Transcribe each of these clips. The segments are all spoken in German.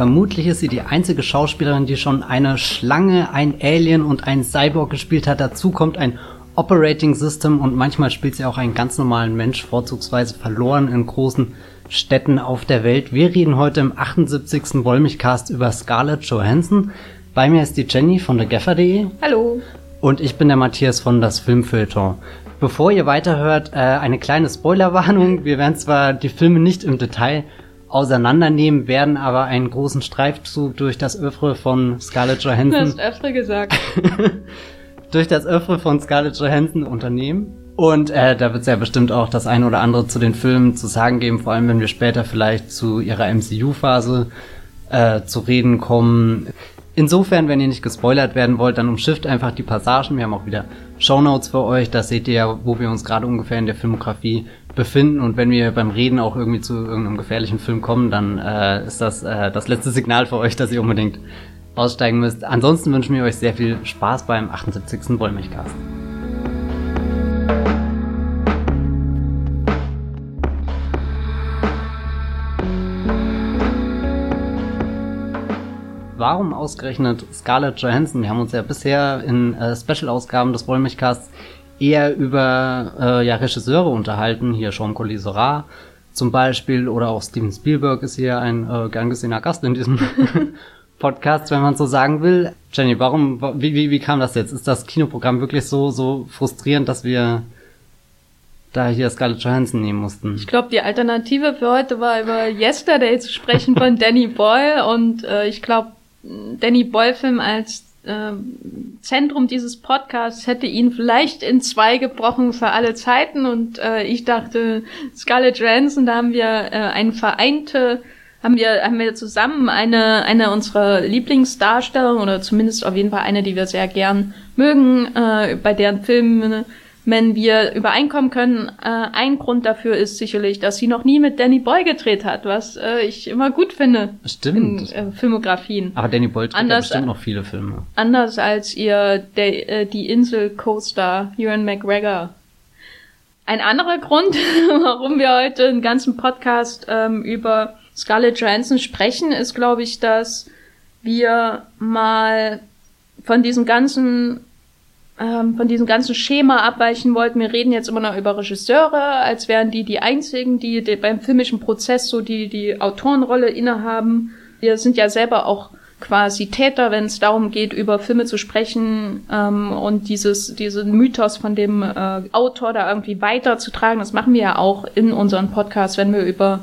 vermutlich ist sie die einzige Schauspielerin, die schon eine Schlange, ein Alien und ein Cyborg gespielt hat. Dazu kommt ein Operating System und manchmal spielt sie auch einen ganz normalen Mensch, vorzugsweise verloren in großen Städten auf der Welt. Wir reden heute im 78. Wollmich-Cast über Scarlett Johansson. Bei mir ist die Jenny von thegaffer.de. Hallo. Und ich bin der Matthias von das Filmfilter. Bevor ihr weiterhört, äh, eine kleine Spoilerwarnung. Wir werden zwar die Filme nicht im Detail auseinandernehmen, werden aber einen großen Streifzug durch das Öffre von Scarlett Johansson. Du hast Öffre gesagt. durch das Öffre von Scarlett Johansson unternehmen. Und äh, da wird es ja bestimmt auch das eine oder andere zu den Filmen zu sagen geben, vor allem wenn wir später vielleicht zu ihrer MCU-Phase äh, zu reden kommen. Insofern, wenn ihr nicht gespoilert werden wollt, dann umschifft einfach die Passagen. Wir haben auch wieder Shownotes für euch. Da seht ihr ja, wo wir uns gerade ungefähr in der Filmografie befinden. Und wenn wir beim Reden auch irgendwie zu irgendeinem gefährlichen Film kommen, dann äh, ist das äh, das letzte Signal für euch, dass ihr unbedingt aussteigen müsst. Ansonsten wünschen wir euch sehr viel Spaß beim 78. Wollmilchcast. Warum ausgerechnet Scarlett Johansson? Wir haben uns ja bisher in äh, Special-Ausgaben des Wollmilchcasts eher über äh, ja, Regisseure unterhalten. Hier Jean Colisera zum Beispiel oder auch Steven Spielberg ist hier ein äh, gern gesehener Gast in diesem Podcast, wenn man so sagen will. Jenny, warum, wie, wie, wie kam das jetzt? Ist das Kinoprogramm wirklich so, so frustrierend, dass wir da hier Scarlett Johansson nehmen mussten? Ich glaube, die Alternative für heute war über Yesterday zu sprechen von Danny Boyle und äh, ich glaube, Danny Boyle Film als Zentrum dieses Podcasts hätte ihn vielleicht in zwei gebrochen für alle Zeiten. Und äh, ich dachte Scarlett Johansson, da haben wir äh, eine vereinte haben wir, haben wir zusammen eine, eine unserer Lieblingsdarstellungen oder zumindest auf jeden Fall eine, die wir sehr gern mögen, äh, bei deren Filmen wenn wir übereinkommen können. Äh, ein Grund dafür ist sicherlich, dass sie noch nie mit Danny Boy gedreht hat, was äh, ich immer gut finde. Stimmt. In äh, Filmografien. Aber Danny Boy dreht anders, ja bestimmt noch viele Filme. Anders als ihr der, äh, die Insel Co-Star Ewan McGregor. Ein anderer Grund, warum wir heute einen ganzen Podcast ähm, über Scarlett Johansson sprechen, ist, glaube ich, dass wir mal von diesem ganzen ähm, von diesem ganzen Schema abweichen wollten. Wir reden jetzt immer noch über Regisseure, als wären die die einzigen, die, die beim filmischen Prozess so die die Autorenrolle innehaben. Wir sind ja selber auch quasi Täter, wenn es darum geht, über Filme zu sprechen ähm, und dieses diesen Mythos von dem äh, Autor da irgendwie weiterzutragen. Das machen wir ja auch in unseren Podcasts, wenn wir über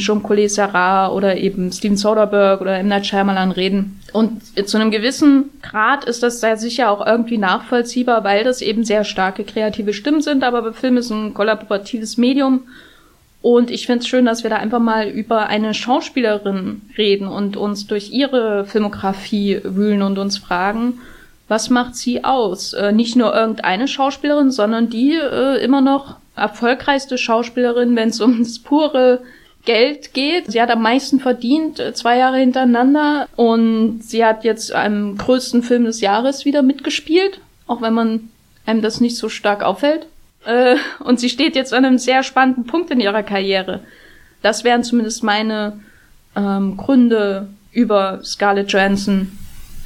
Jean Collet Sarah oder eben Steven Soderbergh oder M. Night reden. Und zu einem gewissen Grad ist das sehr sicher auch irgendwie nachvollziehbar, weil das eben sehr starke kreative Stimmen sind, aber Film ist ein kollaboratives Medium. Und ich finde es schön, dass wir da einfach mal über eine Schauspielerin reden und uns durch ihre Filmografie wühlen und uns fragen, was macht sie aus? Äh, nicht nur irgendeine Schauspielerin, sondern die äh, immer noch erfolgreichste Schauspielerin, wenn es um das pure Geld geht. Sie hat am meisten verdient, äh, zwei Jahre hintereinander. Und sie hat jetzt am größten Film des Jahres wieder mitgespielt, auch wenn man einem das nicht so stark auffällt. Äh, und sie steht jetzt an einem sehr spannenden Punkt in ihrer Karriere. Das wären zumindest meine ähm, Gründe, über Scarlett Johansson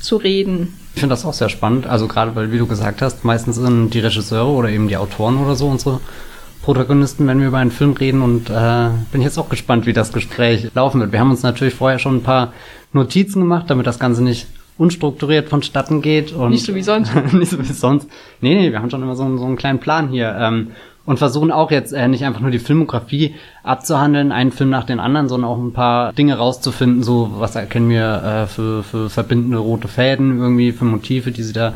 zu reden. Ich finde das auch sehr spannend. Also gerade weil, wie du gesagt hast, meistens sind die Regisseure oder eben die Autoren oder so unsere Protagonisten, wenn wir über einen Film reden und äh, bin jetzt auch gespannt, wie das Gespräch laufen wird. Wir haben uns natürlich vorher schon ein paar Notizen gemacht, damit das Ganze nicht unstrukturiert vonstatten geht. Und nicht so wie sonst. nicht so wie sonst. Nee, nee, wir haben schon immer so, so einen kleinen Plan hier. Ähm, und versuchen auch jetzt äh, nicht einfach nur die Filmografie abzuhandeln, einen Film nach den anderen, sondern auch ein paar Dinge rauszufinden, so was erkennen wir äh, für, für verbindende rote Fäden irgendwie, für Motive, die sie da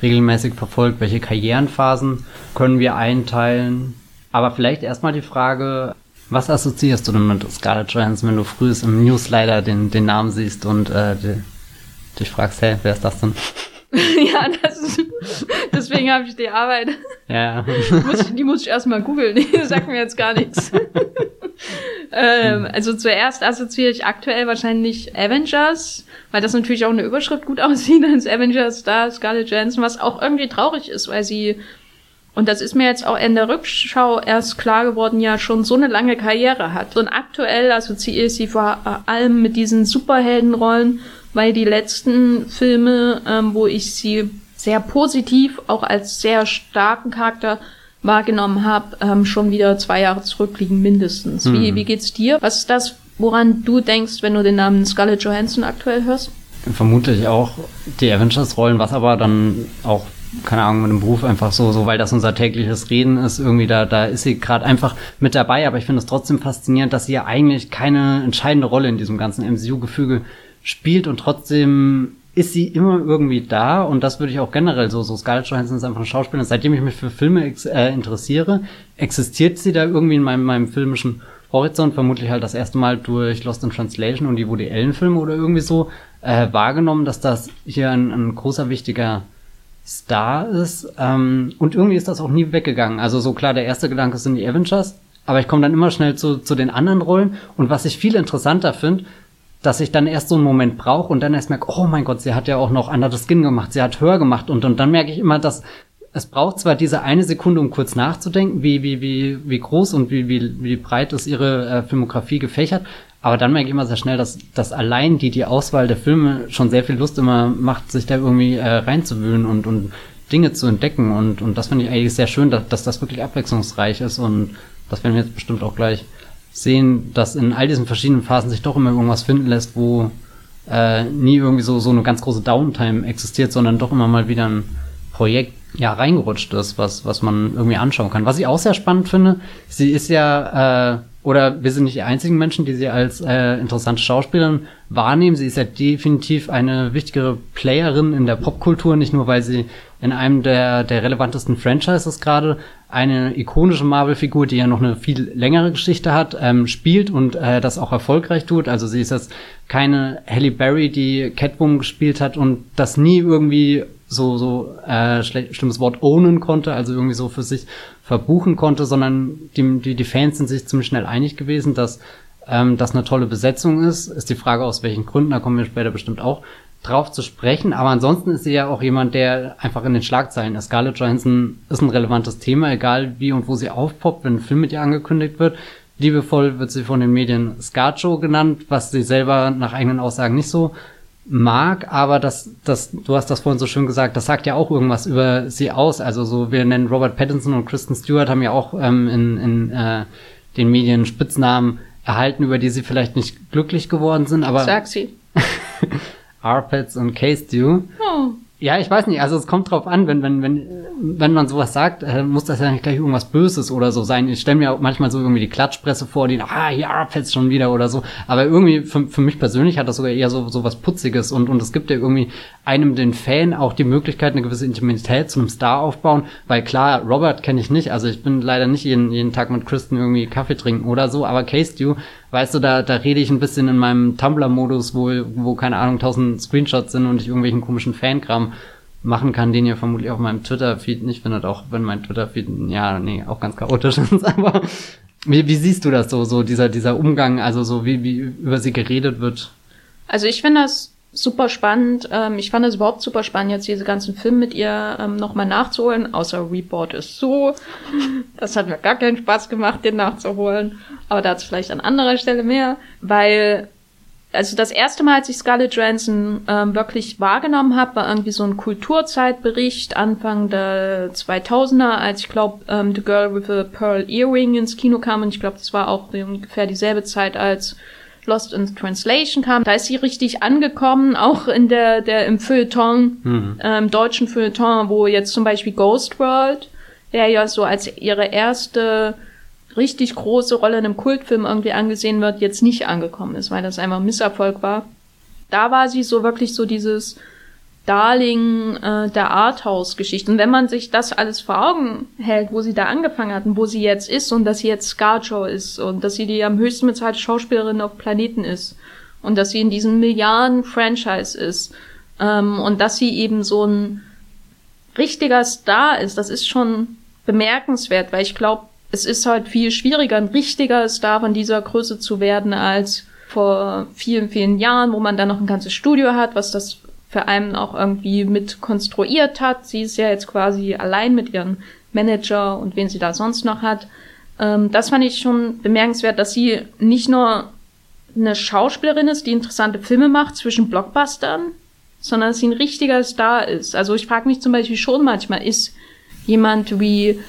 regelmäßig verfolgt, welche Karrierenphasen können wir einteilen, aber vielleicht erstmal die Frage, was assoziierst du denn mit Scarlett Johansson, wenn du früh im Newsletter den, den Namen siehst und äh, die, dich fragst, hey, wer ist das denn? ja, das ist, deswegen habe ich die Arbeit. Ja. muss, die muss ich erstmal googeln, die sagt mir jetzt gar nichts. ähm, also zuerst assoziiere ich aktuell wahrscheinlich Avengers, weil das natürlich auch eine Überschrift gut aussieht als Avengers Star Scarlett Johansson, was auch irgendwie traurig ist, weil sie und das ist mir jetzt auch in der Rückschau erst klar geworden, ja schon so eine lange Karriere hat. Und aktuell assoziiere ich sie vor allem mit diesen Superheldenrollen, weil die letzten Filme, ähm, wo ich sie sehr positiv, auch als sehr starken Charakter wahrgenommen habe, ähm, schon wieder zwei Jahre zurückliegen mindestens. Mhm. Wie, wie geht's dir? Was ist das, woran du denkst, wenn du den Namen Scarlett Johansson aktuell hörst? Vermutlich auch die Avengers-Rollen, was aber dann auch keine Ahnung, mit dem Beruf einfach so, so, weil das unser tägliches Reden ist, irgendwie da, da ist sie gerade einfach mit dabei, aber ich finde es trotzdem faszinierend, dass sie ja eigentlich keine entscheidende Rolle in diesem ganzen MCU-Gefüge spielt. Und trotzdem ist sie immer irgendwie da. Und das würde ich auch generell so, so Scarlett Johansson ist einfach eine Schauspielerin, seitdem ich mich für Filme äh, interessiere, existiert sie da irgendwie in meinem, meinem filmischen Horizont, vermutlich halt das erste Mal durch Lost in Translation und die Woody Allen Filme oder irgendwie so, äh, wahrgenommen, dass das hier ein, ein großer, wichtiger Star ist. Ähm, und irgendwie ist das auch nie weggegangen. Also so klar, der erste Gedanke sind die Avengers, aber ich komme dann immer schnell zu, zu den anderen Rollen. Und was ich viel interessanter finde, dass ich dann erst so einen Moment brauche und dann erst merke, oh mein Gott, sie hat ja auch noch Under the Skin gemacht, sie hat Hör gemacht und, und dann merke ich immer, dass es braucht zwar diese eine Sekunde, um kurz nachzudenken, wie, wie, wie, wie groß und wie, wie, wie breit ist ihre äh, Filmografie gefächert, aber dann merke ich immer sehr schnell, dass, dass allein die, die Auswahl der Filme schon sehr viel Lust immer macht, sich da irgendwie äh, reinzuwühlen und, und Dinge zu entdecken. Und, und das finde ich eigentlich sehr schön, dass, dass das wirklich abwechslungsreich ist. Und das werden wir jetzt bestimmt auch gleich sehen, dass in all diesen verschiedenen Phasen sich doch immer irgendwas finden lässt, wo äh, nie irgendwie so, so eine ganz große Downtime existiert, sondern doch immer mal wieder ein Projekt ja reingerutscht ist, was, was man irgendwie anschauen kann. Was ich auch sehr spannend finde, sie ist ja äh, oder wir sind nicht die einzigen Menschen, die sie als äh, interessante Schauspielerin wahrnehmen. Sie ist ja definitiv eine wichtigere Playerin in der Popkultur, nicht nur weil sie in einem der, der relevantesten Franchises gerade eine ikonische Marvel-Figur, die ja noch eine viel längere Geschichte hat, ähm, spielt und äh, das auch erfolgreich tut. Also sie ist jetzt keine Halle Berry, die Catwoman gespielt hat und das nie irgendwie so so äh, schlimmes Wort ownen konnte, also irgendwie so für sich verbuchen konnte, sondern die, die, die Fans sind sich ziemlich schnell einig gewesen, dass ähm, das eine tolle Besetzung ist. Ist die Frage, aus welchen Gründen, da kommen wir später bestimmt auch drauf zu sprechen. Aber ansonsten ist sie ja auch jemand, der einfach in den Schlagzeilen ist. Scarlett Johansson ist ein relevantes Thema, egal wie und wo sie aufpoppt, wenn ein Film mit ihr angekündigt wird. Liebevoll wird sie von den Medien Scarjo genannt, was sie selber nach eigenen Aussagen nicht so mag, aber das, das, du hast das vorhin so schön gesagt, das sagt ja auch irgendwas über sie aus. Also so, wir nennen Robert Pattinson und Kristen Stewart haben ja auch ähm, in, in äh, den Medien Spitznamen erhalten, über die sie vielleicht nicht glücklich geworden sind, aber. Sag sie. Arpets und Case Stew. Oh. Ja, ich weiß nicht, also es kommt drauf an, wenn, wenn, wenn, wenn man sowas sagt, äh, muss das ja nicht gleich irgendwas Böses oder so sein. Ich stelle mir auch manchmal so irgendwie die Klatschpresse vor, die, ah, ja, fetzt schon wieder oder so. Aber irgendwie, für, für mich persönlich hat das sogar eher so, so was Putziges. Und, und es gibt ja irgendwie einem den Fan auch die Möglichkeit, eine gewisse Intimität zu einem Star aufbauen, weil klar, Robert kenne ich nicht, also ich bin leider nicht jeden, jeden Tag mit Kristen irgendwie Kaffee trinken oder so, aber Case Stew, weißt du, da, da rede ich ein bisschen in meinem Tumblr-Modus, wo, wo, keine Ahnung, tausend Screenshots sind und ich irgendwelchen komischen Fankram machen kann, den ihr vermutlich auf meinem Twitter-Feed nicht findet, auch wenn mein Twitter-Feed, ja, nee, auch ganz chaotisch ist, aber wie, wie siehst du das so, so dieser, dieser Umgang, also so wie, wie über sie geredet wird? Also ich finde das super spannend. Ähm, ich fand es überhaupt super spannend, jetzt diese ganzen Filme mit ihr ähm, nochmal nachzuholen, außer Report ist so. Das hat mir gar keinen Spaß gemacht, den nachzuholen. Aber da hat es vielleicht an anderer Stelle mehr, weil also das erste Mal, als ich Scarlett Johansson ähm, wirklich wahrgenommen habe, war irgendwie so ein Kulturzeitbericht Anfang der 2000er, als ich glaube ähm, The Girl with a Pearl Earring ins Kino kam und ich glaube, das war auch ungefähr dieselbe Zeit, als Lost in Translation kam. Da ist sie richtig angekommen, auch in der, der im Feuilleton, mhm. ähm, deutschen Feuilleton, wo jetzt zum Beispiel Ghost World, der ja so als ihre erste richtig große Rolle in einem Kultfilm irgendwie angesehen wird, jetzt nicht angekommen ist, weil das einfach ein Misserfolg war. Da war sie so wirklich so dieses Darling äh, der Arthouse-Geschichten. Wenn man sich das alles vor Augen hält, wo sie da angefangen hatten, wo sie jetzt ist und dass sie jetzt Scarjo ist und dass sie die am höchsten bezahlte Schauspielerin auf Planeten ist und dass sie in diesem Milliarden-Franchise ist ähm, und dass sie eben so ein richtiger Star ist, das ist schon bemerkenswert, weil ich glaube, es ist halt viel schwieriger, ein richtiger Star von dieser Größe zu werden als vor vielen, vielen Jahren, wo man dann noch ein ganzes Studio hat, was das für einen auch irgendwie mit konstruiert hat. Sie ist ja jetzt quasi allein mit ihren Manager und wen sie da sonst noch hat. Ähm, das fand ich schon bemerkenswert, dass sie nicht nur eine Schauspielerin ist, die interessante Filme macht zwischen Blockbustern, sondern dass sie ein richtiger Star ist. Also ich frage mich zum Beispiel schon manchmal, ist jemand wie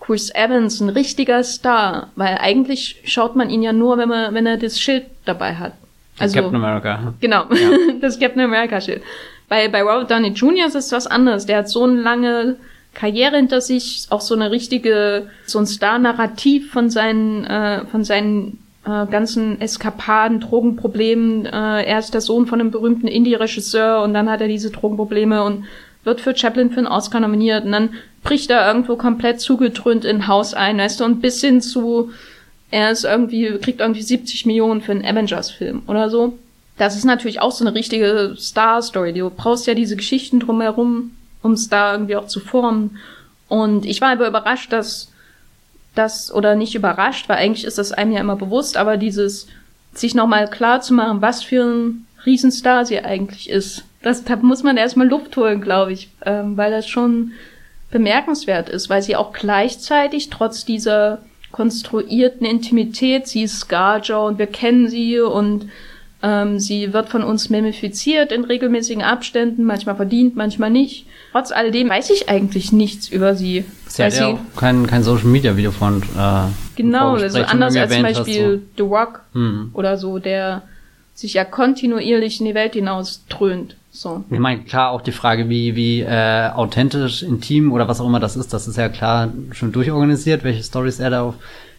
Chris Evans ein richtiger Star? Weil eigentlich schaut man ihn ja nur, wenn man, wenn er das Schild dabei hat. Also, Captain America. Genau, ja. das Captain America Schild. Bei, bei Robert Downey Jr. ist es was anderes. Der hat so eine lange Karriere hinter sich, auch so eine richtige, so ein Star-Narrativ von seinen, äh, von seinen äh, ganzen Eskapaden, Drogenproblemen. Äh, er ist der Sohn von einem berühmten Indie-Regisseur und dann hat er diese Drogenprobleme und wird für Chaplin für einen Oscar nominiert und dann bricht er irgendwo komplett zugetrönt in Haus ein, weißt du, und bis hin zu, er ist irgendwie, kriegt irgendwie 70 Millionen für einen Avengers-Film oder so. Das ist natürlich auch so eine richtige Star-Story. Du brauchst ja diese Geschichten drumherum, um es da irgendwie auch zu formen. Und ich war aber überrascht, dass das, oder nicht überrascht, weil eigentlich ist das einem ja immer bewusst, aber dieses, sich nochmal klar zu machen, was für ein Riesenstar sie eigentlich ist. Das, da muss man erstmal Luft holen, glaube ich, ähm, weil das schon bemerkenswert ist, weil sie auch gleichzeitig trotz dieser konstruierten Intimität, sie ist Scarjo und wir kennen sie und ähm, sie wird von uns memifiziert in regelmäßigen Abständen, manchmal verdient, manchmal nicht. Trotz alledem weiß ich eigentlich nichts über sie. Sie hat ja auch kein, kein Social Media Video von. Äh, genau, also anders als zum Beispiel so. The Rock hm. oder so, der sich ja kontinuierlich in die Welt hinaus dröhnt. So. Ich meine, klar, auch die Frage, wie, wie äh, authentisch, intim oder was auch immer das ist, das ist ja klar schon durchorganisiert, welche Stories er da auf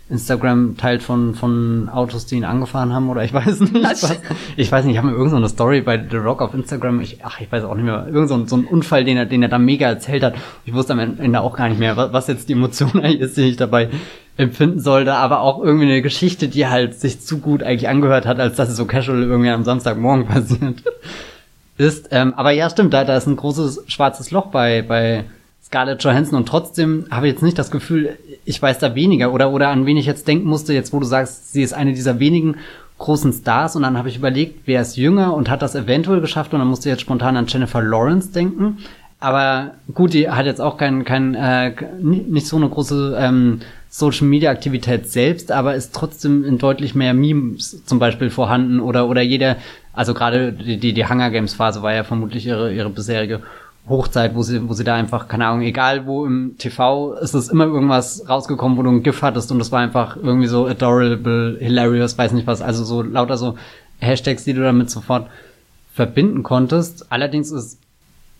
Instagram teilt von, von Autos, die ihn angefahren haben oder ich weiß nicht. Was? Ich weiß nicht, ich habe mir irgendeine so Story bei The Rock auf Instagram, ich, ach, ich weiß auch nicht mehr, irgend so, so ein Unfall, den er, den er da mega erzählt hat. Ich wusste am Ende auch gar nicht mehr, was, was jetzt die Emotion eigentlich ist, die ich dabei empfinden sollte, aber auch irgendwie eine Geschichte, die halt sich zu gut eigentlich angehört hat, als dass es so casual irgendwie am Samstagmorgen passiert ist. Ähm, aber ja, stimmt, da, da ist ein großes schwarzes Loch bei, bei Scarlett Johansson und trotzdem habe ich jetzt nicht das Gefühl, ich weiß da weniger oder, oder an wen ich jetzt denken musste, jetzt wo du sagst, sie ist eine dieser wenigen großen Stars und dann habe ich überlegt, wer ist jünger und hat das eventuell geschafft und dann musste ich jetzt spontan an Jennifer Lawrence denken. Aber gut, die hat jetzt auch kein, kein äh, nicht so eine große ähm, Social Media Aktivität selbst, aber ist trotzdem in deutlich mehr Memes zum Beispiel vorhanden oder oder jeder, also gerade die, die, die Hunger Games Phase war ja vermutlich ihre ihre bisherige Hochzeit, wo sie, wo sie da einfach, keine Ahnung, egal wo im TV, ist es immer irgendwas rausgekommen, wo du ein GIF hattest und das war einfach irgendwie so adorable, hilarious, weiß nicht was, also so lauter so Hashtags, die du damit sofort verbinden konntest. Allerdings ist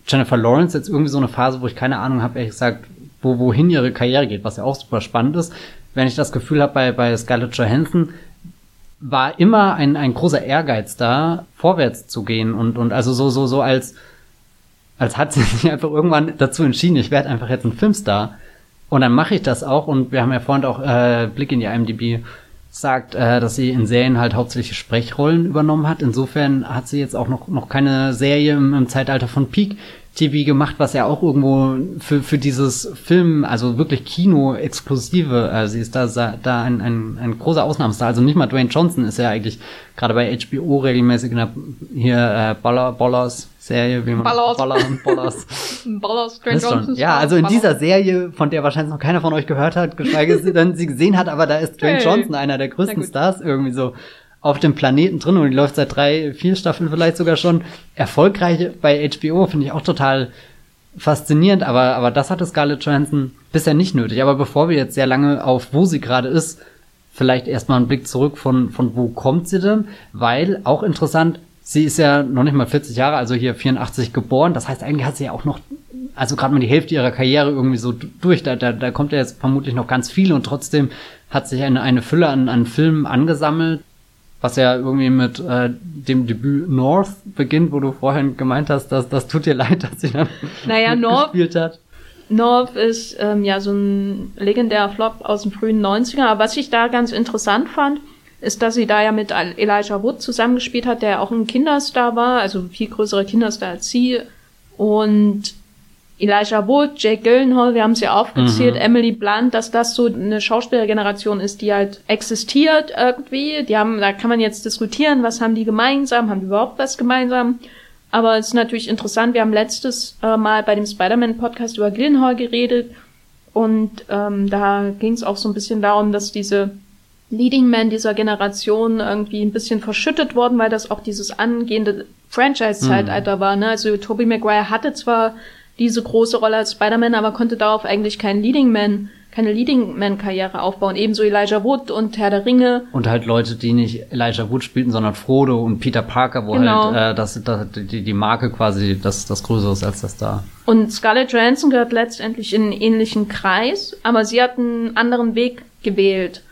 Jennifer Lawrence jetzt irgendwie so eine Phase, wo ich keine Ahnung habe, ehrlich gesagt, wo, wohin ihre Karriere geht, was ja auch super spannend ist. Wenn ich das Gefühl habe, bei, bei Scarlett Johansson war immer ein, ein großer Ehrgeiz da, vorwärts zu gehen und, und also so, so, so als, als hat sie sich einfach irgendwann dazu entschieden, ich werde einfach jetzt ein Filmstar. Und dann mache ich das auch. Und wir haben ja vorhin auch äh, Blick in die IMDb sagt, äh, dass sie in Serien halt hauptsächlich Sprechrollen übernommen hat. Insofern hat sie jetzt auch noch, noch keine Serie im, im Zeitalter von Peak TV gemacht, was ja auch irgendwo für, für dieses Film, also wirklich Kino-exklusive, äh, sie ist da, da ein, ein, ein großer Ausnahmestar. Also nicht mal Dwayne Johnson ist ja eigentlich gerade bei HBO regelmäßig in der hier äh, Baller, Ballers Serie, wie man Ballers. Baller und Ballers. Ballers, Dwayne Johnson. Ja, also in dieser Serie, von der wahrscheinlich noch keiner von euch gehört hat, geschweige denn sie gesehen hat, aber da ist Dwayne hey. Johnson einer der größten Stars irgendwie so auf dem Planeten drin und die läuft seit drei, vier Staffeln vielleicht sogar schon. Erfolgreich bei HBO finde ich auch total faszinierend, aber, aber das hatte Scarlett Johansson bisher nicht nötig. Aber bevor wir jetzt sehr lange auf wo sie gerade ist, vielleicht erstmal einen Blick zurück von, von wo kommt sie denn? Weil auch interessant, sie ist ja noch nicht mal 40 Jahre, also hier 84 geboren. Das heißt, eigentlich hat sie ja auch noch, also gerade mal die Hälfte ihrer Karriere irgendwie so durch. Da, da, da kommt ja jetzt vermutlich noch ganz viel und trotzdem hat sich eine, eine Fülle an, an Filmen angesammelt was ja irgendwie mit äh, dem Debüt North beginnt, wo du vorhin gemeint hast, dass das tut dir leid, dass sie dann naja, North, gespielt hat. North ist ähm, ja so ein legendärer Flop aus den frühen 90er. Aber was ich da ganz interessant fand, ist, dass sie da ja mit Elijah Wood zusammengespielt hat, der auch ein Kinderstar war, also viel größere Kinderstar als sie. Und Elijah Wood, Jake Gyllenhaal, wir haben sie aufgezählt, mhm. Emily Blunt, dass das so eine Schauspielergeneration ist, die halt existiert irgendwie. Die haben, da kann man jetzt diskutieren, was haben die gemeinsam, haben die überhaupt was gemeinsam? Aber es ist natürlich interessant, wir haben letztes äh, Mal bei dem Spider-Man-Podcast über Gyllenhaal geredet Und ähm, da ging es auch so ein bisschen darum, dass diese Leading Men dieser Generation irgendwie ein bisschen verschüttet worden, weil das auch dieses angehende Franchise-Zeitalter mhm. war. Ne? Also Tobey Maguire hatte zwar diese große Rolle als Spider-Man, aber konnte darauf eigentlich keinen Leading Man keine Leading-Man-Karriere aufbauen. Ebenso Elijah Wood und Herr der Ringe. Und halt Leute, die nicht Elijah Wood spielten, sondern Frodo und Peter Parker, wo genau. halt äh, das, das, die, die Marke quasi das, das Größere ist als das da. Und Scarlett Johansson gehört letztendlich in einen ähnlichen Kreis, aber sie hat einen anderen Weg gewählt.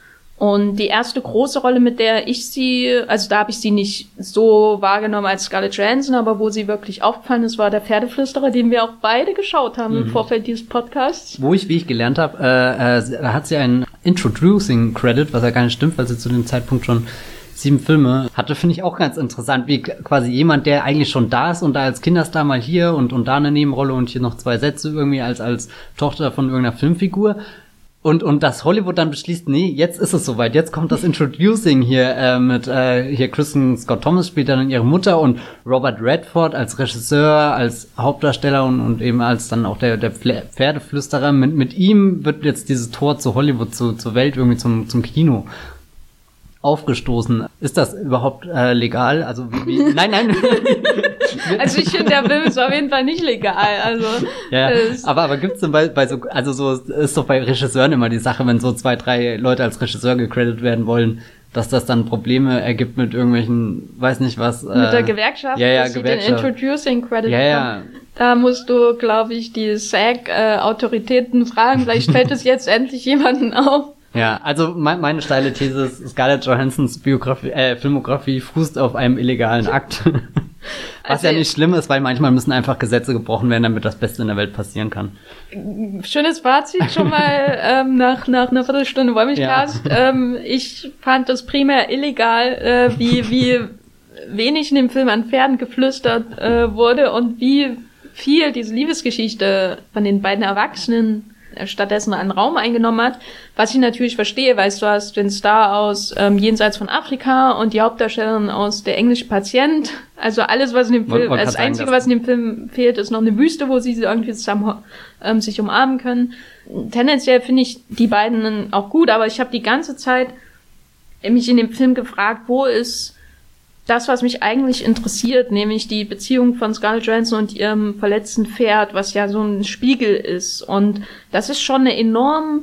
Und die erste große Rolle, mit der ich sie, also da habe ich sie nicht so wahrgenommen als Scarlett Johansson, aber wo sie wirklich aufgefallen ist, war der Pferdeflüsterer, den wir auch beide geschaut haben mhm. im Vorfeld dieses Podcasts. Wo ich, wie ich gelernt habe, äh, äh, da hat sie einen Introducing Credit, was ja gar nicht stimmt, weil sie zu dem Zeitpunkt schon sieben Filme hatte, finde ich auch ganz interessant, wie quasi jemand, der eigentlich schon da ist und da als Kinderstar mal hier und, und da eine Nebenrolle und hier noch zwei Sätze irgendwie als, als Tochter von irgendeiner Filmfigur und, und dass Hollywood dann beschließt, nee, jetzt ist es soweit, jetzt kommt das Introducing hier äh, mit, äh, hier Kristen Scott Thomas spielt dann ihre Mutter und Robert Redford als Regisseur, als Hauptdarsteller und, und eben als dann auch der, der Pferdeflüsterer. Mit, mit ihm wird jetzt dieses Tor zu Hollywood, zu, zur Welt irgendwie zum, zum Kino aufgestoßen. Ist das überhaupt äh, legal? Also wie, nein, nein. also ich finde, der Film ist auf jeden Fall nicht legal. Also ja, aber aber gibt's denn bei, bei so also so ist doch bei Regisseuren immer die Sache, wenn so zwei drei Leute als Regisseur gecredited werden wollen, dass das dann Probleme ergibt mit irgendwelchen, weiß nicht was. Mit äh, der Gewerkschaft, ja, ja, dass Gewerkschaft. den Introducing Credit ja, ja. Da musst du, glaube ich, die SAG-Autoritäten äh, fragen. Vielleicht fällt es jetzt endlich jemanden auf. Ja, also mein, meine steile These ist, Scarlett Johansons Biografie, äh, Filmografie fußt auf einem illegalen Akt. Was also, ja nicht schlimm ist, weil manchmal müssen einfach Gesetze gebrochen werden, damit das Beste in der Welt passieren kann. Schönes Fazit schon mal ähm, nach, nach einer Viertelstunde Wollmilchcast. Ja. Ähm, ich fand das primär illegal, äh, wie, wie wenig in dem Film an Pferden geflüstert äh, wurde und wie viel diese Liebesgeschichte von den beiden Erwachsenen stattdessen einen Raum eingenommen hat. Was ich natürlich verstehe, weißt du, hast den Star aus ähm, Jenseits von Afrika und die Hauptdarstellerin aus Der englische Patient. Also alles, was in dem Film, das Einzige, was in dem Film fehlt, ist noch eine Wüste, wo sie irgendwie zusammen ähm, sich umarmen können. Tendenziell finde ich die beiden auch gut, aber ich habe die ganze Zeit mich in dem Film gefragt, wo ist das, was mich eigentlich interessiert, nämlich die Beziehung von Scarlett Johansson und ihrem verletzten Pferd, was ja so ein Spiegel ist. Und das ist schon eine enorm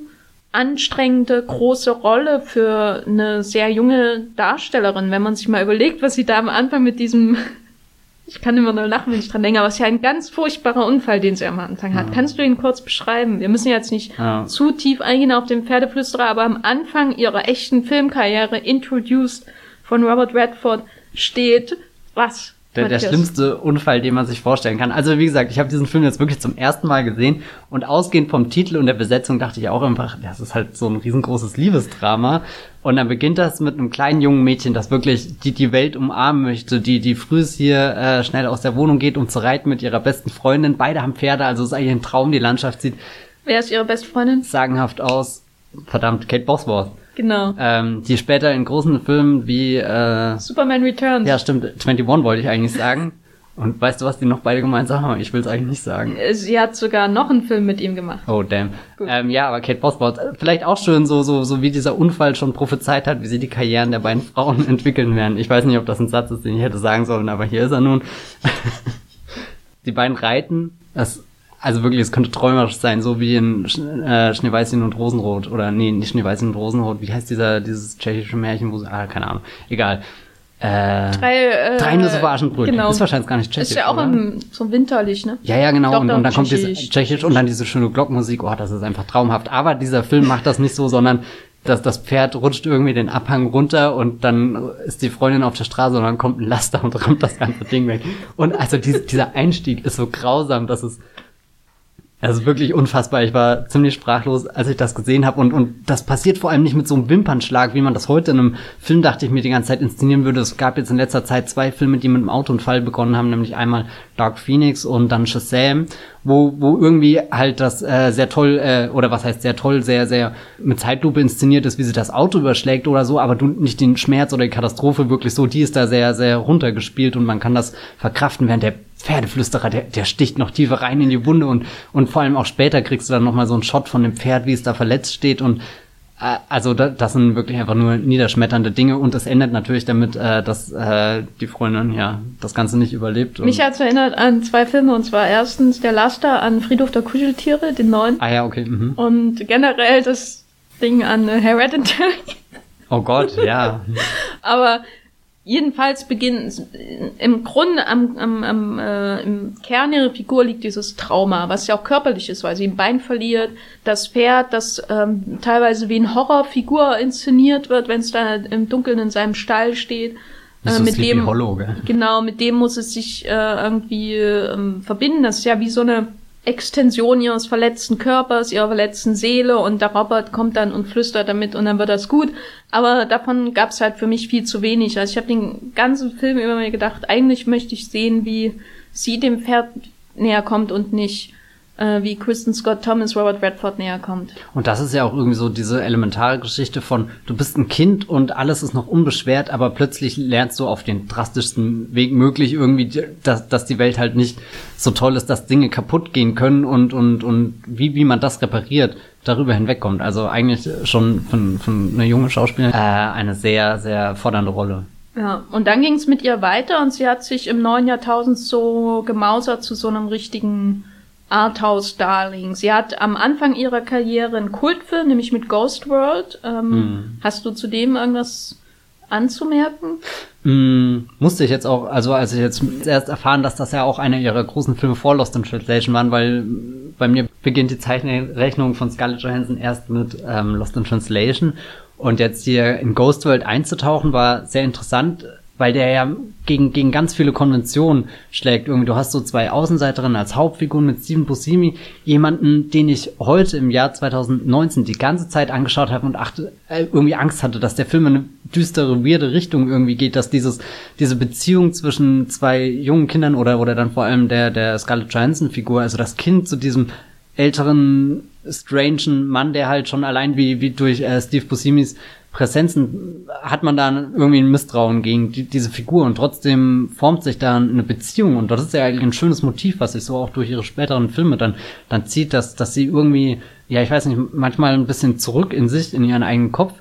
anstrengende, große Rolle für eine sehr junge Darstellerin, wenn man sich mal überlegt, was sie da am Anfang mit diesem, ich kann immer nur lachen, wenn ich dran denke, aber es ist ja ein ganz furchtbarer Unfall, den sie am Anfang hat. Ja. Kannst du ihn kurz beschreiben? Wir müssen jetzt nicht ja. zu tief eingehen auf den Pferdeflüsterer, aber am Anfang ihrer echten Filmkarriere, introduced von Robert Redford, steht, was? Der, der schlimmste Unfall, den man sich vorstellen kann. Also wie gesagt, ich habe diesen Film jetzt wirklich zum ersten Mal gesehen und ausgehend vom Titel und der Besetzung dachte ich auch einfach, das ist halt so ein riesengroßes Liebesdrama. Und dann beginnt das mit einem kleinen jungen Mädchen, das wirklich die, die Welt umarmen möchte, die, die früh hier äh, schnell aus der Wohnung geht, um zu reiten mit ihrer besten Freundin. Beide haben Pferde, also es ist eigentlich ein Traum, die Landschaft sieht. Wer ist ihre beste Freundin? Sagenhaft aus. Verdammt, Kate Bosworth. Genau. Ähm, die später in großen Filmen wie äh, Superman Returns. Ja, stimmt. 21 wollte ich eigentlich sagen. Und weißt du, was die noch beide gemeinsam haben? Ich will es eigentlich nicht sagen. Sie hat sogar noch einen Film mit ihm gemacht. Oh, damn. Ähm, ja, aber Kate Bosworth, äh, vielleicht auch schön so, so, so wie dieser Unfall schon prophezeit hat, wie sie die Karrieren der beiden Frauen entwickeln werden. Ich weiß nicht, ob das ein Satz ist, den ich hätte sagen sollen, aber hier ist er nun. die beiden reiten, das also wirklich, es könnte träumerisch sein, so wie in äh, Schneeweißchen und Rosenrot. Oder nee, nicht Schneeweißchen und Rosenrot. Wie heißt dieser, dieses tschechische Märchen, wo sie, ah, keine Ahnung. Egal. Äh, drei, äh, drei für Aschenbrödchen. Genau. Ist wahrscheinlich gar nicht tschechisch. Ist ja auch im, so winterlich, ne? Ja, ja, genau. Doch, und, und dann kommt dieses tschechisch und dann diese schöne Glockmusik. Oh, das ist einfach traumhaft. Aber dieser Film macht das nicht so, sondern das, das Pferd rutscht irgendwie den Abhang runter und dann ist die Freundin auf der Straße und dann kommt ein Laster und rammt das ganze Ding weg. Und also die, dieser Einstieg ist so grausam, dass es also wirklich unfassbar. Ich war ziemlich sprachlos, als ich das gesehen habe. Und, und das passiert vor allem nicht mit so einem Wimpernschlag, wie man das heute in einem Film, dachte ich, mir die ganze Zeit inszenieren würde. Es gab jetzt in letzter Zeit zwei Filme, die mit einem Autounfall begonnen haben, nämlich einmal Dark Phoenix und dann Shazam, wo, wo irgendwie halt das äh, sehr toll, äh, oder was heißt sehr toll, sehr, sehr mit Zeitlupe inszeniert ist, wie sie das Auto überschlägt oder so, aber du nicht den Schmerz oder die Katastrophe wirklich so, die ist da sehr, sehr runtergespielt und man kann das verkraften, während der Pferdeflüsterer, der, der sticht noch tiefer rein in die Wunde und, und vor allem auch später kriegst du dann nochmal so einen Shot von dem Pferd, wie es da verletzt steht und also das sind wirklich einfach nur niederschmetternde Dinge und es endet natürlich damit, äh, dass äh, die Freundin ja das Ganze nicht überlebt. Mich hat's erinnert an zwei Filme und zwar erstens der Laster an Friedhof der Kuscheltiere, den neuen. Ah ja, okay. Mhm. Und generell das Ding an Hereditary. Oh Gott, ja. Aber Jedenfalls beginnen im Grunde am, am, am äh, im Kern ihrer Figur liegt dieses Trauma, was ja auch körperlich ist, weil sie ein Bein verliert, das Pferd, das ähm, teilweise wie eine Horrorfigur inszeniert wird, wenn es da im Dunkeln in seinem Stall steht. Äh, mit dem Hollow, genau, mit dem muss es sich äh, irgendwie ähm, verbinden. Das ist ja wie so eine Extension ihres verletzten Körpers, ihrer verletzten Seele und der Robert kommt dann und flüstert damit und dann wird das gut. Aber davon gab es halt für mich viel zu wenig. Also ich habe den ganzen Film immer mir gedacht, eigentlich möchte ich sehen, wie sie dem Pferd näher kommt und nicht äh, wie Kristen Scott Thomas Robert Redford näher kommt. Und das ist ja auch irgendwie so diese elementare Geschichte von, du bist ein Kind und alles ist noch unbeschwert, aber plötzlich lernst du auf den drastischsten Weg möglich irgendwie, dass, dass die Welt halt nicht so toll ist, dass Dinge kaputt gehen können und, und, und wie, wie man das repariert, darüber hinwegkommt. Also eigentlich schon von, von einer jungen Schauspielerin äh, eine sehr, sehr fordernde Rolle. Ja, und dann ging es mit ihr weiter und sie hat sich im neuen Jahrtausend so gemausert zu so einem richtigen Arthouse-Darling. Sie hat am Anfang ihrer Karriere einen Kultfilm, nämlich mit Ghost World. Ähm, hm. Hast du zudem irgendwas anzumerken? Mm, musste ich jetzt auch, also als ich jetzt erst erfahren, dass das ja auch einer ihrer großen Filme vor Lost in Translation waren, weil bei mir beginnt die Zeichenrechnung von Scarlett Johansson erst mit ähm, Lost in Translation und jetzt hier in Ghost World einzutauchen war sehr interessant, weil der ja gegen, gegen ganz viele Konventionen schlägt. Irgendwie, du hast so zwei Außenseiterinnen als Hauptfiguren mit Steven Buscemi, jemanden, den ich heute im Jahr 2019 die ganze Zeit angeschaut habe und achte, äh, irgendwie Angst hatte, dass der Film in eine düstere, weirde Richtung irgendwie geht, dass dieses, diese Beziehung zwischen zwei jungen Kindern oder, oder dann vor allem der, der Scarlett Johansson Figur, also das Kind zu diesem älteren, strangen Mann, der halt schon allein wie, wie durch äh, Steve Buscemi's Präsenzen hat man da irgendwie ein Misstrauen gegen die, diese Figur und trotzdem formt sich da eine Beziehung und das ist ja eigentlich ein schönes Motiv, was sich so auch durch ihre späteren Filme dann, dann zieht, dass, dass sie irgendwie, ja, ich weiß nicht, manchmal ein bisschen zurück in sich, in ihren eigenen Kopf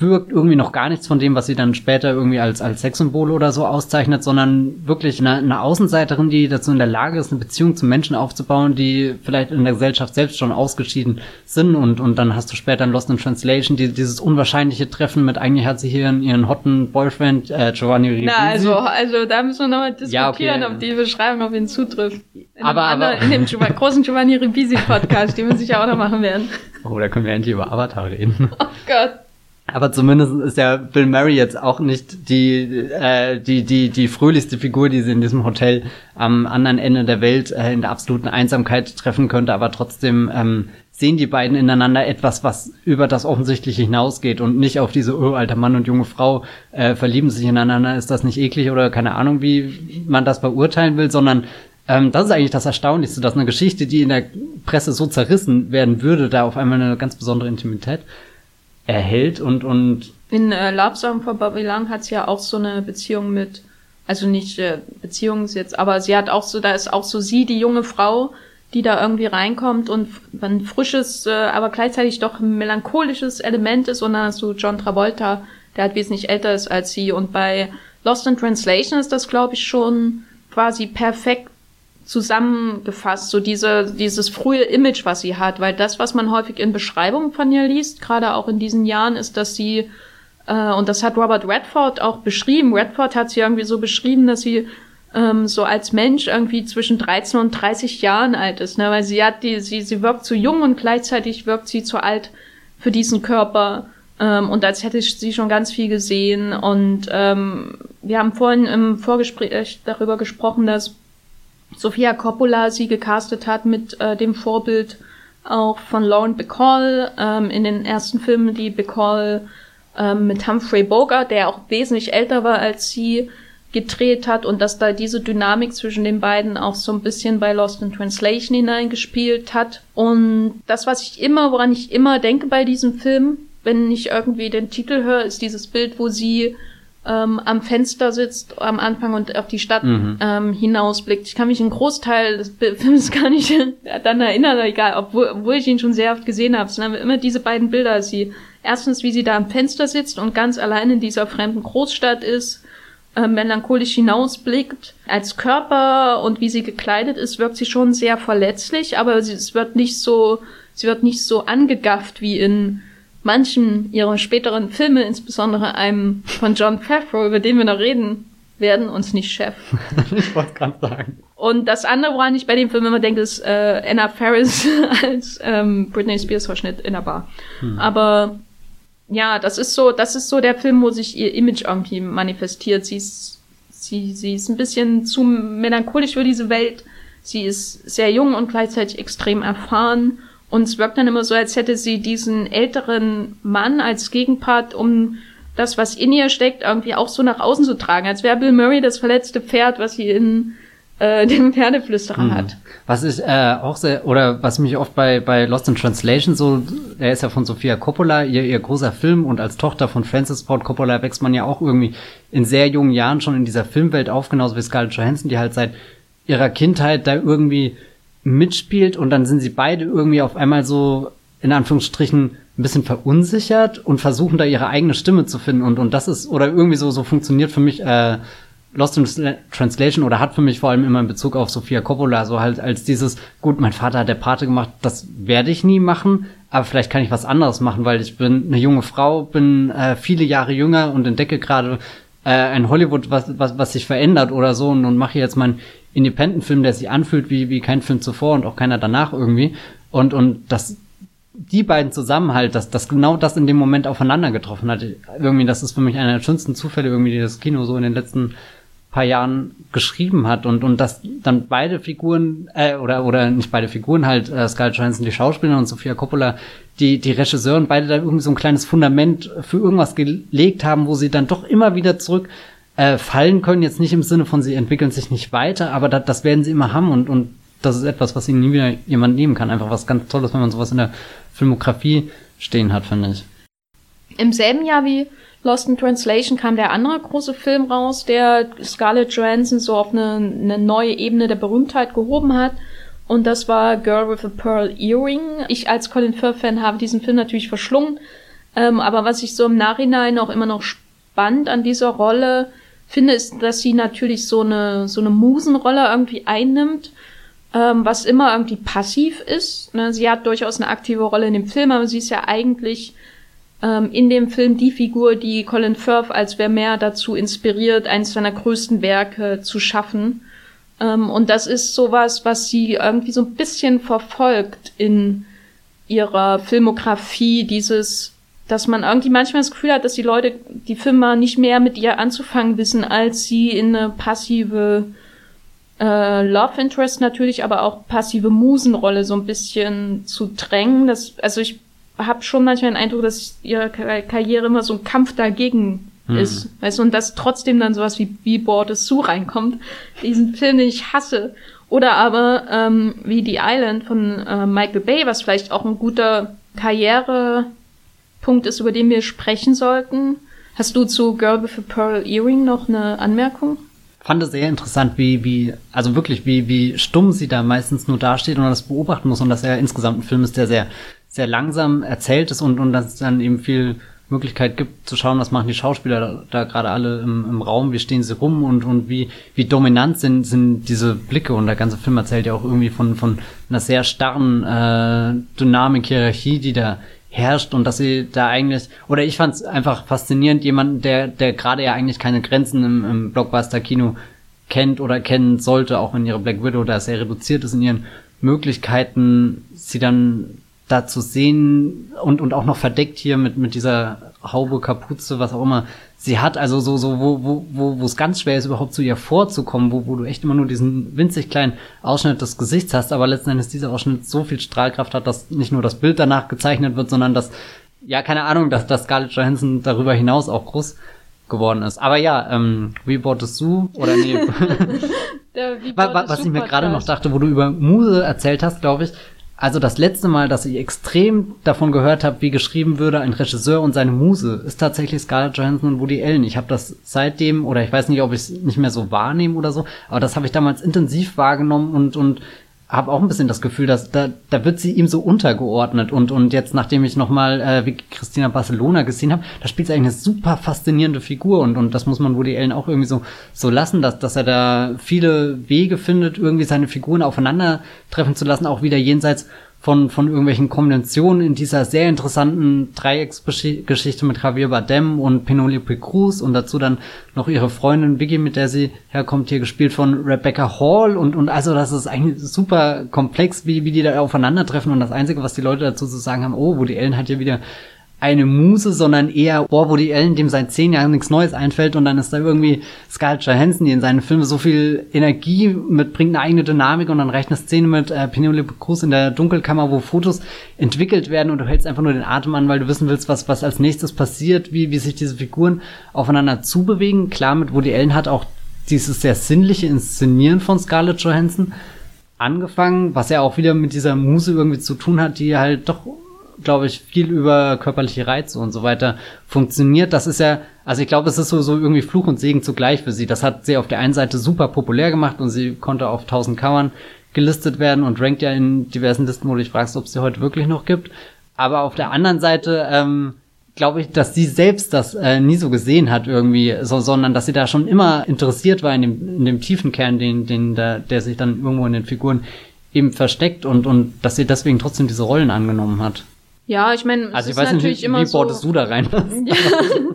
wirkt irgendwie noch gar nichts von dem, was sie dann später irgendwie als, als Sexsymbol oder so auszeichnet, sondern wirklich eine, eine Außenseiterin, die dazu in der Lage ist, eine Beziehung zu Menschen aufzubauen, die vielleicht in der Gesellschaft selbst schon ausgeschieden sind und, und dann hast du später in Lost in Translation die, dieses unwahrscheinliche Treffen mit eigentlich hat sie hier ihren, hotten Boyfriend, äh, Giovanni Ribisi. Na, also, also da müssen wir nochmal diskutieren, ja, okay. ob die Beschreibung auf ihn zutrifft. In aber, aber in dem großen Giovanni Ribisi Podcast, den wir sicher auch noch machen werden. Oh, da können wir endlich über Avatar reden. Oh Gott. Aber zumindest ist ja Bill Murray jetzt auch nicht die, äh, die, die, die fröhlichste Figur, die sie in diesem Hotel am anderen Ende der Welt äh, in der absoluten Einsamkeit treffen könnte. Aber trotzdem ähm, sehen die beiden ineinander etwas, was über das Offensichtliche hinausgeht und nicht auf diese, oh, alter Mann und junge Frau äh, verlieben sich ineinander. Ist das nicht eklig oder keine Ahnung, wie man das beurteilen will, sondern ähm, das ist eigentlich das Erstaunlichste, dass eine Geschichte, die in der Presse so zerrissen werden würde, da auf einmal eine ganz besondere Intimität erhält und und in äh, Love Song for Bobby Lang hat sie ja auch so eine Beziehung mit also nicht äh, Beziehung jetzt aber sie hat auch so da ist auch so sie die junge Frau die da irgendwie reinkommt und ein frisches äh, aber gleichzeitig doch melancholisches Element ist und dann hast du John Travolta der halt wesentlich älter ist als sie und bei Lost in Translation ist das glaube ich schon quasi perfekt zusammengefasst, so diese, dieses frühe Image, was sie hat, weil das, was man häufig in Beschreibungen von ihr liest, gerade auch in diesen Jahren, ist, dass sie, äh, und das hat Robert Redford auch beschrieben, Redford hat sie irgendwie so beschrieben, dass sie ähm, so als Mensch irgendwie zwischen 13 und 30 Jahren alt ist, ne, weil sie hat die, sie, sie wirkt zu jung und gleichzeitig wirkt sie zu alt für diesen Körper. Ähm, und als hätte ich sie schon ganz viel gesehen. Und ähm, wir haben vorhin im Vorgespräch darüber gesprochen, dass Sophia Coppola sie gecastet hat mit äh, dem Vorbild auch von Lauren Bacall ähm, in den ersten Filmen, die Bacall ähm, mit Humphrey Bogart, der auch wesentlich älter war als sie, gedreht hat und dass da diese Dynamik zwischen den beiden auch so ein bisschen bei Lost in Translation hineingespielt hat. Und das, was ich immer, woran ich immer denke bei diesem Film, wenn ich irgendwie den Titel höre, ist dieses Bild, wo sie ähm, am Fenster sitzt am Anfang und auf die Stadt mhm. ähm, hinausblickt. Ich kann mich einen Großteil des Films gar nicht dann erinnern, egal, obwohl, obwohl ich ihn schon sehr oft gesehen habe. Es sind immer diese beiden Bilder. Sie erstens, wie sie da am Fenster sitzt und ganz allein in dieser fremden Großstadt ist äh, melancholisch hinausblickt. Als Körper und wie sie gekleidet ist, wirkt sie schon sehr verletzlich, aber sie, es wird nicht so, sie wird nicht so angegafft wie in manchen ihrer späteren Filme, insbesondere einem von John Favreau, über den wir noch reden werden, uns nicht Chef. ich wollte gerade sagen. Und das andere, woran ich bei dem Film immer denke, ist äh, Anna Faris als ähm, Britney Spears Verschnitt in der Bar. Hm. Aber ja, das ist so, das ist so der Film, wo sich ihr Image irgendwie manifestiert. Sie ist, sie, sie ist ein bisschen zu melancholisch für diese Welt. Sie ist sehr jung und gleichzeitig extrem erfahren. Und es wirkt dann immer so, als hätte sie diesen älteren Mann als Gegenpart, um das, was in ihr steckt, irgendwie auch so nach außen zu tragen. Als wäre Bill Murray das verletzte Pferd, was sie in äh, dem Pferdeflüsterer mhm. hat. Was ich äh, auch sehr, oder was mich oft bei, bei Lost in Translation so, er ist ja von Sofia Coppola, ihr, ihr großer Film und als Tochter von Francis Ford Coppola wächst man ja auch irgendwie in sehr jungen Jahren schon in dieser Filmwelt auf, genauso wie Scarlett Johansson, die halt seit ihrer Kindheit da irgendwie mitspielt und dann sind sie beide irgendwie auf einmal so, in Anführungsstrichen, ein bisschen verunsichert und versuchen da ihre eigene Stimme zu finden und, und das ist, oder irgendwie so, so funktioniert für mich, äh, Lost in Translation oder hat für mich vor allem immer in Bezug auf Sofia Coppola so halt als dieses, gut, mein Vater hat der Pate gemacht, das werde ich nie machen, aber vielleicht kann ich was anderes machen, weil ich bin eine junge Frau, bin äh, viele Jahre jünger und entdecke gerade äh, ein Hollywood, was, was, was sich verändert oder so und, und mache jetzt meinen Independent-Film, der sich anfühlt wie, wie kein Film zuvor und auch keiner danach irgendwie. Und, und das, die beiden zusammen halt, dass, dass genau das in dem Moment aufeinander getroffen hat. Irgendwie, das ist für mich einer der schönsten Zufälle, irgendwie, die das Kino so in den letzten paar Jahren geschrieben hat und und dass dann beide Figuren äh, oder oder nicht beide Figuren halt äh, Scarlett Johansson die Schauspielerin und Sofia Coppola die die Regisseuren beide da irgendwie so ein kleines Fundament für irgendwas gelegt haben, wo sie dann doch immer wieder zurück äh, fallen können jetzt nicht im Sinne von sie entwickeln sich nicht weiter, aber das, das werden sie immer haben und und das ist etwas, was ihnen nie wieder jemand nehmen kann. Einfach was ganz Tolles, wenn man sowas in der Filmografie stehen hat, finde ich. Im selben Jahr wie Lost in Translation kam der andere große Film raus, der Scarlett Johansson so auf eine, eine neue Ebene der Berühmtheit gehoben hat. Und das war Girl with a Pearl Earring. Ich als Colin Firth-Fan habe diesen Film natürlich verschlungen. Ähm, aber was ich so im Nachhinein auch immer noch spannend an dieser Rolle finde, ist, dass sie natürlich so eine, so eine Musenrolle irgendwie einnimmt, ähm, was immer irgendwie passiv ist. Ne? Sie hat durchaus eine aktive Rolle in dem Film, aber sie ist ja eigentlich ähm, in dem Film die Figur, die Colin Firth als Vermeer dazu inspiriert, eines seiner größten Werke zu schaffen. Ähm, und das ist sowas, was sie irgendwie so ein bisschen verfolgt in ihrer Filmografie, dieses, dass man irgendwie manchmal das Gefühl hat, dass die Leute, die Filme nicht mehr mit ihr anzufangen wissen, als sie in eine passive äh, Love Interest natürlich, aber auch passive Musenrolle so ein bisschen zu drängen. Das, also ich habe schon manchmal den Eindruck, dass ihre Karriere immer so ein Kampf dagegen hm. ist. Weißt du, und dass trotzdem dann sowas wie wie Board Sue reinkommt. Diesen Film, den ich hasse. Oder aber ähm, wie The Island von äh, Michael Bay, was vielleicht auch ein guter Karrierepunkt ist, über den wir sprechen sollten. Hast du zu Girl with a Pearl Earring noch eine Anmerkung? fand es sehr interessant, wie, wie, also wirklich, wie, wie stumm sie da meistens nur dasteht und das beobachten muss und dass er insgesamt ein Film ist, der sehr sehr langsam erzählt ist und, und dass es dann eben viel Möglichkeit gibt zu schauen, was machen die Schauspieler da, da gerade alle im, im Raum, wie stehen sie rum und, und wie, wie dominant sind, sind diese Blicke. Und der ganze Film erzählt ja auch irgendwie von, von einer sehr starren äh, Dynamik, Hierarchie, die da herrscht und dass sie da eigentlich, oder ich fand es einfach faszinierend, jemanden, der, der gerade ja eigentlich keine Grenzen im, im Blockbuster-Kino kennt oder kennen sollte, auch in ihre Black Widow da sehr reduziert ist in ihren Möglichkeiten, sie dann da zu sehen und, und auch noch verdeckt hier mit, mit dieser Haube, Kapuze, was auch immer sie hat. Also so, so, wo, wo, wo, wo es ganz schwer ist, überhaupt zu ihr vorzukommen, wo, wo du echt immer nur diesen winzig kleinen Ausschnitt des Gesichts hast, aber letzten Endes dieser Ausschnitt so viel Strahlkraft hat, dass nicht nur das Bild danach gezeichnet wird, sondern dass, ja, keine Ahnung, dass, dass Scarlett Johansson darüber hinaus auch groß geworden ist. Aber ja, ähm, We Bought the Zoo oder nee. Was Zoo ich mir gerade noch dachte, wo du über Muse erzählt hast, glaube ich, also das letzte Mal, dass ich extrem davon gehört habe, wie geschrieben würde ein Regisseur und seine Muse, ist tatsächlich Scarlett Johansson und Woody Allen. Ich habe das seitdem, oder ich weiß nicht, ob ich es nicht mehr so wahrnehme oder so, aber das habe ich damals intensiv wahrgenommen und, und habe auch ein bisschen das Gefühl, dass da, da wird sie ihm so untergeordnet. Und und jetzt nachdem ich noch mal äh, wie Christina Barcelona gesehen habe, da spielt sie eigentlich eine super faszinierende Figur. Und und das muss man Woody Allen auch irgendwie so so lassen, dass dass er da viele Wege findet, irgendwie seine Figuren aufeinandertreffen zu lassen, auch wieder jenseits von, von irgendwelchen Konventionen in dieser sehr interessanten Dreiecksgeschichte mit Javier Bardem und Penelope Cruz und dazu dann noch ihre Freundin Vicky, mit der sie herkommt, hier gespielt von Rebecca Hall und, und also das ist eigentlich super komplex, wie, wie die da aufeinandertreffen und das Einzige, was die Leute dazu zu sagen haben, oh, Woody Allen hat hier wieder eine Muse, sondern eher, boah, Woody Allen, dem seit zehn Jahren nichts Neues einfällt und dann ist da irgendwie Scarlett Johansson, die in seinen Filmen so viel Energie mitbringt, eine eigene Dynamik und dann reicht eine Szene mit äh, Penelope Cruz in der Dunkelkammer, wo Fotos entwickelt werden und du hältst einfach nur den Atem an, weil du wissen willst, was, was als nächstes passiert, wie, wie sich diese Figuren aufeinander zubewegen. Klar, mit Woody Allen hat auch dieses sehr sinnliche Inszenieren von Scarlett Johansson angefangen, was ja auch wieder mit dieser Muse irgendwie zu tun hat, die halt doch glaube ich, viel über körperliche Reize und so weiter funktioniert. Das ist ja, also ich glaube, es ist so, so irgendwie Fluch und Segen zugleich für sie. Das hat sie auf der einen Seite super populär gemacht und sie konnte auf 1000 Covern gelistet werden und rankt ja in diversen Listen, wo du dich fragst, ob es sie heute wirklich noch gibt. Aber auf der anderen Seite, ähm, glaube ich, dass sie selbst das äh, nie so gesehen hat irgendwie, so, sondern dass sie da schon immer interessiert war in dem, in dem tiefen Kern, den, den, der, der sich dann irgendwo in den Figuren eben versteckt und, und dass sie deswegen trotzdem diese Rollen angenommen hat. Ja, ich meine, Also ich weiß nicht, wie so, bordest du da rein? Ja,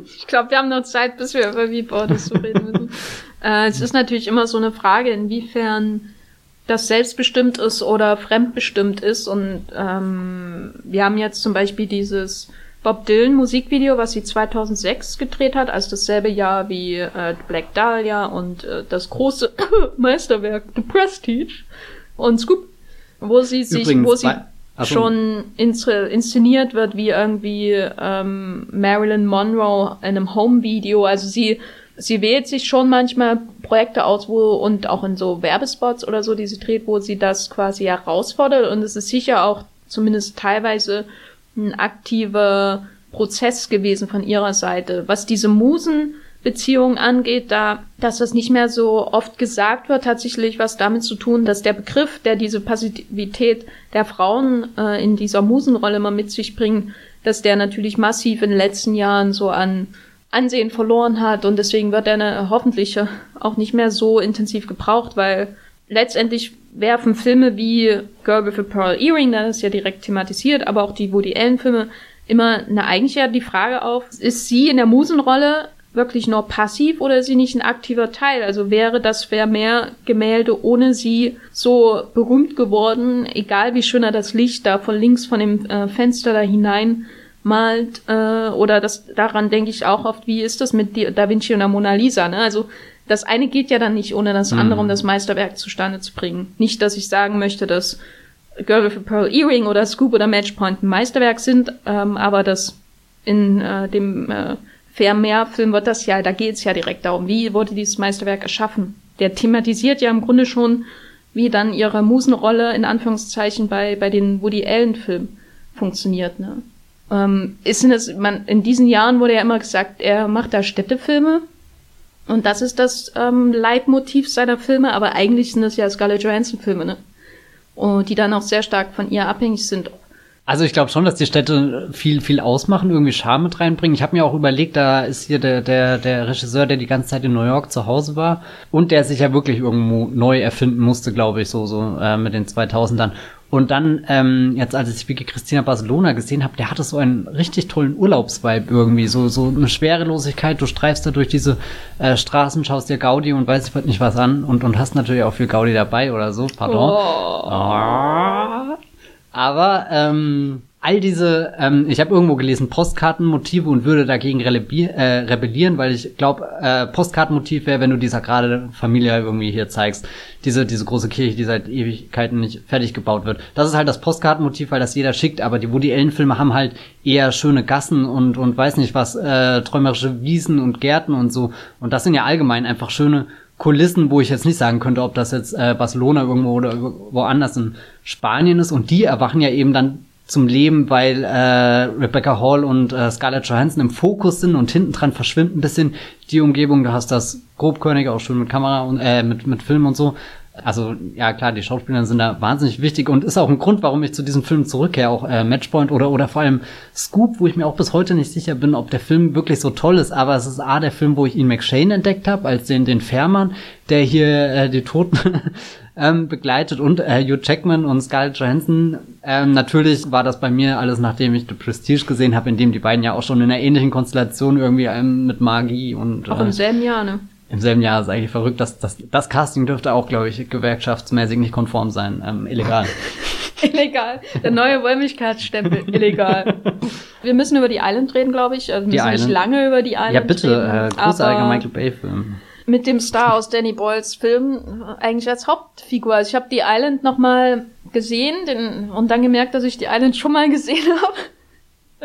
ich glaube, wir haben noch Zeit, bis wir über Vibordes so reden müssen. äh, es ist natürlich immer so eine Frage, inwiefern das selbstbestimmt ist oder fremdbestimmt ist. Und ähm, wir haben jetzt zum Beispiel dieses Bob Dylan Musikvideo, was sie 2006 gedreht hat, also dasselbe Jahr wie äh, Black Dahlia und äh, das große Meisterwerk The Prestige und Scoop, wo sie sich, Übrigens, wo sie also- schon ins, inszeniert wird wie irgendwie ähm, Marilyn Monroe in einem Home-Video. Also sie, sie wählt sich schon manchmal Projekte aus, wo und auch in so Werbespots oder so, die sie dreht, wo sie das quasi herausfordert. Und es ist sicher auch zumindest teilweise ein aktiver Prozess gewesen von ihrer Seite. Was diese Musenbeziehung angeht, da, dass das nicht mehr so oft gesagt wird, hat sicherlich was damit zu tun, dass der Begriff, der diese Passivität der Frauen äh, in dieser Musenrolle immer mit sich bringt, dass der natürlich massiv in den letzten Jahren so an Ansehen verloren hat und deswegen wird er ne, hoffentlich auch nicht mehr so intensiv gebraucht, weil letztendlich werfen Filme wie Girl with a Pearl Earring, das ist ja direkt thematisiert, aber auch die Woody Allen Filme immer eine eigentlich ja die Frage auf, ist sie in der Musenrolle wirklich nur passiv oder ist sie nicht ein aktiver Teil? Also wäre das wäre mehr Gemälde ohne sie so berühmt geworden, egal wie schöner das Licht da von links von dem äh, Fenster da hinein malt äh, oder das daran denke ich auch oft, wie ist das mit Da Vinci und der Mona Lisa, ne? Also das eine geht ja dann nicht ohne das andere, um das Meisterwerk zustande zu bringen. Nicht, dass ich sagen möchte, dass Girl with a Pearl Earring oder Scoop oder Matchpoint ein Meisterwerk sind, ähm, aber das in äh, dem äh, Vermeer-Film wird das ja, da geht es ja direkt darum, wie wurde dieses Meisterwerk erschaffen. Der thematisiert ja im Grunde schon, wie dann ihre Musenrolle in Anführungszeichen bei, bei den Woody Allen-Filmen funktioniert. Ne? Ähm, ist das, man, in diesen Jahren wurde ja immer gesagt, er macht da Städtefilme. Und das ist das ähm, Leitmotiv seiner Filme, aber eigentlich sind das ja Scarlett Johansson-Filme, ne? Und die dann auch sehr stark von ihr abhängig sind. Also ich glaube schon, dass die Städte viel, viel ausmachen, irgendwie Charme mit reinbringen. Ich habe mir auch überlegt, da ist hier der, der, der Regisseur, der die ganze Zeit in New York zu Hause war und der sich ja wirklich irgendwo neu erfinden musste, glaube ich, so, so äh, mit den 2000ern. Und dann, ähm, jetzt als ich Vicky Christina Barcelona gesehen habe, der hatte so einen richtig tollen Urlaubsvibe irgendwie, so, so eine Schwerelosigkeit. Du streifst da durch diese äh, Straßen, schaust dir Gaudi und weißt ich nicht was an und, und hast natürlich auch viel Gaudi dabei oder so, pardon. Oh. Ah. Aber ähm, all diese, ähm, ich habe irgendwo gelesen, Postkartenmotive und würde dagegen äh, rebellieren, weil ich glaube, äh, Postkartenmotiv wäre, wenn du dieser gerade Familie irgendwie hier zeigst, diese, diese große Kirche, die seit Ewigkeiten nicht fertig gebaut wird. Das ist halt das Postkartenmotiv, weil das jeder schickt, aber die Woody Allen Filme haben halt eher schöne Gassen und, und weiß nicht was, äh, träumerische Wiesen und Gärten und so. Und das sind ja allgemein einfach schöne Kulissen, wo ich jetzt nicht sagen könnte, ob das jetzt äh, Barcelona irgendwo oder woanders in Spanien ist. Und die erwachen ja eben dann zum Leben, weil äh, Rebecca Hall und äh, Scarlett Johansson im Fokus sind und hinten dran verschwimmt ein bisschen die Umgebung. Du hast das grobkörnige auch schon mit Kamera und äh, mit mit Film und so. Also ja klar, die Schauspieler sind da wahnsinnig wichtig und ist auch ein Grund, warum ich zu diesem Film zurückkehre, auch äh, Matchpoint oder oder vor allem Scoop, wo ich mir auch bis heute nicht sicher bin, ob der Film wirklich so toll ist. Aber es ist a der Film, wo ich Ian McShane entdeckt habe als den den Fährmann, der hier äh, die Toten ähm, begleitet und äh, Hugh Jackman und Scarlett Johansson. Ähm, natürlich war das bei mir alles, nachdem ich The Prestige gesehen habe, in dem die beiden ja auch schon in einer ähnlichen Konstellation irgendwie ähm, mit Magie und auch im äh, selben Jahr, ne? Im selben Jahr ist eigentlich verrückt. Das, das, das Casting dürfte auch, glaube ich, gewerkschaftsmäßig nicht konform sein. Ähm, illegal. illegal. Der neue Wollmilchkeitsstempel. illegal. Wir müssen über die Island reden, glaube ich. Also wir müssen nicht lange über die Island Ja, bitte. Reden, äh, großartiger Michael Bay-Film mit dem Star aus Danny Boyles Film eigentlich als Hauptfigur. Also ich habe die Island nochmal gesehen den, und dann gemerkt, dass ich die Island schon mal gesehen habe.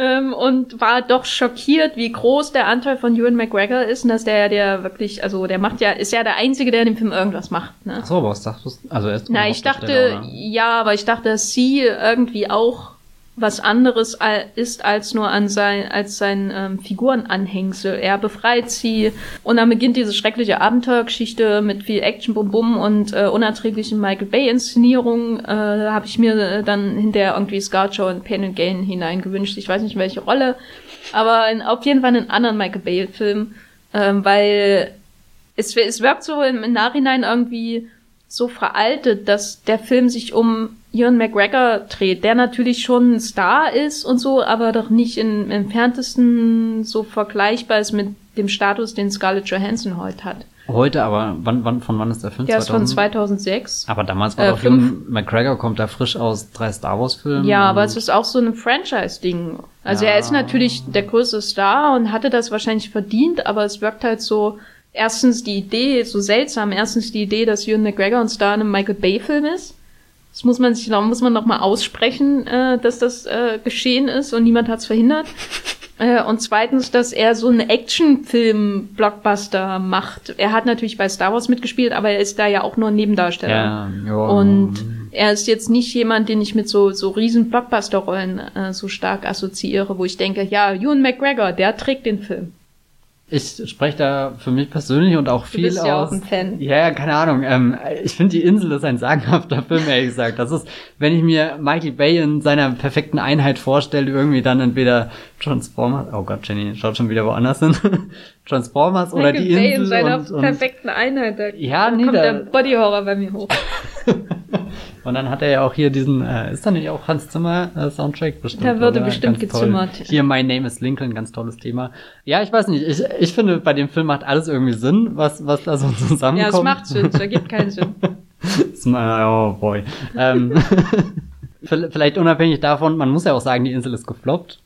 Ähm, und war doch schockiert, wie groß der Anteil von Ewan McGregor ist und dass der, der wirklich, also der macht ja, ist ja der Einzige, der in dem Film irgendwas macht. Ne? Ach so, aber was dachtest du? Also er ist Na, ich dachte, ja, aber ich dachte, dass sie irgendwie auch was anderes ist als nur an sein, als sein ähm, Figurenanhängsel. Er befreit sie und dann beginnt diese schreckliche Abenteuergeschichte mit viel Action, Bum Bum und äh, unerträglichen Michael Bay Inszenierungen. Äh, habe ich mir äh, dann hinterher irgendwie Scarjo und Pain and Gain hineingewünscht. Ich weiß nicht welche Rolle, aber in, auf jeden Fall einen anderen Michael Bay Film, äh, weil es, es wirkt so im Nachhinein irgendwie so veraltet, dass der Film sich um Ian McGregor dreht, der natürlich schon ein Star ist und so, aber doch nicht im entferntesten so vergleichbar ist mit dem Status, den Scarlett Johansson heute hat. Heute, aber wann, wann, von wann ist der Film? Der 2000? ist von 2006. Aber damals war äh, doch Ian McGregor kommt da frisch aus drei Star Wars Filmen. Ja, aber es ist auch so ein Franchise-Ding. Also ja. er ist natürlich der größte Star und hatte das wahrscheinlich verdient, aber es wirkt halt so, erstens die Idee, so seltsam, erstens die Idee, dass Ewan McGregor ein Star in einem Michael Bay Film ist. Das muss man sich, muss man noch mal aussprechen, äh, dass das äh, geschehen ist und niemand hat es verhindert. Äh, und zweitens, dass er so einen Actionfilm-Blockbuster macht. Er hat natürlich bei Star Wars mitgespielt, aber er ist da ja auch nur ein Nebendarsteller. Ja, ja. Und er ist jetzt nicht jemand, den ich mit so, so riesen Blockbuster-Rollen äh, so stark assoziiere, wo ich denke, ja, Ewan McGregor, der trägt den Film. Ich spreche da für mich persönlich und auch viel du bist ja aus. Auch ein Fan. Ja, keine Ahnung. Ähm, ich finde die Insel ist ein sagenhafter Film, ehrlich gesagt. Das ist, wenn ich mir Michael Bay in seiner perfekten Einheit vorstelle, irgendwie dann entweder Transformers, oh Gott, Jenny schaut schon wieder woanders hin. Transformers Michael oder die Bay Insel. In seiner und, und perfekten Einheit. Da, ja, nee, kommt da, der Body Horror bei mir hoch. Und dann hat er ja auch hier diesen, äh, ist da nicht auch Hans Zimmer äh, Soundtrack bestimmt? Da würde oder? bestimmt ganz gezimmert. Toll. Hier My Name is Lincoln, ganz tolles Thema. Ja, ich weiß nicht, ich, ich finde, bei dem Film macht alles irgendwie Sinn, was, was da so zusammenkommt. Ja, es macht Sinn, es ergibt keinen Sinn. oh boy. ähm, vielleicht unabhängig davon, man muss ja auch sagen, die Insel ist gefloppt.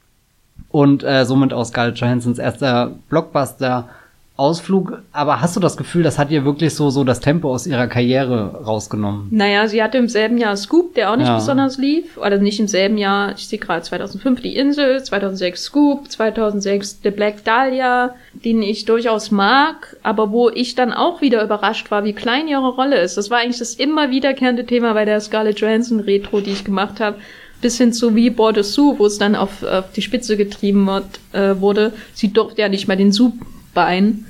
Und äh, somit aus Scarlett Johansons erster Blockbuster Ausflug, aber hast du das Gefühl, das hat ihr wirklich so, so das Tempo aus ihrer Karriere rausgenommen? Naja, sie hatte im selben Jahr Scoop, der auch nicht ja. besonders lief. Oder nicht im selben Jahr, ich sehe gerade 2005 Die Insel, 2006 Scoop, 2006 The Black Dahlia, den ich durchaus mag, aber wo ich dann auch wieder überrascht war, wie klein ihre Rolle ist. Das war eigentlich das immer wiederkehrende Thema bei der Scarlett Johansson Retro, die ich gemacht habe bis hin zu wie Bordeaux wo es dann auf, auf die Spitze getrieben wird, äh, wurde. Sie durfte ja nicht mal den Sous Bein.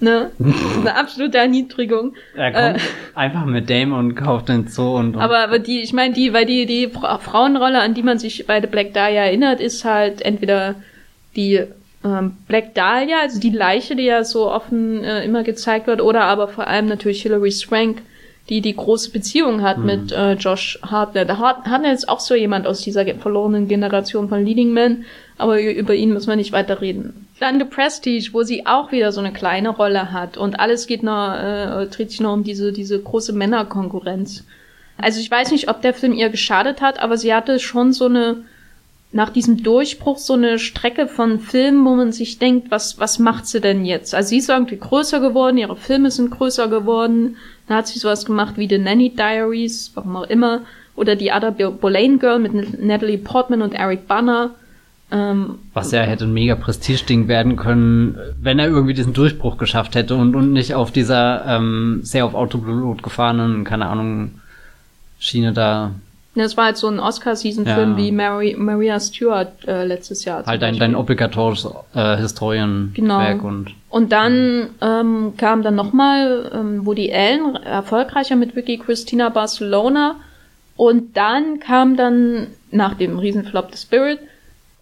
Ne? Eine absolute Erniedrigung. Er kommt äh, einfach mit Dame und kauft den Zoo und, und aber, aber die, ich meine, die, weil die, die Frauenrolle, an die man sich bei The Black Dahlia erinnert, ist halt entweder die ähm, Black Dahlia, also die Leiche, die ja so offen äh, immer gezeigt wird, oder aber vor allem natürlich Hilary Swank, die die große Beziehung hat mhm. mit äh, Josh Hartnett. Hartnett ist auch so jemand aus dieser verlorenen Generation von Leading Men, aber über ihn müssen wir nicht weiter reden. Dann The Prestige, wo sie auch wieder so eine kleine Rolle hat und alles geht noch, äh, dreht sich noch um diese, diese große Männerkonkurrenz. Also ich weiß nicht, ob der Film ihr geschadet hat, aber sie hatte schon so eine nach diesem Durchbruch so eine Strecke von Filmen, wo man sich denkt, was, was macht sie denn jetzt? Also sie ist irgendwie größer geworden, ihre Filme sind größer geworden. Da hat sie sowas gemacht wie The Nanny Diaries, warum auch immer. Oder die Ada Boleyn Girl mit Natalie Portman und Eric Banner. Ähm, Was ja hätte ein mega Prestige-Ding werden können, wenn er irgendwie diesen Durchbruch geschafft hätte und, und nicht auf dieser ähm, sehr auf Autopilot gefahrenen, keine Ahnung, Schiene da das war halt so ein Oscar-Season-Film ja. wie Mary, Maria Stewart äh, letztes Jahr. Halt dein, dein obligatorisches äh, Historienwerk genau. und. Und dann ähm, kam dann nochmal ähm, Woody Allen, erfolgreicher mit Vicky Christina Barcelona. Und dann kam dann, nach dem Riesenflop The Spirit,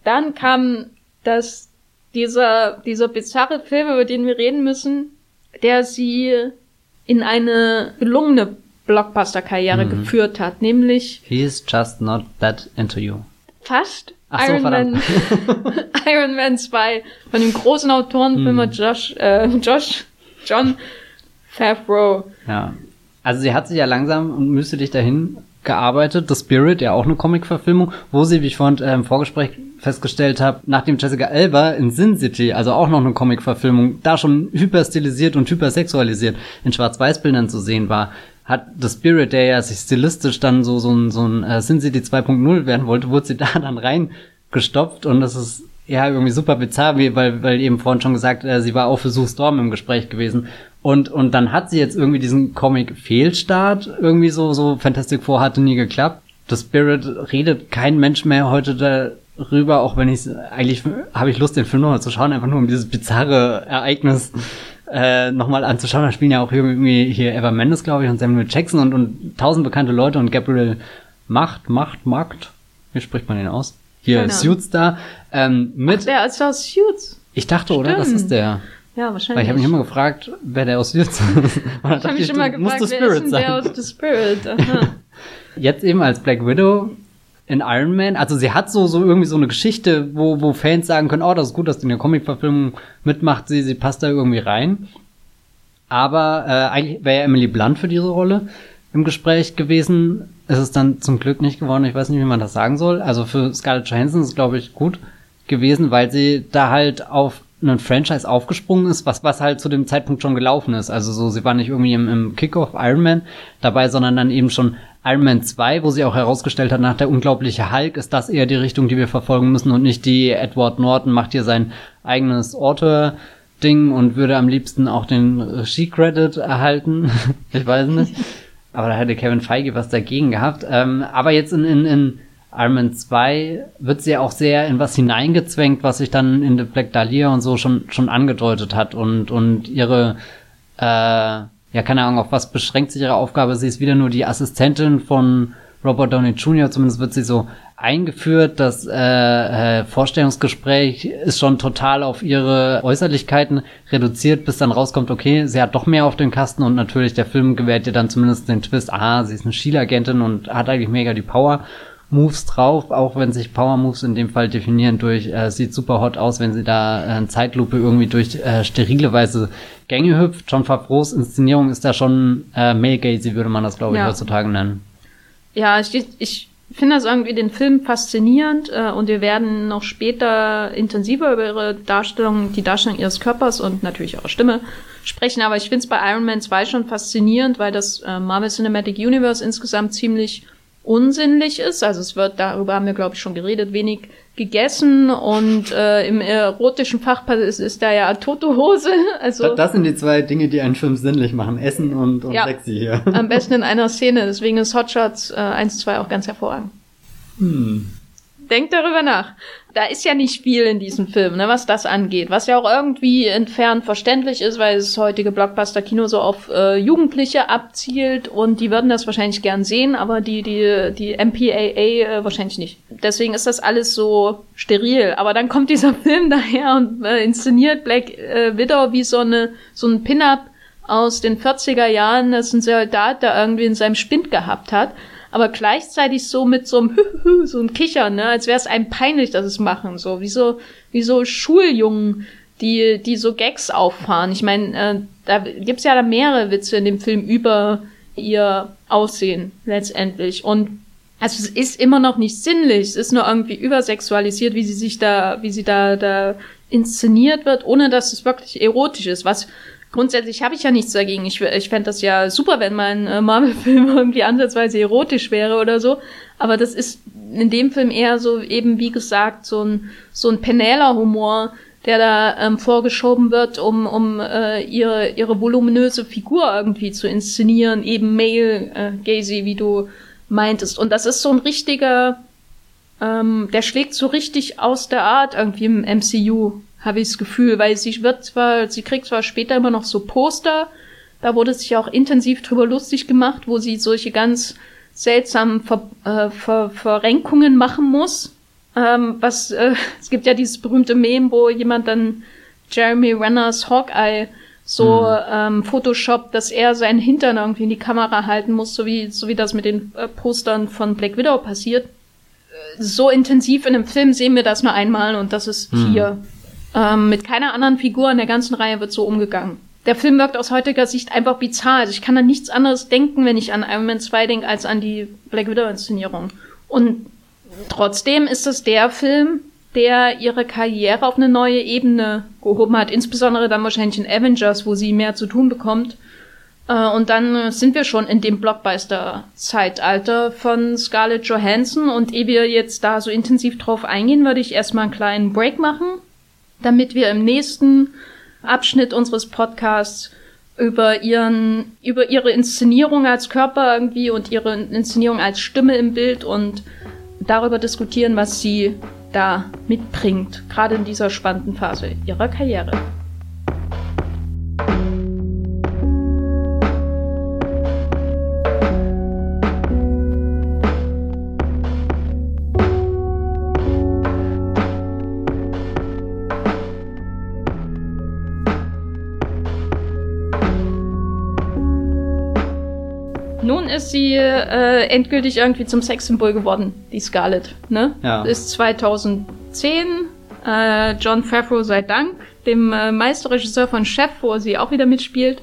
dann kam das, dieser, dieser bizarre Film, über den wir reden müssen, der sie in eine gelungene Blockbuster-Karriere mhm. geführt hat, nämlich He's just not that into you. Fast. Ach Iron, so, Man, Iron Man 2 von dem großen Autorenfilmer mhm. Josh, äh, Josh, John Favreau. Ja. Also sie hat sich ja langsam und mühselig dahin gearbeitet. The Spirit, ja auch eine Comic-Verfilmung, wo sie, wie ich vorhin äh, im Vorgespräch festgestellt habe, nachdem Jessica Alba in Sin City, also auch noch eine Comic-Verfilmung, da schon hyperstilisiert und hypersexualisiert in Schwarz-Weiß-Bildern zu sehen war, hat The Spirit, der ja sich stilistisch dann so, so ein, so ein äh, Sin City 2.0 werden wollte, wurde sie da dann reingestopft und das ist ja irgendwie super bizarr, weil, weil eben vorhin schon gesagt, äh, sie war auch für Sue Storm im Gespräch gewesen. Und, und dann hat sie jetzt irgendwie diesen Comic-Fehlstart, irgendwie so, so Fantastic Four hatte nie geklappt. The Spirit redet kein Mensch mehr heute darüber, auch wenn ich eigentlich habe ich Lust, den Film nochmal zu schauen, einfach nur um dieses bizarre Ereignis äh, nochmal anzuschauen. Da spielen ja auch irgendwie hier Eva Mendes, glaube ich, und Samuel Jackson und, und tausend bekannte Leute und Gabriel Macht, Macht, Macht. Wie spricht man den aus? Hier, Keine Suits da. Ähm, mit Ach, der ist aus Suits. Ich dachte, Stimmt. oder? Das ist der. Ja, wahrscheinlich. Weil ich habe mich immer gefragt, wer der aus Suits ist. ich habe mich immer gefragt, wer ist denn der aus The Spirit? Aha. Jetzt eben als Black Widow in Iron Man. Also sie hat so, so irgendwie so eine Geschichte, wo, wo Fans sagen können, oh, das ist gut, dass die in der Comic-Verfilmung mitmacht, sie, sie passt da irgendwie rein. Aber äh, eigentlich wäre ja Emily Blunt für diese Rolle im Gespräch gewesen. Ist es dann zum Glück nicht geworden. Ich weiß nicht, wie man das sagen soll. Also für Scarlett Johansson ist es, glaube ich, gut gewesen, weil sie da halt auf einen Franchise aufgesprungen ist, was, was halt zu dem Zeitpunkt schon gelaufen ist. Also so, sie war nicht irgendwie im, im Kickoff Iron Man dabei, sondern dann eben schon Iron Man 2, wo sie auch herausgestellt hat, nach der unglaubliche Hulk ist das eher die Richtung, die wir verfolgen müssen und nicht die Edward Norton macht hier sein eigenes Autor-Ding und würde am liebsten auch den Regie-Credit erhalten. ich weiß nicht. Aber da hätte Kevin Feige was dagegen gehabt. Ähm, aber jetzt in, in, in Iron Man 2 wird sie auch sehr in was hineingezwängt, was sich dann in The Black Dahlia und so schon, schon angedeutet hat und, und ihre, äh, ja, keine Ahnung, auf was beschränkt sich ihre Aufgabe. Sie ist wieder nur die Assistentin von Robert Downey Jr., zumindest wird sie so eingeführt. Das äh, äh, Vorstellungsgespräch ist schon total auf ihre Äußerlichkeiten reduziert, bis dann rauskommt, okay, sie hat doch mehr auf den Kasten und natürlich der Film gewährt ihr dann zumindest den Twist, ah, sie ist eine Schielagentin und hat eigentlich mega die Power. Moves drauf, auch wenn sich Power Moves in dem Fall definieren durch, äh, sieht super hot aus, wenn sie da äh, Zeitlupe irgendwie durch äh, sterile Weise Gänge hüpft. John Favreau's Inszenierung ist da schon äh, male gazy, würde man das, glaube ich, ja. heutzutage nennen. Ja, ich, ich finde das irgendwie den Film faszinierend äh, und wir werden noch später intensiver über ihre Darstellung, die Darstellung ihres Körpers und natürlich auch Stimme sprechen, aber ich finde es bei Iron Man 2 schon faszinierend, weil das äh, Marvel Cinematic Universe insgesamt ziemlich unsinnlich ist. Also es wird, darüber haben wir, glaube ich, schon geredet, wenig gegessen und äh, im erotischen Fachpass ist, ist da ja tote Hose. Also, das sind die zwei Dinge, die einen Film sinnlich machen. Essen und, und ja, sexy hier. Am besten in einer Szene. Deswegen ist Hotshots äh, 1, 2 auch ganz hervorragend. Hm. Denkt darüber nach da ist ja nicht viel in diesem Film, ne, was das angeht. Was ja auch irgendwie entfernt verständlich ist, weil das heutige Blockbuster-Kino so auf äh, Jugendliche abzielt und die würden das wahrscheinlich gern sehen, aber die, die, die MPAA äh, wahrscheinlich nicht. Deswegen ist das alles so steril. Aber dann kommt dieser Film daher und äh, inszeniert Black äh, Widow wie so eine, so ein Pin-Up aus den 40er Jahren, dass ein Soldat da irgendwie in seinem Spind gehabt hat aber gleichzeitig so mit so einem so ein Kichern, ne, als wäre es einem peinlich, dass es machen, so. Wie so wie so Schuljungen, die die so Gags auffahren. Ich meine, äh, da gibt's ja da mehrere Witze in dem Film über ihr Aussehen letztendlich. Und also es ist immer noch nicht sinnlich, es ist nur irgendwie übersexualisiert, wie sie sich da, wie sie da, da inszeniert wird, ohne dass es wirklich erotisch ist, was grundsätzlich habe ich ja nichts dagegen. Ich, ich fände das ja super, wenn mein äh, Marvel-Film irgendwie ansatzweise erotisch wäre oder so. Aber das ist in dem Film eher so eben, wie gesagt, so ein, so ein Penela-Humor, der da ähm, vorgeschoben wird, um, um äh, ihre, ihre voluminöse Figur irgendwie zu inszenieren, eben Male äh, Gazy, wie du meintest. Und das ist so ein richtiger, ähm, der schlägt so richtig aus der Art irgendwie im MCU, habe ich das Gefühl, weil sie wird zwar, sie kriegt zwar später immer noch so Poster, da wurde sich auch intensiv drüber lustig gemacht, wo sie solche ganz seltsamen Ver, äh, Ver, Verrenkungen machen muss. Ähm, was, äh, es gibt ja dieses berühmte Meme, wo jemand dann Jeremy Renners Hawkeye so mhm. ähm, Photoshop, dass er seinen Hintern irgendwie in die Kamera halten muss, so wie, so wie das mit den äh, Postern von Black Widow passiert. Äh, so intensiv in einem Film sehen wir das nur einmal und das ist mhm. hier. Ähm, mit keiner anderen Figur in der ganzen Reihe wird so umgegangen. Der Film wirkt aus heutiger Sicht einfach bizarr. Also ich kann an nichts anderes denken, wenn ich an Iron Man 2 denke, als an die Black Widow-Inszenierung. Und trotzdem ist es der Film, der ihre Karriere auf eine neue Ebene gehoben hat. Insbesondere dann wahrscheinlich in Avengers, wo sie mehr zu tun bekommt. Äh, und dann sind wir schon in dem Blockbuster-Zeitalter von Scarlett Johansson. Und ehe wir jetzt da so intensiv drauf eingehen, würde ich erstmal einen kleinen Break machen, damit wir im nächsten Abschnitt unseres Podcasts über ihren, über ihre Inszenierung als Körper irgendwie und ihre Inszenierung als Stimme im Bild und darüber diskutieren, was sie da mitbringt, gerade in dieser spannenden Phase ihrer Karriere. Ist sie äh, endgültig irgendwie zum Sexsymbol geworden, die Scarlett. Ne? Ja. Ist 2010. Äh, John Favreau sei Dank, dem äh, Meisterregisseur von Chef, wo sie auch wieder mitspielt.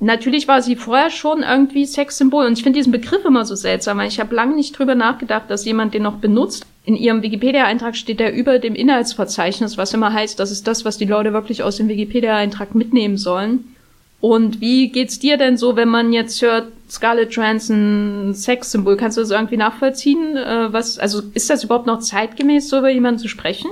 Natürlich war sie vorher schon irgendwie Sexsymbol und ich finde diesen Begriff immer so seltsam, weil ich habe lange nicht drüber nachgedacht, dass jemand den noch benutzt. In ihrem Wikipedia-Eintrag steht er über dem Inhaltsverzeichnis, was immer heißt, das ist das, was die Leute wirklich aus dem Wikipedia-Eintrag mitnehmen sollen. Und wie geht's dir denn so, wenn man jetzt hört, Scarlett Johansson Sexsymbol? Kannst du das irgendwie nachvollziehen? Äh, was, also ist das überhaupt noch zeitgemäß, so über jemanden zu sprechen?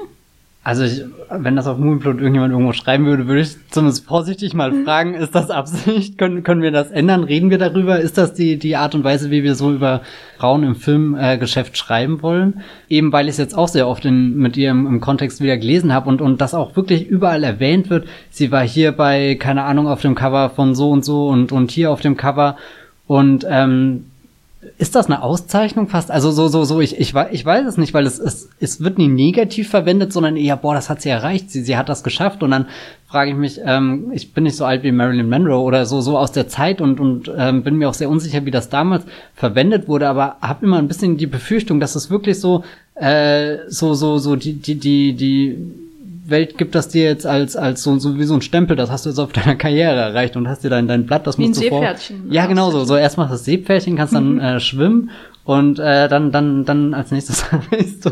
Also ich, wenn das auf Moonplot irgendjemand irgendwo schreiben würde, würde ich zumindest vorsichtig mal fragen, ist das Absicht? können, können wir das ändern? Reden wir darüber? Ist das die, die Art und Weise, wie wir so über Frauen im Filmgeschäft äh, schreiben wollen? Eben weil ich es jetzt auch sehr oft in, mit ihr im, im Kontext wieder gelesen habe und, und das auch wirklich überall erwähnt wird. Sie war hier bei, keine Ahnung, auf dem Cover von so und so und, und hier auf dem Cover. Und ähm, ist das eine Auszeichnung fast? Also so, so, so, ich, ich, ich weiß es nicht, weil es, es, es wird nie negativ verwendet, sondern eher, boah, das hat sie erreicht, sie, sie hat das geschafft und dann frage ich mich, ähm, ich bin nicht so alt wie Marilyn Monroe oder so, so aus der Zeit und, und ähm, bin mir auch sehr unsicher, wie das damals verwendet wurde, aber habe immer ein bisschen die Befürchtung, dass es wirklich so, äh, so, so, so, die, die, die, die, Welt gibt das dir jetzt als, als so, so wie so ein Stempel, das hast du jetzt auf deiner Karriere erreicht und hast dir dein, dein Blatt, das wie musst ein du vor. Ja, genau so. So erst machst du das Seepferdchen, kannst dann äh, schwimmen und äh, dann, dann, dann als nächstes ist du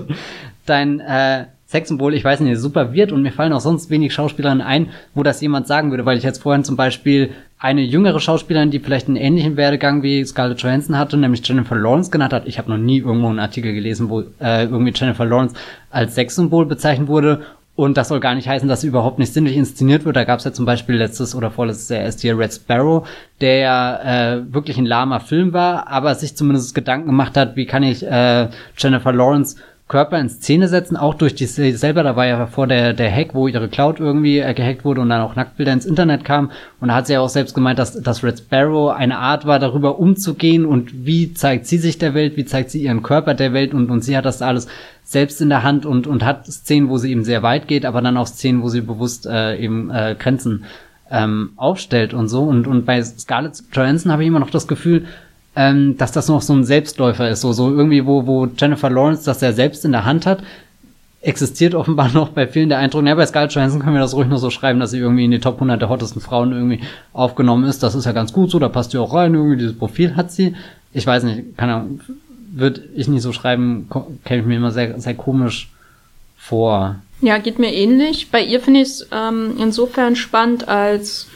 dein äh, Sexsymbol, ich weiß nicht, super wird und mir fallen auch sonst wenig Schauspielerinnen ein, wo das jemand sagen würde, weil ich jetzt vorhin zum Beispiel eine jüngere Schauspielerin, die vielleicht einen ähnlichen Werdegang wie Scarlett Johansson hatte, nämlich Jennifer Lawrence genannt hat. Ich habe noch nie irgendwo einen Artikel gelesen, wo äh, irgendwie Jennifer Lawrence als Sexsymbol bezeichnet wurde und das soll gar nicht heißen, dass sie überhaupt nicht sinnlich inszeniert wird. Da gab es ja zum Beispiel letztes oder vorletztes Jahr erst hier Red Sparrow, der ja äh, wirklich ein lahmer Film war, aber sich zumindest Gedanken gemacht hat, wie kann ich äh, Jennifer Lawrence Körper in Szene setzen, auch durch die selber, da war ja vor der, der Hack, wo ihre Cloud irgendwie äh, gehackt wurde und dann auch Nacktbilder ins Internet kamen. Und da hat sie ja auch selbst gemeint, dass, dass Red Sparrow eine Art war, darüber umzugehen und wie zeigt sie sich der Welt, wie zeigt sie ihren Körper der Welt und, und sie hat das alles selbst in der Hand und, und hat Szenen, wo sie eben sehr weit geht, aber dann auch Szenen, wo sie bewusst äh, eben äh, Grenzen ähm, aufstellt und so. Und, und bei Scarlett Johansson habe ich immer noch das Gefühl, ähm, dass das noch so ein Selbstläufer ist, so, so irgendwie, wo, wo Jennifer Lawrence das ja selbst in der Hand hat, existiert offenbar noch bei vielen der Eindruck, ja, bei Scarlett Johansson können wir das ruhig nur so schreiben, dass sie irgendwie in die Top 100 der hottesten Frauen irgendwie aufgenommen ist. Das ist ja ganz gut so, da passt sie auch rein, irgendwie dieses Profil hat sie. Ich weiß nicht, keine Ahnung, würde ich nicht so schreiben, käme ich mir immer sehr, sehr komisch vor. Ja, geht mir ähnlich. Bei ihr finde ich es ähm, insofern spannend, als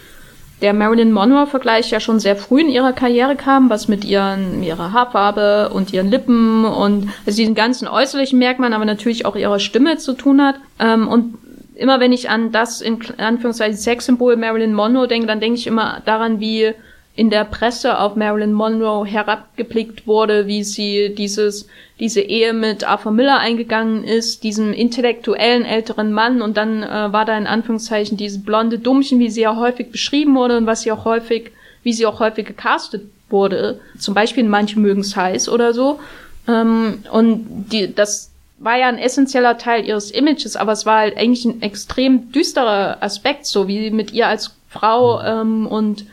der Marilyn Monroe-Vergleich ja schon sehr früh in ihrer Karriere kam, was mit ihren, ihrer Haarfarbe und ihren Lippen und also diesen ganzen äußerlichen Merkmalen, aber natürlich auch ihrer Stimme zu tun hat. Ähm, und immer wenn ich an das in Anführungszeichen Sexsymbol Marilyn Monroe denke, dann denke ich immer daran, wie in der Presse auf Marilyn Monroe herabgeblickt wurde, wie sie dieses, diese Ehe mit Arthur Miller eingegangen ist, diesem intellektuellen älteren Mann und dann äh, war da in Anführungszeichen dieses blonde Dummchen, wie sie ja häufig beschrieben wurde und was sie auch häufig, wie sie auch häufig gecastet wurde. Zum Beispiel in Manche mögen's heiß oder so. Ähm, und die, das war ja ein essentieller Teil ihres Images, aber es war halt eigentlich ein extrem düsterer Aspekt, so wie mit ihr als Frau ähm, und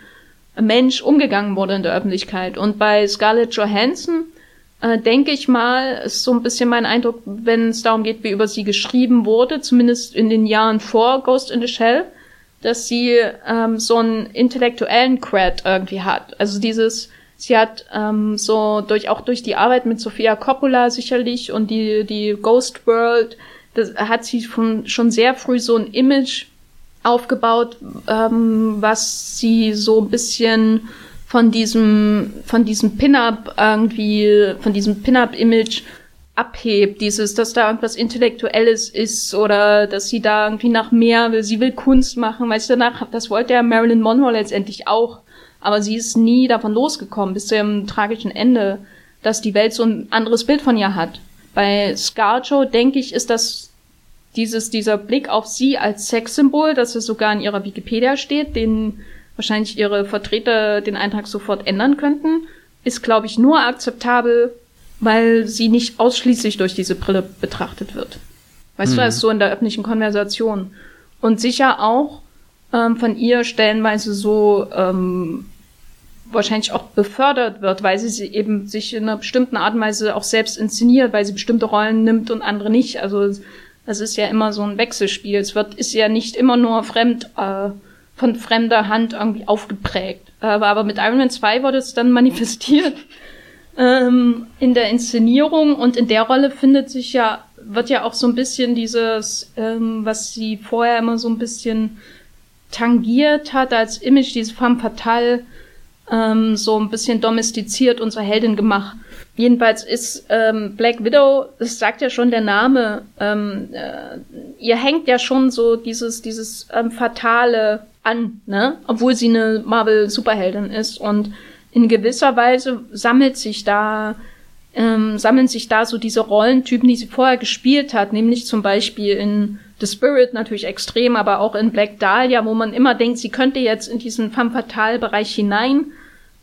Mensch umgegangen wurde in der Öffentlichkeit. Und bei Scarlett Johansson äh, denke ich mal, ist so ein bisschen mein Eindruck, wenn es darum geht, wie über sie geschrieben wurde, zumindest in den Jahren vor Ghost in the Shell, dass sie ähm, so einen intellektuellen Cred irgendwie hat. Also dieses, sie hat ähm, so durch auch durch die Arbeit mit Sofia Coppola sicherlich und die die Ghost World, das hat sie von, schon sehr früh so ein Image aufgebaut, ähm, was sie so ein bisschen von diesem, von diesem Pin-Up irgendwie, von diesem Pin-Up-Image abhebt, dieses, dass da irgendwas Intellektuelles ist oder dass sie da irgendwie nach mehr will, sie will Kunst machen, weißt du, danach, das wollte ja Marilyn Monroe letztendlich auch, aber sie ist nie davon losgekommen, bis zu ihrem tragischen Ende, dass die Welt so ein anderes Bild von ihr hat. Bei Scarjo, denke ich, ist das dieses, dieser Blick auf sie als Sexsymbol, dass es sogar in ihrer Wikipedia steht, den wahrscheinlich ihre Vertreter den Eintrag sofort ändern könnten, ist, glaube ich, nur akzeptabel, weil sie nicht ausschließlich durch diese Brille betrachtet wird. Weißt mhm. du, das ist so in der öffentlichen Konversation. Und sicher auch ähm, von ihr stellenweise so ähm, wahrscheinlich auch befördert wird, weil sie, sie eben sich in einer bestimmten Art und Weise auch selbst inszeniert, weil sie bestimmte Rollen nimmt und andere nicht. Also das ist ja immer so ein Wechselspiel. Es wird, ist ja nicht immer nur fremd, äh, von fremder Hand irgendwie aufgeprägt. Äh, aber mit Iron Man 2 wurde es dann manifestiert ähm, in der Inszenierung und in der Rolle findet sich ja, wird ja auch so ein bisschen dieses, ähm, was sie vorher immer so ein bisschen tangiert hat als Image, diese femme fatale, ähm, so ein bisschen domestiziert unsere Heldin gemacht. Jedenfalls ist ähm, Black Widow, das sagt ja schon der Name, ähm, äh, ihr hängt ja schon so dieses, dieses ähm, Fatale an, ne? Obwohl sie eine Marvel-Superheldin ist. Und in gewisser Weise sammelt sich da, ähm, sammeln sich da so diese Rollentypen, die sie vorher gespielt hat, nämlich zum Beispiel in The Spirit natürlich extrem, aber auch in Black Dahlia, wo man immer denkt, sie könnte jetzt in diesen femme fatale Bereich hinein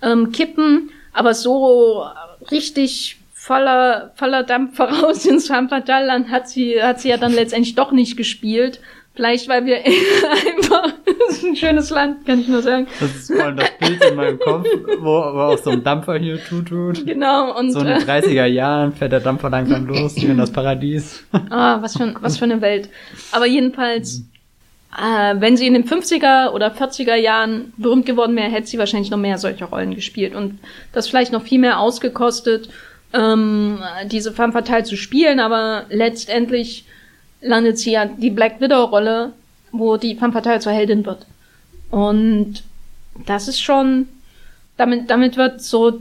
ähm, kippen, aber so richtig voller, voller Dampf voraus ins Fanfatalland hat sie, hat sie ja dann letztendlich doch nicht gespielt. Vielleicht, weil wir einfach, das ist ein schönes Land, kann ich nur sagen. Das ist vor allem das Bild in meinem Kopf, wo, wo auch so ein Dampfer hier tut, tut. Genau, und. So in den 30er Jahren fährt der Dampfer langsam los, in das Paradies. Ah, was für, was für eine Welt. Aber jedenfalls, äh, wenn sie in den 50er oder 40er Jahren berühmt geworden wäre, hätte sie wahrscheinlich noch mehr solche Rollen gespielt und das vielleicht noch viel mehr ausgekostet, ähm, diese femme fatale zu spielen, aber letztendlich landet sie ja die Black Widow-Rolle, wo die femme fatale zur Heldin wird. Und das ist schon, damit, damit wird so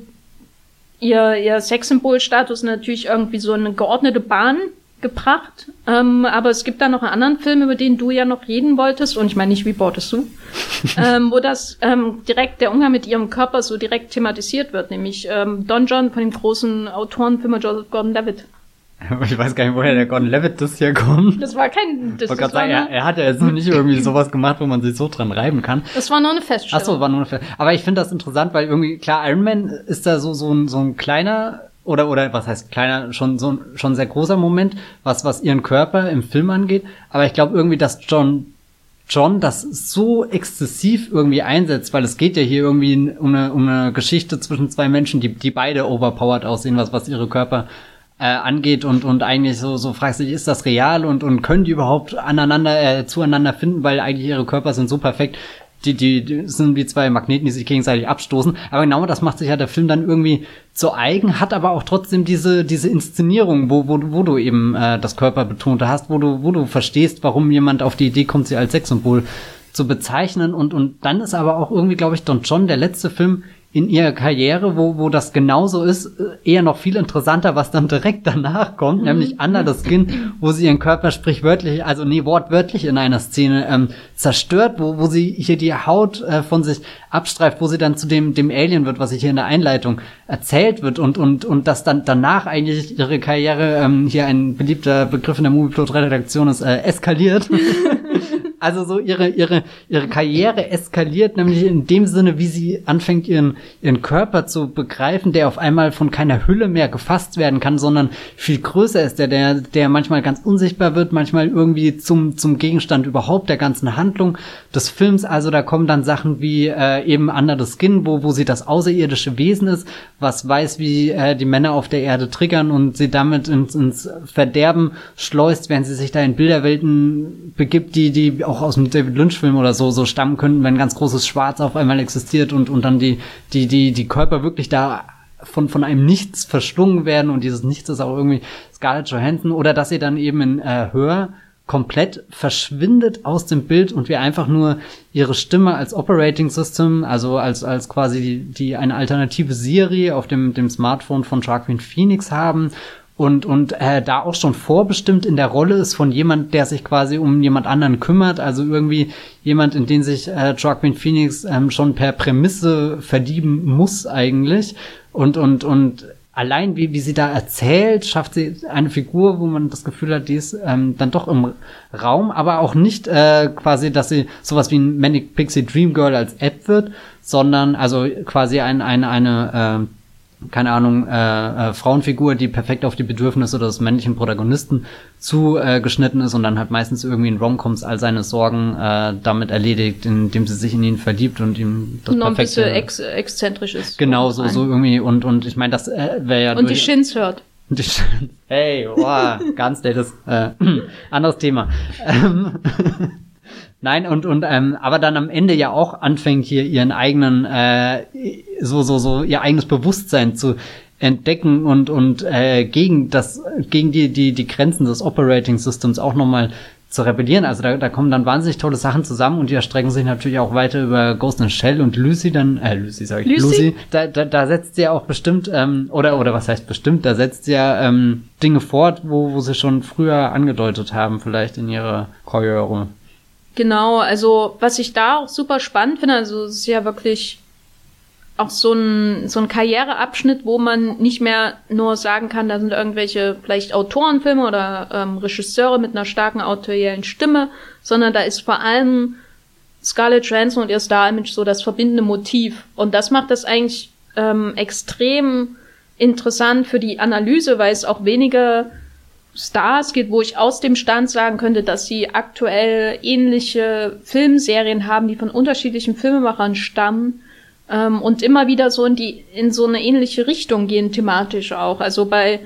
ihr, ihr Sexsymbolstatus natürlich irgendwie so eine geordnete Bahn gebracht. Ähm, aber es gibt da noch einen anderen Film, über den du ja noch reden wolltest. Und ich meine nicht, wie bohrtest du? ähm, wo das ähm, direkt, der Umgang mit ihrem Körper so direkt thematisiert wird. Nämlich ähm, Don John von dem großen Autorenfilmer Joseph Gordon-Levitt. Ich weiß gar nicht, woher der Gordon Levitt das hier kommt. Das war kein. Das, das war sagen, er, er, hat ja jetzt noch nicht irgendwie sowas gemacht, wo man sich so dran reiben kann. Das war nur eine Feststellung. Ach so, war nur eine Feststellung. Aber ich finde das interessant, weil irgendwie, klar, Iron Man ist da so, so, ein, so ein kleiner oder oder was heißt kleiner schon so schon sehr großer Moment, was was ihren Körper im Film angeht, aber ich glaube irgendwie, dass John John das so exzessiv irgendwie einsetzt, weil es geht ja hier irgendwie um eine, um eine Geschichte zwischen zwei Menschen, die die beide overpowered aussehen, was was ihre Körper äh, angeht. Und und eigentlich so so fragst du dich, ist das real? Und und können die überhaupt aneinander äh, zueinander finden, weil eigentlich ihre Körper sind so perfekt die, die, die sind wie zwei Magneten, die sich gegenseitig abstoßen. Aber genau das macht sich ja der Film dann irgendwie zu eigen, hat aber auch trotzdem diese, diese Inszenierung, wo, wo, wo du eben äh, das Körperbetonte hast, wo du, wo du verstehst, warum jemand auf die Idee kommt, sie als Sexsymbol zu bezeichnen. Und, und dann ist aber auch irgendwie, glaube ich, Don John der letzte Film, in ihrer Karriere, wo, wo das genauso ist, äh, eher noch viel interessanter, was dann direkt danach kommt, mhm. nämlich Anna das Kind, wo sie ihren Körper sprichwörtlich, also nee, wortwörtlich in einer Szene ähm, zerstört, wo, wo sie hier die Haut äh, von sich abstreift, wo sie dann zu dem, dem Alien wird, was sich hier in der Einleitung erzählt wird und, und, und dass dann danach eigentlich ihre Karriere, ähm, hier ein beliebter Begriff in der Movieplot-Redaktion ist, äh, eskaliert. also so ihre, ihre, ihre Karriere eskaliert, nämlich in dem Sinne, wie sie anfängt, ihren, ihren Körper zu begreifen, der auf einmal von keiner Hülle mehr gefasst werden kann, sondern viel größer ist, der, der, der manchmal ganz unsichtbar wird, manchmal irgendwie zum, zum Gegenstand überhaupt der ganzen Handlung des Films. Also da kommen dann Sachen wie äh, eben Under the Skin, wo, wo sie das außerirdische Wesen ist, was weiß, wie äh, die Männer auf der Erde triggern und sie damit ins, ins Verderben schleust, während sie sich da in Bilderwelten begibt, die, die auch aus dem David Lynch-Film oder so, so stammen könnten, wenn ganz großes Schwarz auf einmal existiert und, und dann die, die, die, die Körper wirklich da von, von einem Nichts verschlungen werden und dieses Nichts ist auch irgendwie Scarlett Johansson oder dass sie dann eben in äh, Hör komplett verschwindet aus dem Bild und wir einfach nur ihre Stimme als Operating System, also als, als quasi die, die eine alternative Siri auf dem, dem Smartphone von Joaquin Phoenix haben und, und äh, da auch schon vorbestimmt in der Rolle ist von jemand, der sich quasi um jemand anderen kümmert, also irgendwie jemand, in den sich äh, Joaquin Phoenix ähm, schon per Prämisse verdieben muss eigentlich. Und und und allein wie, wie sie da erzählt, schafft sie eine Figur, wo man das Gefühl hat, die ist ähm, dann doch im Raum, aber auch nicht äh, quasi, dass sie sowas wie ein Manic Pixie Dream Girl als App wird, sondern also quasi ein, ein, eine äh, keine Ahnung, äh, äh, Frauenfigur, die perfekt auf die Bedürfnisse des männlichen Protagonisten zugeschnitten äh, ist und dann halt meistens irgendwie in Romcoms all seine Sorgen äh, damit erledigt, indem sie sich in ihn verliebt und ihm das Noch perfekte... ein bisschen ex exzentrisch ist. Genau, so, so irgendwie und, und ich meine, das äh, wäre ja... Und die Shins hört. Die Shins. Hey, wow, ganz nettes, äh, anderes Thema. Nein, und, und ähm, aber dann am Ende ja auch anfängt, hier ihren eigenen, äh, so, so, so, ihr eigenes Bewusstsein zu entdecken und, und äh, gegen das, gegen die, die, die Grenzen des Operating Systems auch nochmal zu rebellieren. Also da, da kommen dann wahnsinnig tolle Sachen zusammen und die erstrecken sich natürlich auch weiter über Ghost in Shell und Lucy dann, äh, Lucy sag ich, Lucy, Lucy da, da, da setzt sie ja auch bestimmt, ähm, oder, oder was heißt bestimmt, da setzt sie ja ähm, Dinge fort, wo, wo sie schon früher angedeutet haben, vielleicht in ihrer Karriere. Genau, also was ich da auch super spannend finde, also es ist ja wirklich auch so ein, so ein Karriereabschnitt, wo man nicht mehr nur sagen kann, da sind irgendwelche vielleicht Autorenfilme oder ähm, Regisseure mit einer starken autoriellen Stimme, sondern da ist vor allem Scarlett Johansson und ihr Star-Image so das verbindende Motiv. Und das macht das eigentlich ähm, extrem interessant für die Analyse, weil es auch weniger Stars geht, wo ich aus dem Stand sagen könnte, dass sie aktuell ähnliche Filmserien haben, die von unterschiedlichen Filmemachern stammen ähm, und immer wieder so in die in so eine ähnliche Richtung gehen thematisch auch. Also bei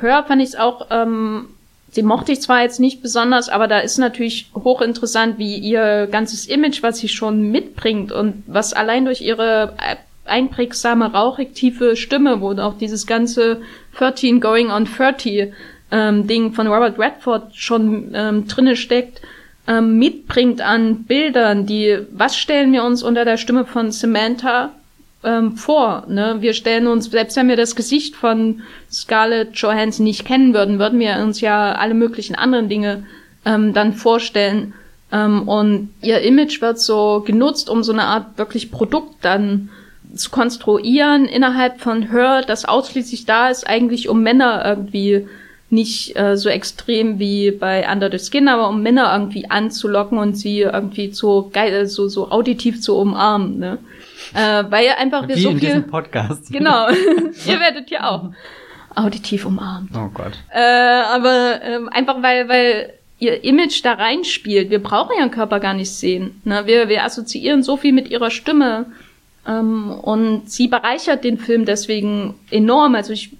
Hör fand ich es auch, ähm, sie mochte ich zwar jetzt nicht besonders, aber da ist natürlich hochinteressant, wie ihr ganzes Image, was sie schon mitbringt und was allein durch ihre einprägsame, rauchig tiefe Stimme, wo auch dieses ganze 13 going on 30 ähm, Ding von Robert Redford schon ähm, drinne steckt, ähm, mitbringt an Bildern, die, was stellen wir uns unter der Stimme von Samantha ähm, vor? Ne? Wir stellen uns, selbst wenn wir das Gesicht von Scarlett Johansson nicht kennen würden, würden wir uns ja alle möglichen anderen Dinge ähm, dann vorstellen. Ähm, und ihr Image wird so genutzt, um so eine Art wirklich Produkt dann zu konstruieren innerhalb von Her, das ausschließlich da ist, eigentlich um Männer irgendwie nicht äh, so extrem wie bei Under the Skin, aber um Männer irgendwie anzulocken und sie irgendwie so geil, äh, so, so auditiv zu umarmen, ne? Äh, weil einfach wir wie so in viel. Diesem Podcast. Genau. Ihr werdet ja auch auditiv umarmt. Oh Gott. Äh, aber äh, einfach weil, weil ihr Image da reinspielt. Wir brauchen ihren Körper gar nicht sehen. Ne? Wir, wir assoziieren so viel mit ihrer Stimme. Ähm, und sie bereichert den Film deswegen enorm. Also ich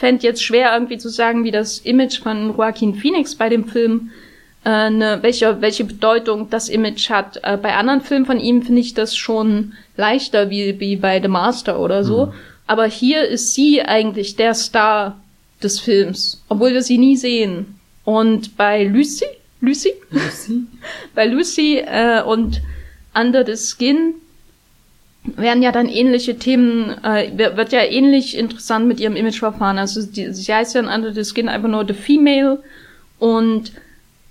fände jetzt schwer irgendwie zu sagen, wie das Image von Joaquin Phoenix bei dem Film äh, ne, welche, welche Bedeutung das Image hat. Äh, bei anderen Filmen von ihm finde ich das schon leichter, wie, wie bei The Master oder so. Mhm. Aber hier ist sie eigentlich der Star des Films, obwohl wir sie nie sehen. Und bei Lucy, Lucy, Lucy? bei Lucy äh, und Under the Skin werden ja dann ähnliche Themen, äh, wird ja ähnlich interessant mit ihrem Imageverfahren. Also die, sie heißt ja in Under the Skin einfach nur The Female und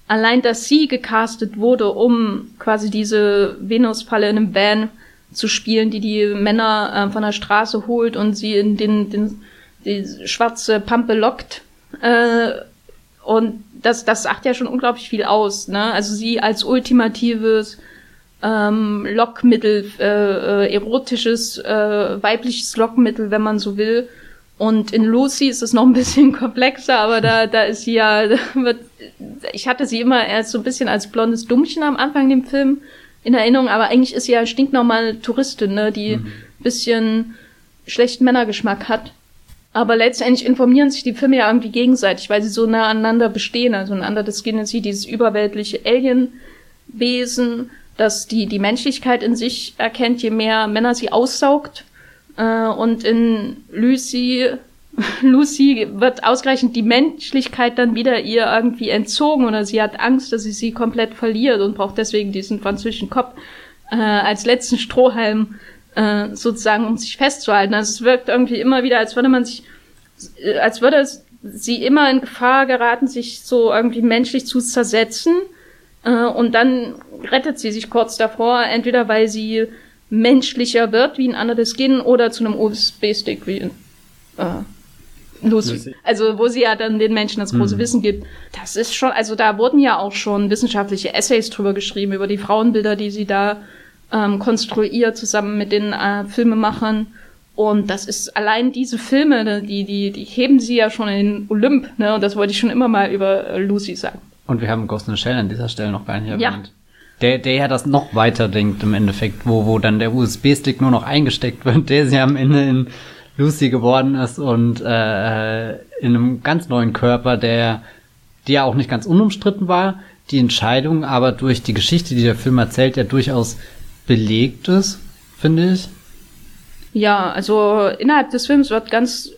allein, dass sie gecastet wurde, um quasi diese Venus-Falle in einem Van zu spielen, die die Männer äh, von der Straße holt und sie in den, den die schwarze Pampe lockt. Äh, und das, das sagt ja schon unglaublich viel aus. Ne? Also sie als ultimatives ähm, Lockmittel, äh, äh, erotisches, äh, weibliches Lockmittel, wenn man so will. Und in Lucy ist es noch ein bisschen komplexer, aber da, da ist sie ja, wird, ich hatte sie immer erst so ein bisschen als blondes Dummchen am Anfang dem Film in Erinnerung, aber eigentlich ist sie ja stinknormale Touristin, ne, die mhm. bisschen schlechten Männergeschmack hat. Aber letztendlich informieren sich die Filme ja irgendwie gegenseitig, weil sie so nah aneinander bestehen. Also ein anderes das Genesis, dieses überweltliche Alienwesen, das die, die Menschlichkeit in sich erkennt, je mehr Männer sie aussaugt. Äh, und in Lucy, Lucy wird ausgerechnet die Menschlichkeit dann wieder ihr irgendwie entzogen oder sie hat Angst, dass sie sie komplett verliert und braucht deswegen diesen französischen Kopf äh, als letzten Strohhalm äh, sozusagen, um sich festzuhalten. Also es wirkt irgendwie immer wieder, als würde man sich, äh, als würde sie immer in Gefahr geraten, sich so irgendwie menschlich zu zersetzen äh, und dann rettet sie sich kurz davor, entweder weil sie menschlicher wird wie ein Under the Skin oder zu einem USB-Stick wie in äh, Lucy. Also wo sie ja dann den Menschen das große mhm. Wissen gibt. Das ist schon, also da wurden ja auch schon wissenschaftliche Essays drüber geschrieben, über die Frauenbilder, die sie da ähm, konstruiert, zusammen mit den äh, Filmemachern. Und das ist allein diese Filme, ne, die, die, die heben sie ja schon in den Olymp, ne? Und das wollte ich schon immer mal über äh, Lucy sagen. Und wir haben Ghost in the Shell an dieser Stelle noch gar nicht erwähnt. Ja. Der, der ja das noch weiter denkt im Endeffekt, wo, wo dann der USB-Stick nur noch eingesteckt wird, der sie am Ende in Lucy geworden ist und äh, in einem ganz neuen Körper, der, die ja auch nicht ganz unumstritten war, die Entscheidung, aber durch die Geschichte, die der Film erzählt, ja durchaus belegt ist, finde ich. Ja, also innerhalb des Films wird ganz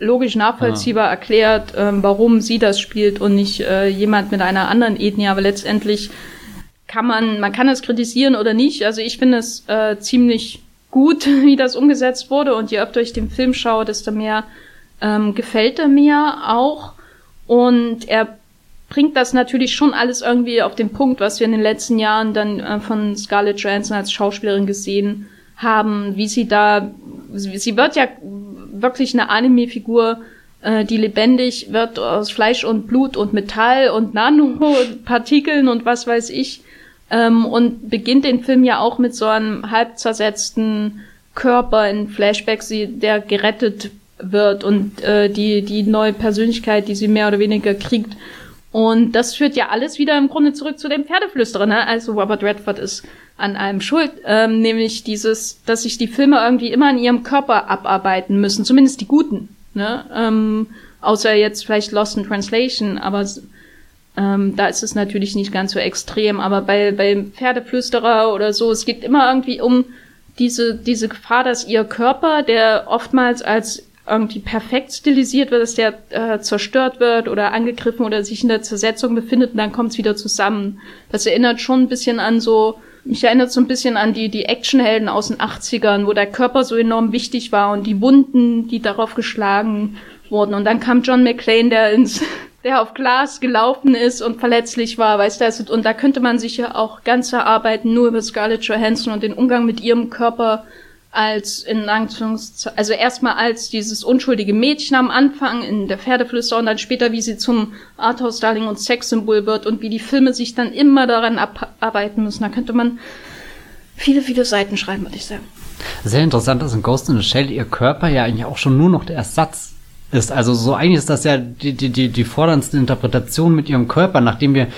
logisch nachvollziehbar ah. erklärt, ähm, warum sie das spielt und nicht äh, jemand mit einer anderen Ethnie. Aber letztendlich kann man, man kann es kritisieren oder nicht. Also ich finde es äh, ziemlich gut, wie das umgesetzt wurde. Und je öfter ich den Film schaue, desto mehr ähm, gefällt er mir auch. Und er bringt das natürlich schon alles irgendwie auf den Punkt, was wir in den letzten Jahren dann äh, von Scarlett Johansson als Schauspielerin gesehen haben, wie sie da, sie wird ja wirklich eine Anime-Figur, äh, die lebendig wird aus Fleisch und Blut und Metall und Nanopartikeln und was weiß ich. Ähm, und beginnt den Film ja auch mit so einem halb zersetzten Körper in Flashbacks, der gerettet wird und äh, die, die neue Persönlichkeit, die sie mehr oder weniger kriegt. Und das führt ja alles wieder im Grunde zurück zu dem Pferdeflüsterer, ne? Also Robert Redford ist an einem schuld, ähm, nämlich dieses, dass sich die Filme irgendwie immer in ihrem Körper abarbeiten müssen, zumindest die guten, ne? Ähm, außer jetzt vielleicht Lost in Translation, aber ähm, da ist es natürlich nicht ganz so extrem. Aber bei, bei Pferdeflüsterer oder so, es geht immer irgendwie um diese, diese Gefahr, dass ihr Körper, der oftmals als irgendwie perfekt stilisiert wird, dass der äh, zerstört wird oder angegriffen oder sich in der Zersetzung befindet und dann kommt es wieder zusammen. Das erinnert schon ein bisschen an so mich erinnert so ein bisschen an die, die Actionhelden aus den 80ern, wo der Körper so enorm wichtig war und die Wunden, die darauf geschlagen wurden. Und dann kam John McClane, der ins, der auf Glas gelaufen ist und verletzlich war, weißt du, und da könnte man sich ja auch ganz erarbeiten, nur über Scarlett Johansson und den Umgang mit ihrem Körper als in Anführungszeichen, also erstmal als dieses unschuldige Mädchen am Anfang in der Pferdeflüster und dann später, wie sie zum Arthouse-Darling und Sexsymbol wird und wie die Filme sich dann immer daran abarbeiten müssen. Da könnte man viele, viele Seiten schreiben, würde ich sagen. Sehr interessant, dass in Ghost in the Shell ihr Körper ja eigentlich auch schon nur noch der Ersatz ist. Also so eigentlich ist das ja die, die, die, die forderndste Interpretation mit ihrem Körper, nachdem wir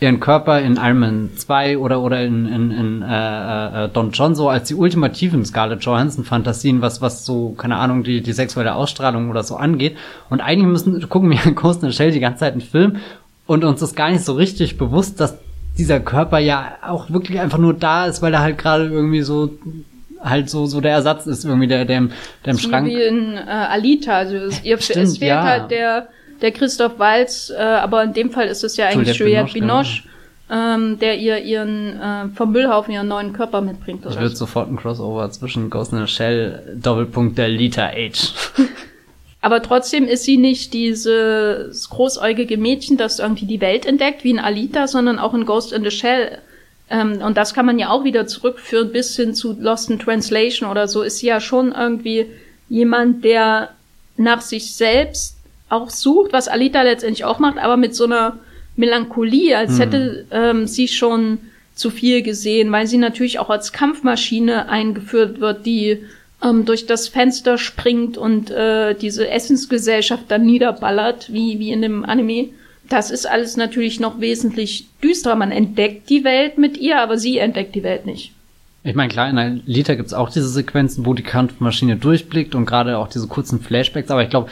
ihren Körper in Iron Man 2 oder, oder in, in, in äh, äh, Don John so als die ultimativen Scarlett Johansson-Fantasien, was, was so, keine Ahnung, die, die sexuelle Ausstrahlung oder so angeht. Und eigentlich müssen, gucken wir Ghost in the Shell die ganze Zeit einen Film und uns ist gar nicht so richtig bewusst, dass dieser Körper ja auch wirklich einfach nur da ist, weil er halt gerade irgendwie so halt so so der Ersatz ist irgendwie der der, der im Schrank. Wie in äh, Alita, also es, ihr, Stimmt, es fehlt ja. halt der der Christoph Walz, äh, aber in dem Fall ist es ja eigentlich Juliette Binoche, Binoche genau. ähm, der ihr ihren äh, vom Müllhaufen ihren neuen Körper mitbringt. Oder? Ich würde sofort ein Crossover zwischen Ghost in the Shell Doppelpunkt der Lita Age. Aber trotzdem ist sie nicht dieses großäugige Mädchen, das irgendwie die Welt entdeckt, wie in Alita, sondern auch in Ghost in the Shell. Ähm, und das kann man ja auch wieder zurückführen bis hin zu Lost in Translation oder so. Ist sie ja schon irgendwie jemand, der nach sich selbst auch sucht, was Alita letztendlich auch macht, aber mit so einer Melancholie, als hm. hätte ähm, sie schon zu viel gesehen, weil sie natürlich auch als Kampfmaschine eingeführt wird, die ähm, durch das Fenster springt und äh, diese Essensgesellschaft dann niederballert, wie, wie in dem Anime. Das ist alles natürlich noch wesentlich düsterer. Man entdeckt die Welt mit ihr, aber sie entdeckt die Welt nicht. Ich meine, klar, in Alita gibt's auch diese Sequenzen, wo die Kampfmaschine durchblickt und gerade auch diese kurzen Flashbacks, aber ich glaube,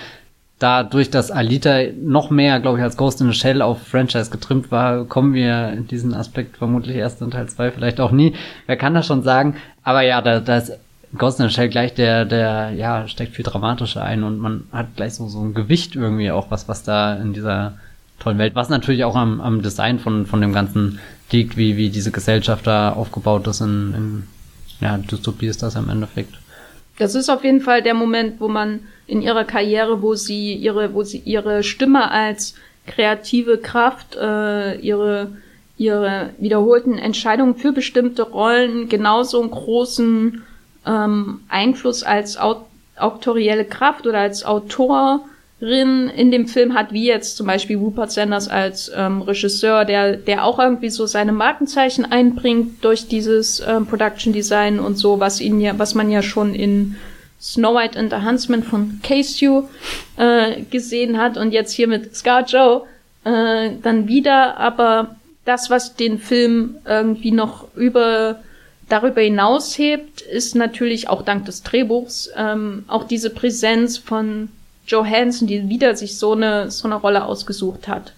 dadurch, dass Alita noch mehr, glaube ich, als Ghost in the Shell auf Franchise getrimmt war, kommen wir in diesen Aspekt vermutlich erst in Teil 2, vielleicht auch nie. Wer kann das schon sagen? Aber ja, da, da ist Ghost in the Shell gleich der, der, ja, steckt viel dramatischer ein und man hat gleich so, so ein Gewicht irgendwie auch, was, was da in dieser tollen Welt, was natürlich auch am, am Design von, von dem Ganzen liegt, wie, wie diese Gesellschaft da aufgebaut ist in, in ja, Dystopie ist das im Endeffekt. Das ist auf jeden Fall der Moment, wo man in ihrer Karriere, wo sie ihre, wo sie ihre Stimme als kreative Kraft, äh, ihre, ihre wiederholten Entscheidungen für bestimmte Rollen genauso einen großen ähm, Einfluss als Aut autorielle Kraft oder als Autorin in dem Film hat, wie jetzt zum Beispiel Rupert Sanders als ähm, Regisseur, der, der auch irgendwie so seine Markenzeichen einbringt durch dieses ähm, Production Design und so, was ihn ja, was man ja schon in Snow White and the Huntsman von Casey äh, gesehen hat und jetzt hier mit Scar Joe äh, dann wieder, aber das, was den Film irgendwie noch über darüber hinaus hebt, ist natürlich auch dank des Drehbuchs ähm, auch diese Präsenz von Johansson, die wieder sich so eine, so eine Rolle ausgesucht hat.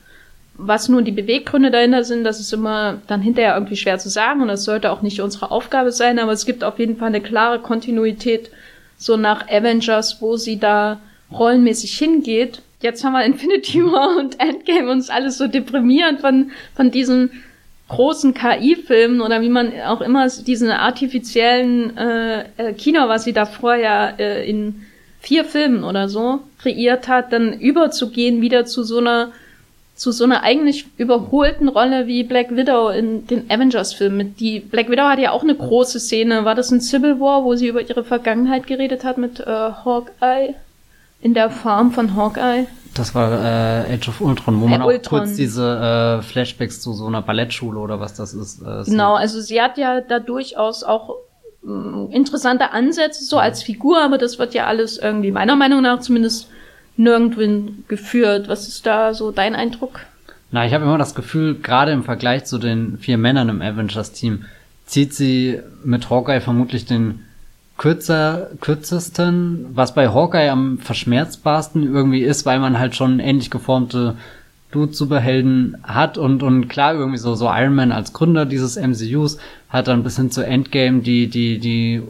Was nun die Beweggründe dahinter sind, das ist immer dann hinterher irgendwie schwer zu sagen und das sollte auch nicht unsere Aufgabe sein, aber es gibt auf jeden Fall eine klare Kontinuität so nach Avengers, wo sie da rollenmäßig hingeht. Jetzt haben wir Infinity War und Endgame uns alles so deprimierend von, von diesem großen KI-Filmen oder wie man auch immer diesen artifiziellen äh, äh, Kino, was sie da vorher äh, in vier Filmen oder so kreiert hat, dann überzugehen wieder zu so einer zu so einer eigentlich überholten Rolle wie Black Widow in den Avengers-Filmen. Die Black Widow hat ja auch eine große Szene. War das in Civil War, wo sie über ihre Vergangenheit geredet hat mit äh, Hawkeye in der Farm von Hawkeye? Das war äh, Age of Ultron, wo man äh, auch Ultron. kurz diese äh, Flashbacks zu so einer Ballettschule oder was das ist. Äh, genau, also sie hat ja da durchaus auch interessante Ansätze so als Figur, aber das wird ja alles irgendwie meiner Meinung nach zumindest nirgendwo geführt. Was ist da so dein Eindruck? Na, ich habe immer das Gefühl, gerade im Vergleich zu den vier Männern im Avengers-Team, zieht sie mit Hawkeye vermutlich den kürzer, kürzesten, was bei Hawkeye am verschmerzbarsten irgendwie ist, weil man halt schon ähnlich geformte Dude-Superhelden hat und, und klar irgendwie so, so Iron Man als Gründer dieses MCUs hat dann bis hin zu Endgame die, die, die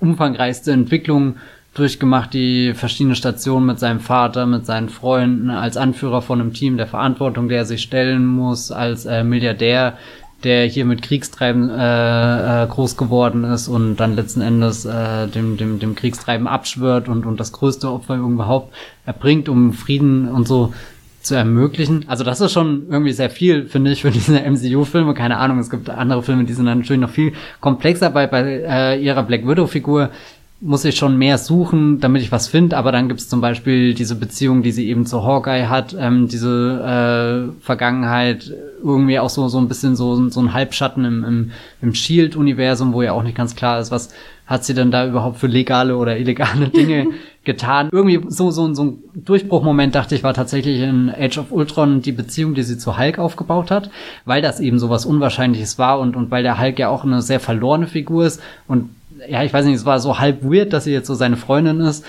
umfangreichste Entwicklung durchgemacht, die verschiedene Stationen mit seinem Vater, mit seinen Freunden, als Anführer von einem Team, der Verantwortung, der er sich stellen muss, als äh, Milliardär, der hier mit Kriegstreiben äh, äh, groß geworden ist und dann letzten Endes äh, dem, dem, dem Kriegstreiben abschwört und, und das größte Opfer überhaupt erbringt, um Frieden und so zu ermöglichen. Also das ist schon irgendwie sehr viel, finde ich, für diese MCU-Filme. Keine Ahnung, es gibt andere Filme, die sind dann natürlich noch viel komplexer. Bei, bei äh, ihrer Black Widow-Figur muss ich schon mehr suchen, damit ich was finde. Aber dann gibt es zum Beispiel diese Beziehung, die sie eben zu Hawkeye hat, ähm, diese äh, Vergangenheit, irgendwie auch so so ein bisschen so, so ein Halbschatten im, im, im Shield-Universum, wo ja auch nicht ganz klar ist, was hat sie denn da überhaupt für legale oder illegale Dinge getan. Irgendwie so, so, so ein Durchbruchmoment, dachte ich, war tatsächlich in Age of Ultron die Beziehung, die sie zu Hulk aufgebaut hat, weil das eben so was Unwahrscheinliches war und, und weil der Hulk ja auch eine sehr verlorene Figur ist und ja, ich weiß nicht, es war so halb weird, dass sie jetzt so seine Freundin ist.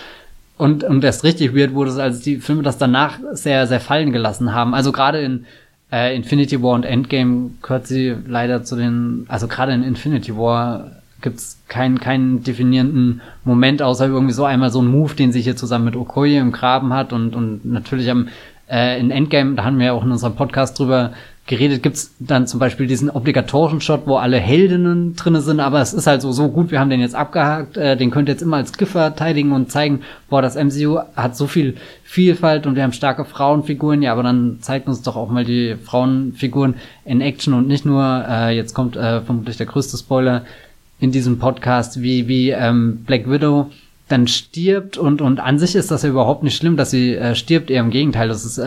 Und, und erst richtig weird wurde es, als die Filme das danach sehr, sehr fallen gelassen haben. Also gerade in Äh, Infinity War und Endgame gehört sie leider zu den, also gerade in Infinity War gibt's keinen, keinen definierenden Moment, außer irgendwie so einmal so ein Move, den sie hier zusammen mit Okoye im Graben hat und, und natürlich am, äh, in Endgame, da haben wir ja auch in unserem Podcast drüber geredet, gibt's dann zum Beispiel diesen obligatorischen Shot, wo alle Heldinnen drinne sind, aber es ist halt so, so gut, wir haben den jetzt abgehakt, äh, den könnt ihr jetzt immer als GIF verteidigen und zeigen, boah, das MCU hat so viel Vielfalt und wir haben starke Frauenfiguren, ja, aber dann zeigt uns doch auch mal die Frauenfiguren in Action und nicht nur, äh, jetzt kommt äh, vermutlich der größte Spoiler in diesem Podcast, wie, wie ähm, Black Widow dann stirbt und und an sich ist das ja überhaupt nicht schlimm, dass sie äh, stirbt, eher im Gegenteil. Das ist, äh,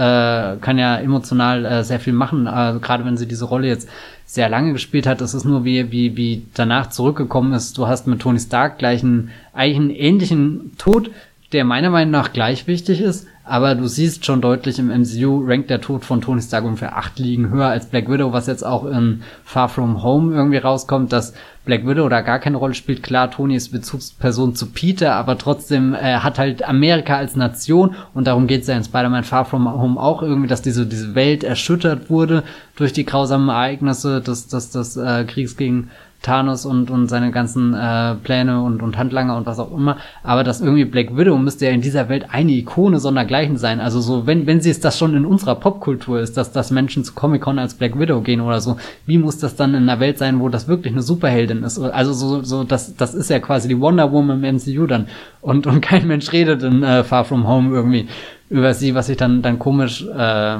kann ja emotional äh, sehr viel machen, äh, gerade wenn sie diese Rolle jetzt sehr lange gespielt hat. Das ist nur wie wie wie danach zurückgekommen ist. Du hast mit Tony Stark gleich einen eigentlich einen ähnlichen Tod, der meiner Meinung nach gleich wichtig ist, aber du siehst schon deutlich im MCU rankt der Tod von Tony Stark ungefähr acht Ligen höher als Black Widow, was jetzt auch in Far From Home irgendwie rauskommt, dass Black Widow da gar keine Rolle spielt. Klar, Tony ist Bezugsperson zu Peter, aber trotzdem äh, hat halt Amerika als Nation und darum geht's ja in Spider-Man Far From Home auch irgendwie, dass diese, diese Welt erschüttert wurde durch die grausamen Ereignisse des, des, des äh, Kriegs gegen Thanos und, und seine ganzen äh, Pläne und, und Handlanger und was auch immer. Aber dass irgendwie Black Widow müsste ja in dieser Welt eine Ikone sondergleichen sein. Also so, wenn, wenn sie es das schon in unserer Popkultur ist, dass, dass Menschen zu Comic-Con als Black Widow gehen oder so, wie muss das dann in einer Welt sein, wo das wirklich eine Superheldin ist? Also so, so das, das ist ja quasi die Wonder Woman im MCU dann. Und, und kein Mensch redet in äh, Far From Home irgendwie über sie, was ich dann, dann komisch äh,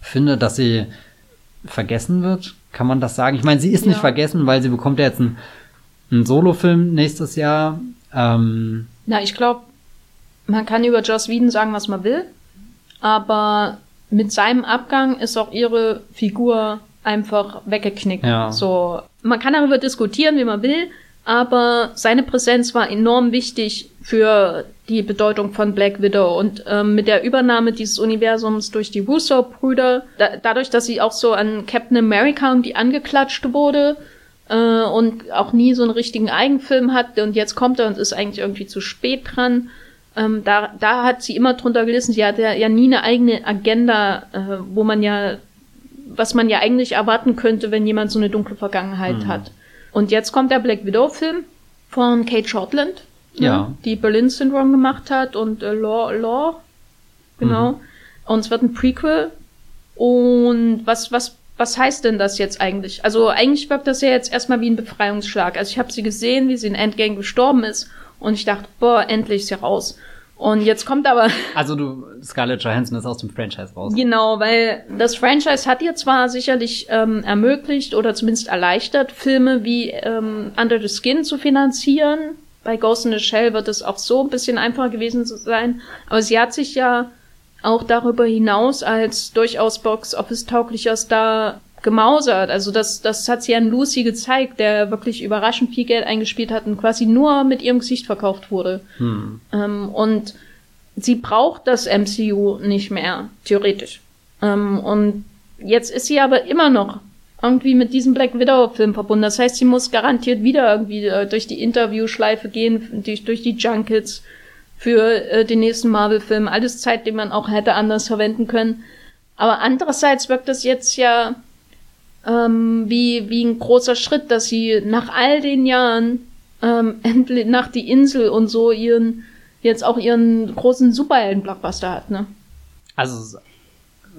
finde, dass sie vergessen wird kann man das sagen? Ich meine, sie ist nicht vergessen, weil sie bekommt ja jetzt einen, einen Solo-Film nächstes Jahr. Ähm, Na, ich glaube, man kann über Joss Whedon sagen, was man will, aber mit seinem Abgang ist auch ihre Figur einfach weggeknickt. Ja. So, man kann darüber diskutieren, wie man will, aber seine Präsenz war enorm wichtig für die Bedeutung von Black Widow und ähm, mit der Übernahme dieses Universums durch die Russo-Brüder, da, dadurch, dass sie auch so an Captain America die angeklatscht wurde äh, und auch nie so einen richtigen Eigenfilm hatte und jetzt kommt er und ist eigentlich irgendwie zu spät dran. Ähm, da, da hat sie immer drunter gelesen, sie hatte ja, ja nie eine eigene Agenda, äh, wo man ja, was man ja eigentlich erwarten könnte, wenn jemand so eine dunkle Vergangenheit mhm. hat. Und jetzt kommt der Black Widow-Film von Kate Shortland, ne, ja. die Berlin Syndrome gemacht hat und äh, Law, Law, genau. Mhm. Und es wird ein Prequel. Und was, was, was heißt denn das jetzt eigentlich? Also eigentlich wirkt das ja jetzt erstmal wie ein Befreiungsschlag. Also ich habe sie gesehen, wie sie in Endgame gestorben ist und ich dachte, boah, endlich ist sie raus. Und jetzt kommt aber. Also du, Scarlett Johansson ist aus dem Franchise raus. Genau, weil das Franchise hat ihr zwar sicherlich ähm, ermöglicht oder zumindest erleichtert, Filme wie ähm, Under the Skin zu finanzieren. Bei Ghost in the Shell wird es auch so ein bisschen einfacher gewesen zu sein. Aber sie hat sich ja auch darüber hinaus als durchaus Box-Office-tauglicher Star gemausert. Also das, das hat sie an Lucy gezeigt, der wirklich überraschend viel Geld eingespielt hat und quasi nur mit ihrem Gesicht verkauft wurde. Hm. Ähm, und sie braucht das MCU nicht mehr, theoretisch. Ähm, und jetzt ist sie aber immer noch irgendwie mit diesem Black Widow-Film verbunden. Das heißt, sie muss garantiert wieder irgendwie äh, durch die Interviewschleife gehen, durch, durch die Junkets für äh, den nächsten Marvel-Film. Alles Zeit, die man auch hätte anders verwenden können. Aber andererseits wirkt das jetzt ja ähm, wie, wie ein großer Schritt, dass sie nach all den Jahren ähm, endlich nach die Insel und so ihren, jetzt auch ihren großen Superhelden-Blockbuster hat, ne? Also,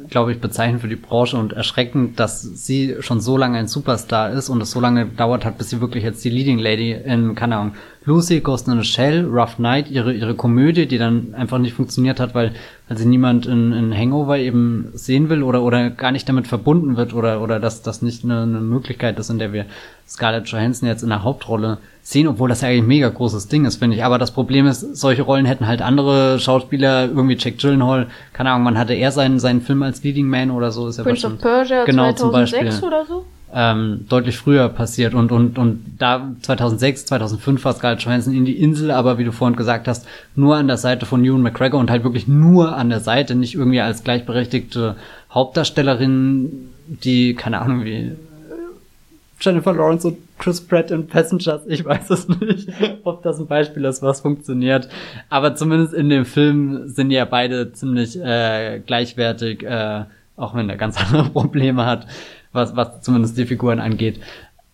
glaube ich, bezeichnend für die Branche und erschreckend, dass sie schon so lange ein Superstar ist und es so lange gedauert hat, bis sie wirklich jetzt die Leading Lady in, keine Ahnung, Lucy, Ghost in a Shell, Rough Night, ihre, ihre Komödie, die dann einfach nicht funktioniert hat, weil, weil sie niemand in, in Hangover eben sehen will oder, oder gar nicht damit verbunden wird oder, oder dass das nicht eine, eine Möglichkeit ist, in der wir Scarlett Johansson jetzt in der Hauptrolle sehen, obwohl das ja eigentlich ein mega großes Ding ist, finde ich. Aber das Problem ist, solche Rollen hätten halt andere Schauspieler, irgendwie Jack Gyllenhaal, keine Ahnung, man hatte eher seinen, seinen Film als Leading Man oder so, ist ja Prince of Persia genau, 2006 zum Beispiel. oder so? ähm, deutlich früher passiert und und und da 2006 2005 war Scarlett Johansson in die Insel aber wie du vorhin gesagt hast nur an der Seite von Ewan McGregor und halt wirklich nur an der Seite nicht irgendwie als gleichberechtigte Hauptdarstellerin die keine Ahnung wie Jennifer Lawrence und Chris Pratt in Passengers ich weiß es nicht ob das ein Beispiel ist was funktioniert aber zumindest in dem Film sind ja beide ziemlich äh, gleichwertig äh, auch wenn er ganz andere Probleme hat, was, was zumindest die Figuren angeht.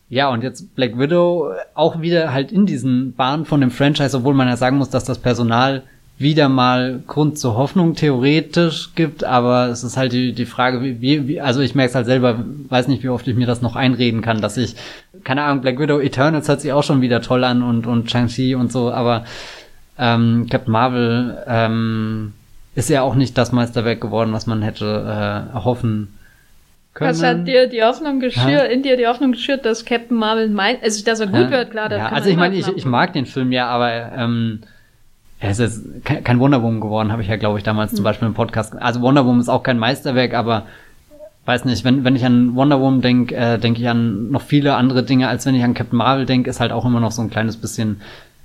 Ja, und jetzt Black Widow auch wieder halt in diesen Bahnen von dem Franchise, obwohl man ja sagen muss, dass das Personal wieder mal Grund zur Hoffnung theoretisch gibt, aber es ist halt die, die Frage, wie, wie, also ich merke es halt selber, weiß nicht, wie oft ich mir das noch einreden kann, dass ich, keine Ahnung, Black Widow Eternals hört sich auch schon wieder toll an und, und Shang-Chi und so, aber ähm, Captain Marvel ähm, ist ja auch nicht das Meisterwerk geworden, was man hätte äh, erhoffen können. Was hat dir die Hoffnung geschürt, ja. in dir die Hoffnung geschürt, dass Captain Marvel meint, also dass er gut ja. wird, klar. Das ja, also ich meine, ich, ich mag den Film ja, aber ähm, er ist jetzt kein Wonder Woman geworden, habe ich ja, glaube ich, damals hm. zum Beispiel im Podcast. Also Wonder Woman ist auch kein Meisterwerk, aber weiß nicht, wenn, wenn ich an Wonder Woman denke, äh, denke ich an noch viele andere Dinge, als wenn ich an Captain Marvel denke, ist halt auch immer noch so ein kleines bisschen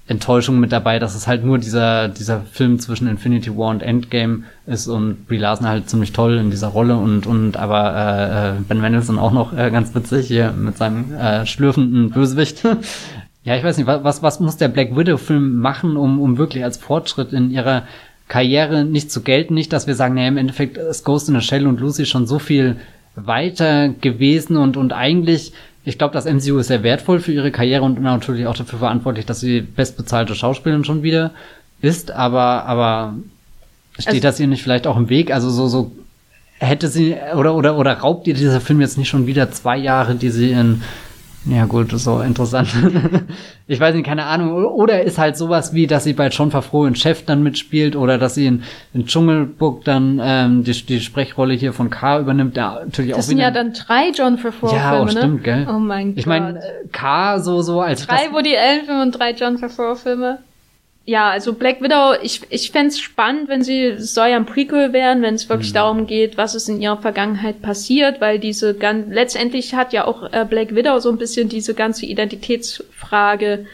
Enttäuschung mit dabei, dass es halt nur dieser, dieser Film zwischen Infinity War und Endgame ist und Brie Larson halt ziemlich toll in dieser Rolle und, und aber äh, äh Ben Mendelsohn auch noch äh, ganz witzig hier mit seinem äh, schlürfenden Bösewicht. ja, ich weiß nicht, was, was muss der Black Widow-Film machen, um, um wirklich als Fortschritt in ihrer Karriere nicht zu gelten? Nicht, dass wir sagen, naja, im Endeffekt ist Ghost in the Shell und Lucy schon so viel weiter gewesen und, und eigentlich ich glaube, das MCU ist sehr wertvoll für ihre Karriere und natürlich auch dafür verantwortlich, dass sie bestbezahlte Schauspielerin schon wieder ist, aber, aber steht also, das ihr nicht vielleicht auch im Weg? Also so, so hätte sie oder oder oder raubt ihr dieser Film jetzt nicht schon wieder zwei Jahre, die sie in ja gut, so interessant. ich weiß nicht, keine Ahnung. Oder ist halt sowas wie, dass sie bei John Favreau in Chef dann mitspielt oder dass sie in, in Dschungelbook dann ähm, die, die Sprechrolle hier von K übernimmt. Ja, natürlich das auch sind ja dann drei John Favreau-Filme, Ja, auch ne? stimmt, gell? Oh mein Gott. Ich meine, K so, so als... Drei Woody Allen-Filme und drei John Favreau-Filme ja, also Black Widow, ich, ich fände spannend, wenn sie, soll ja ein Prequel werden, wenn es wirklich mhm. darum geht, was ist in ihrer Vergangenheit passiert, weil diese ganz, letztendlich hat ja auch äh, Black Widow so ein bisschen diese ganze Identitätsfrage,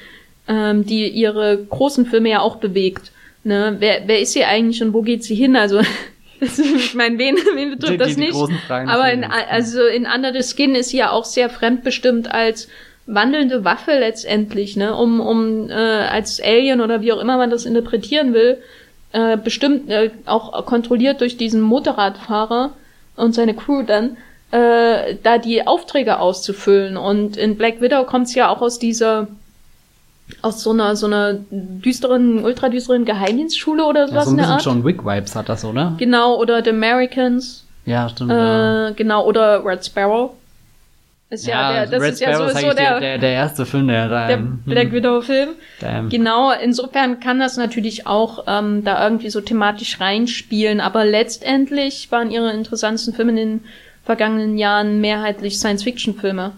ähm, die ihre großen Filme ja auch bewegt. Ne? Wer, wer ist sie eigentlich und wo geht sie hin? Also, ich meine, wen, wen betrifft die, das die nicht? Aber in, also in Under the Skin ist sie ja auch sehr fremdbestimmt als wandelnde Waffe letztendlich, ne, um, um äh, als Alien oder wie auch immer man das interpretieren will, äh, bestimmt äh, auch kontrolliert durch diesen Motorradfahrer und seine Crew dann, äh, da die Aufträge auszufüllen. Und in Black Widow kommt es ja auch aus dieser aus so einer so einer düsteren, ultradüsteren Geheimdienstschule oder sowas. Ja, so ein bisschen John Wick-Vibes hat das, oder? Genau, oder The Americans. Ja, stimmt. Äh, ja. Genau, oder Red Sparrow. Ist ja, ja der, das Red ist ja Sparrow sowieso der, der, der erste Film, der, der, der Black hm. Widow Film. Damn. Genau, insofern kann das natürlich auch ähm, da irgendwie so thematisch reinspielen, aber letztendlich waren ihre interessantesten Filme in den vergangenen Jahren mehrheitlich Science-Fiction-Filme.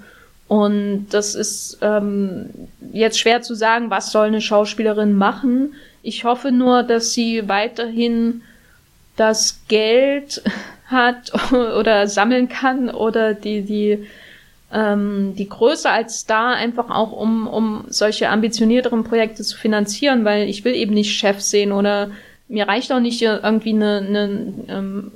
Und das ist ähm, jetzt schwer zu sagen, was soll eine Schauspielerin machen. Ich hoffe nur, dass sie weiterhin das Geld hat oder sammeln kann oder die, die ähm, die Größe als Star einfach auch, um, um solche ambitionierteren Projekte zu finanzieren, weil ich will eben nicht Chef sehen oder mir reicht auch nicht irgendwie eine, eine ähm,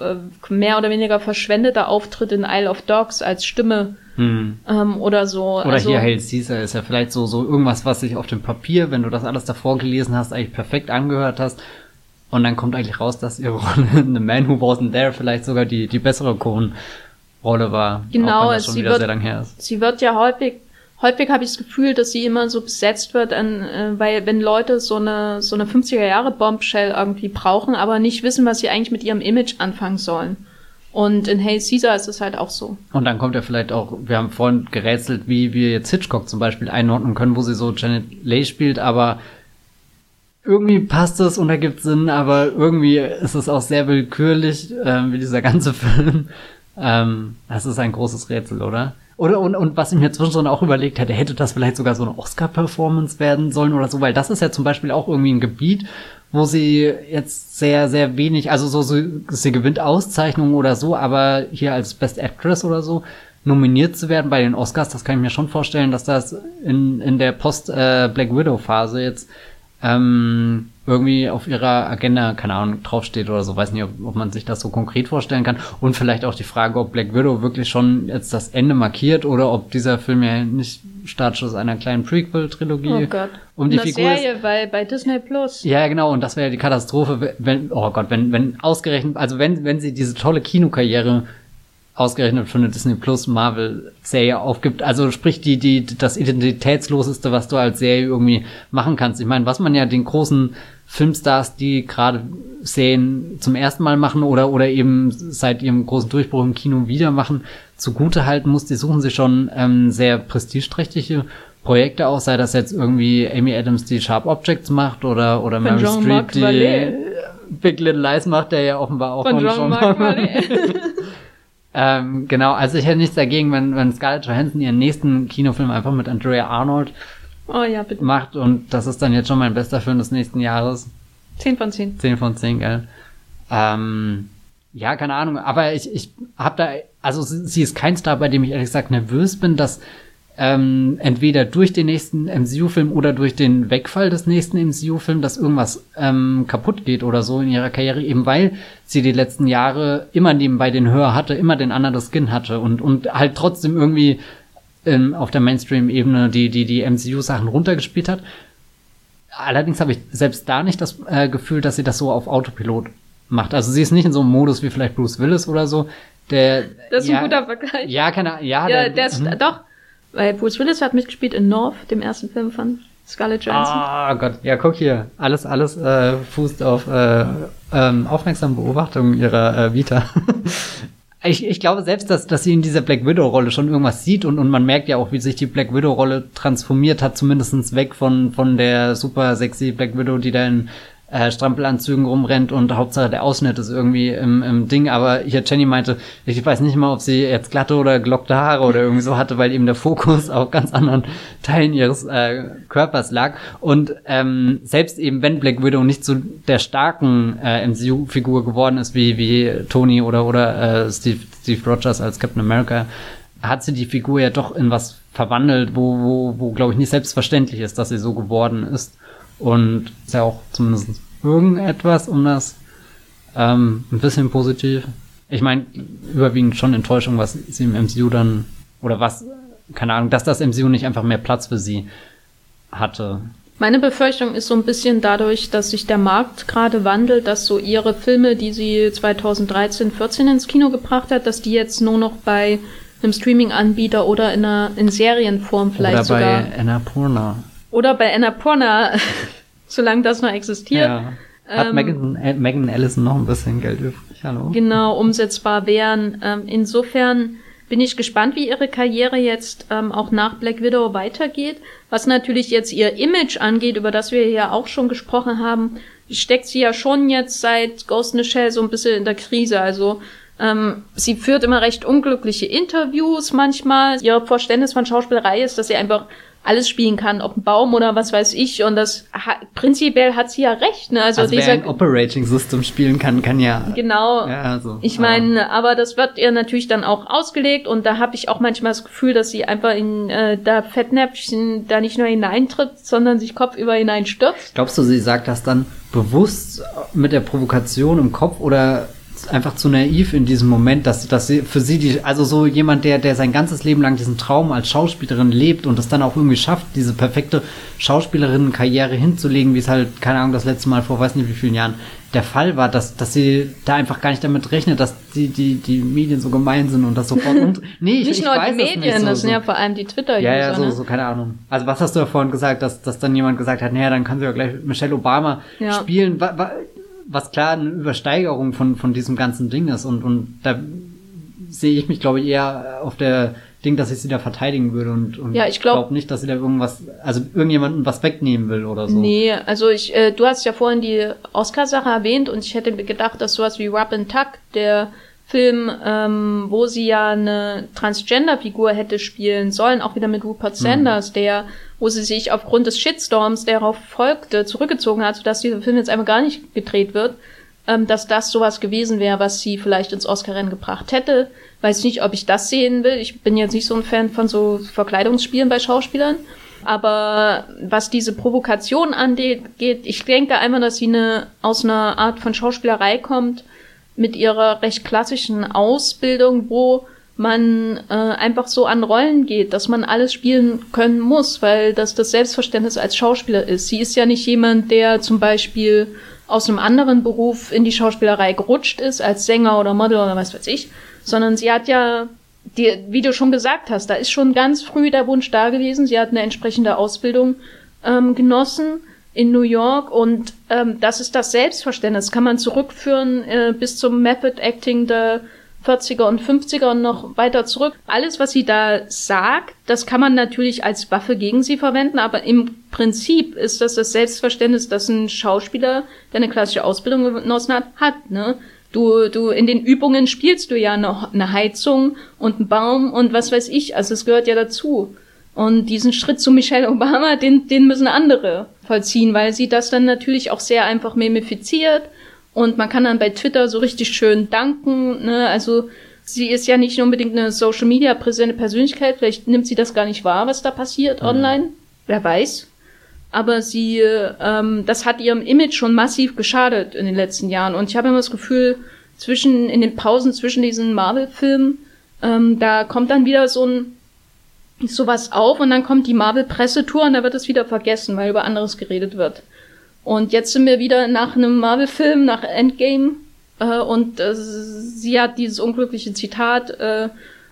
äh, mehr oder weniger verschwendeter Auftritt in Isle of Dogs als Stimme hm. ähm, oder so. Oder also, hier Hail Caesar ist ja vielleicht so, so irgendwas, was sich auf dem Papier, wenn du das alles davor gelesen hast, eigentlich perfekt angehört hast. Und dann kommt eigentlich raus, dass ihre Rolle in The Man Who Wasn't There vielleicht sogar die, die bessere Kohlen Rolle war. Genau, auch sie wird, sie wird ja häufig, häufig habe ich das Gefühl, dass sie immer so besetzt wird, an, äh, weil wenn Leute so eine so eine 50er Jahre Bombshell irgendwie brauchen, aber nicht wissen, was sie eigentlich mit ihrem Image anfangen sollen. Und in Hey Caesar ist es halt auch so. Und dann kommt ja vielleicht auch, wir haben vorhin gerätselt, wie wir jetzt Hitchcock zum Beispiel einordnen können, wo sie so Janet Leigh spielt, aber irgendwie passt es und ergibt Sinn, aber irgendwie ist es auch sehr willkürlich, äh, wie dieser ganze Film. Ähm, das ist ein großes Rätsel, oder? Oder und, und was ich mir zwischendrin auch überlegt hätte, hätte das vielleicht sogar so eine Oscar-Performance werden sollen oder so, weil das ist ja zum Beispiel auch irgendwie ein Gebiet, wo sie jetzt sehr, sehr wenig, also so, so sie gewinnt Auszeichnungen oder so, aber hier als Best Actress oder so nominiert zu werden bei den Oscars, das kann ich mir schon vorstellen, dass das in, in der Post-Black äh, Widow-Phase jetzt ähm, irgendwie auf ihrer Agenda, keine Ahnung, draufsteht oder so. Weiß nicht, ob, ob man sich das so konkret vorstellen kann. Und vielleicht auch die Frage, ob Black Widow wirklich schon jetzt das Ende markiert oder ob dieser Film ja nicht Startschuss einer kleinen Prequel-Trilogie Oh Gott. um die Eine Figur ist. Serie bei, bei Disney Plus. Ja, genau, und das wäre ja die Katastrophe, wenn, oh Gott, wenn, wenn ausgerechnet, also wenn, wenn sie diese tolle Kinokarriere ausgerechnet für eine Disney Plus Marvel Serie aufgibt, also sprich die, die, das identitätsloseste, was du als Serie irgendwie machen kannst. Ich meine, was man ja den großen Filmstars, die gerade Serien zum ersten Mal machen oder, oder eben seit ihrem großen Durchbruch im Kino wieder machen, zugute halten muss, die suchen sich schon ähm, sehr prestigeträchtige Projekte aus, sei das jetzt irgendwie Amy Adams, die Sharp Objects macht oder, oder Von Meryl Streep, die Vallée. Big Little Lies macht, der ja offenbar auch Von von Jean-Marc. ähm, genau, also ich hätte nichts dagegen, wenn, wenn Scarlett Johansson ihren nächsten Kinofilm einfach mit Andrea Arnold Oh ja, macht und das ist dann jetzt schon mein bester Film des nächsten Jahres. 10 von 10. 10 von 10, gell. Ähm, ja, keine Ahnung, aber ich, ich hab da, also sie, sie ist kein Star, bei dem ich ehrlich gesagt nervös bin, dass ähm, entweder durch den nächsten MCU-Film oder durch den Wegfall des nächsten MCU-Film, dass irgendwas ähm, kaputt geht oder so in ihrer Karriere, eben weil sie die letzten Jahre immer nebenbei den Höher hatte, immer den Under the Skin hatte und, und halt trotzdem irgendwie ähm, auf der Mainstream-Ebene die, die, die MCU-Sachen runtergespielt hat. Allerdings habe ich selbst da nicht das äh, Gefühl, dass sie das so auf Autopilot macht. Also sie ist nicht in so einem Modus wie vielleicht Bruce Willis oder so. Der, Das ist ja, ein guter Vergleich. Ja, keine Ahnung. Ja, Ja, der ist, mhm. doch, weil Bruce Willis hat mitgespielt in North, dem ersten Film von Scarlett Johansson. Ah Gott, ja, guck hier. Alles, alles äh, fußt auf äh, ähm, aufmerksame Beobachtung ihrer äh, Vita. ich, ich glaube selbst, dass, dass sie in dieser Black Widow-Rolle schon irgendwas sieht und, und man merkt ja auch, wie sich die Black Widow-Rolle transformiert hat, zumindestens weg von, von der super sexy Black Widow, die da in äh, Strampelanzügen rumrennt und Hauptsache der Ausschnitt ist irgendwie im, im Ding. Aber hier Jenny meinte, ich weiß nicht mal, ob sie jetzt glatte oder glockte Haare oder irgendwie so hatte, weil eben der Fokus auf ganz anderen Teilen ihres äh, Körpers lag. Und ähm, selbst eben, wenn Black Widow nicht zu der starken äh, MCU-Figur geworden ist, wie, wie Tony oder, oder äh, Steve, Steve Rogers als Captain America, hat sie die Figur ja doch in was verwandelt, wo, wo, wo glaube ich, nicht selbstverständlich ist, dass sie so geworden ist. Und ist ja auch zumindest irgendetwas, um das ähm, ein bisschen positiv. Ich meine, überwiegend schon Enttäuschung, was sie im MCU dann, oder was, keine Ahnung, dass das MCU nicht einfach mehr Platz für sie hatte. Meine Befürchtung ist so ein bisschen dadurch, dass sich der Markt gerade wandelt, dass so ihre Filme, die sie 2013, 14 ins Kino gebracht hat, dass die jetzt nur noch bei einem Streaming-Anbieter oder in einer in Serienform vielleicht oder sogar bei Annapurna. Oder bei Annapurna, solange das noch existiert, Ja. Hat Ähm, Megan, äh, Megan Allison noch ein bisschen Geld übrig? Hallo? genau umsetzbar wären. Ähm, insofern bin ich gespannt, wie ihre Karriere jetzt ähm, auch nach Black Widow weitergeht. Was natürlich jetzt ihr Image angeht, über das wir ja auch schon gesprochen haben, steckt sie ja schon jetzt seit Ghost in the Shell so ein bisschen in der Krise. Also ähm, sie führt immer recht unglückliche Interviews manchmal. Ihr Verständnis von Schauspielerei ist, dass sie einfach alles spielen kann, ob ein Baum oder was weiß ich. Und das ha prinzipiell hat sie ja recht. Ne? Also, Also, wer dieser ein Operating System spielen kann, kann ja. genau. Ja, also, Ich aber- meine, aber das wird ihr natürlich dann auch ausgelegt und da habe ich auch manchmal das Gefühl, dass sie einfach in äh, da Fettnäpfchen da nicht nur hineintritt, sondern sich kopfüber hineinstürzt. Glaubst du, sie sagt das dann bewusst mit der Provokation im Kopf oder einfach zu naiv in diesem Moment, dass, dass sie für sie die, also so jemand, der, der sein ganzes Leben lang diesen Traum als Schauspielerin lebt und es dann auch irgendwie schafft, diese perfekte Schauspielerinnenkarriere hinzulegen, wie es halt, keine Ahnung, das letzte Mal vor weiß nicht wie vielen Jahren der Fall war, dass, dass sie da einfach gar nicht damit rechnet, dass die, die, die Medien so gemein sind und das sofort und, nee, ich, nicht ich nur weiß die Medien, nicht, so, das sind ja vor allem die Twitter-User. Ja, ja, so, ne? so, keine Ahnung. Also was hast du ja vorhin gesagt, dass, dass dann jemand gesagt hat, naja, dann kann sie ja gleich Michelle Obama Ja. spielen, wa, wa, was klar eine Übersteigerung von, von diesem ganzen Ding ist. Und, und da sehe ich mich, glaube ich, eher auf der Ding, dass ich sie da verteidigen würde und, und Ja, ich glaub- glaub nicht, dass sie da irgendwas, also irgendjemandem was wegnehmen will oder so. Nee, also ich, äh, du hast ja vorhin die Oscar-Sache erwähnt und ich hätte gedacht, dass sowas wie Rub and Tuck, der Film, ähm, wo sie ja eine Transgender-Figur hätte spielen sollen, auch wieder mit Rupert Sanders, der, wo sie sich aufgrund des Shitstorms, der darauf folgte, zurückgezogen hat, sodass dieser Film jetzt einfach gar nicht gedreht wird, ähm, dass das sowas gewesen wäre, was sie vielleicht ins Oscar-Rennen gebracht hätte. Weiß nicht, ob ich das sehen will. Ich bin jetzt nicht so ein Fan von so Verkleidungsspielen bei Schauspielern. Aber was diese Provokation angeht, ich denke einmal, dass sie eine, aus einer Art von Schauspielerei kommt, mit ihrer recht klassischen Ausbildung, wo man äh, einfach so an Rollen geht, dass man alles spielen können muss, weil das das Selbstverständnis als Schauspieler ist. Sie ist ja nicht jemand, der zum Beispiel aus einem anderen Beruf in die Schauspielerei gerutscht ist, als Sänger oder Model oder was weiß ich, sondern sie hat ja, die, wie du schon gesagt hast, da ist schon ganz früh der Wunsch da gewesen. Sie hat eine entsprechende Ausbildung ähm, genossen in New York und ähm, das ist das Selbstverständnis. Kann man zurückführen äh, bis zum Method Acting der 40er und 50er und noch weiter zurück. Alles, was sie da sagt, das kann man natürlich als Waffe gegen sie verwenden, aber im Prinzip ist das das Selbstverständnis, dass ein Schauspieler, der eine klassische Ausbildung genossen hat, hat, ne? Du, du, in den Übungen spielst du ja noch eine Heizung und einen Baum und was weiß ich, also es gehört ja dazu. Und diesen Schritt zu Michelle Obama, den, den müssen andere vollziehen, weil sie das dann natürlich auch sehr einfach mimifiziert und man kann dann bei Twitter so richtig schön danken. Ne? Also sie ist ja nicht unbedingt eine Social Media präsente Persönlichkeit. Vielleicht nimmt sie das gar nicht wahr, was da passiert mhm. online. Wer weiß. Aber sie, ähm, das hat ihrem Image schon massiv geschadet in den letzten Jahren. Und ich habe immer das Gefühl, zwischen in den Pausen zwischen diesen Marvel-Filmen, ähm, da kommt dann wieder so ein sowas auf und dann kommt die Marvel-Pressetour und da wird es wieder vergessen, weil über anderes geredet wird. Und jetzt sind wir wieder nach einem Marvel-Film, nach Endgame. Äh, und äh, sie hat dieses unglückliche Zitat äh,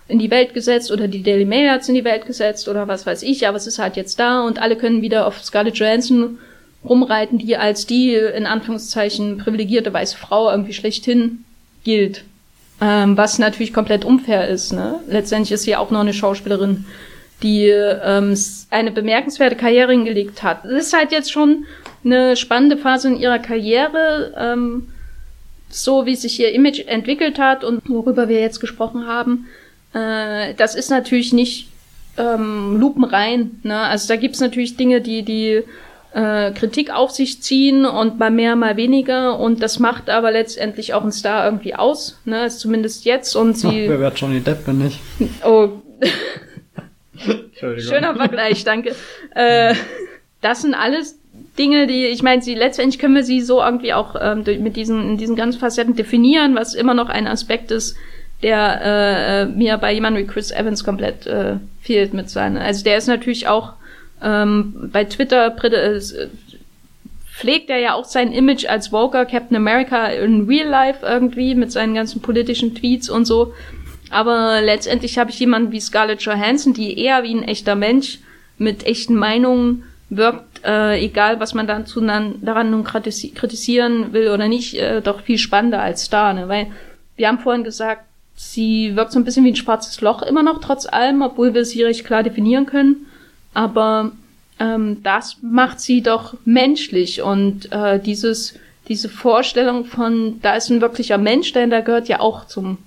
in die Welt gesetzt oder die Daily Mail hat es in die Welt gesetzt oder was weiß ich, aber es ist halt jetzt da und alle können wieder auf Scarlett Johansson rumreiten, die als die in Anführungszeichen privilegierte weiße Frau irgendwie schlechthin gilt. Ähm, was natürlich komplett unfair ist. Ne? Letztendlich ist sie auch noch eine Schauspielerin, die ähm, eine bemerkenswerte Karriere hingelegt hat. Es ist halt jetzt schon eine spannende Phase in ihrer Karriere, ähm, so wie sich ihr Image entwickelt hat und worüber wir jetzt gesprochen haben. Äh, das ist natürlich nicht ähm, lupenrein. Ne? Also da gibt's natürlich Dinge, die die äh, Kritik auf sich ziehen und mal mehr, mal weniger. Und das macht aber letztendlich auch einen Star irgendwie aus. Ne? Ist zumindest jetzt. Und sie. Ach, wer wird Johnny Depp, wenn nicht? Oh. Schöner Vergleich, danke. Äh, das sind alles Dinge, die, ich meine, sie letztendlich können wir sie so irgendwie auch ähm, mit diesen, in diesen ganzen Facetten definieren, was immer noch ein Aspekt ist, der äh, mir bei jemandem wie Chris Evans komplett äh, fehlt mit seinen. Also der ist natürlich auch ähm, bei Twitter äh, pflegt er ja auch sein Image als Woker Captain America in Real Life irgendwie mit seinen ganzen politischen Tweets und so. Aber letztendlich habe ich jemanden wie Scarlett Johansson, die eher wie ein echter Mensch mit echten Meinungen wirkt, äh, egal was man dann zu, daran nun kritisieren will oder nicht, äh, doch viel spannender als da. Ne? Weil wir haben vorhin gesagt, sie wirkt so ein bisschen wie ein schwarzes Loch immer noch, trotz allem, obwohl wir sie recht klar definieren können. Aber ähm, das macht sie doch menschlich und äh, dieses diese Vorstellung von, da ist ein wirklicher Mensch dahinter, gehört ja auch zum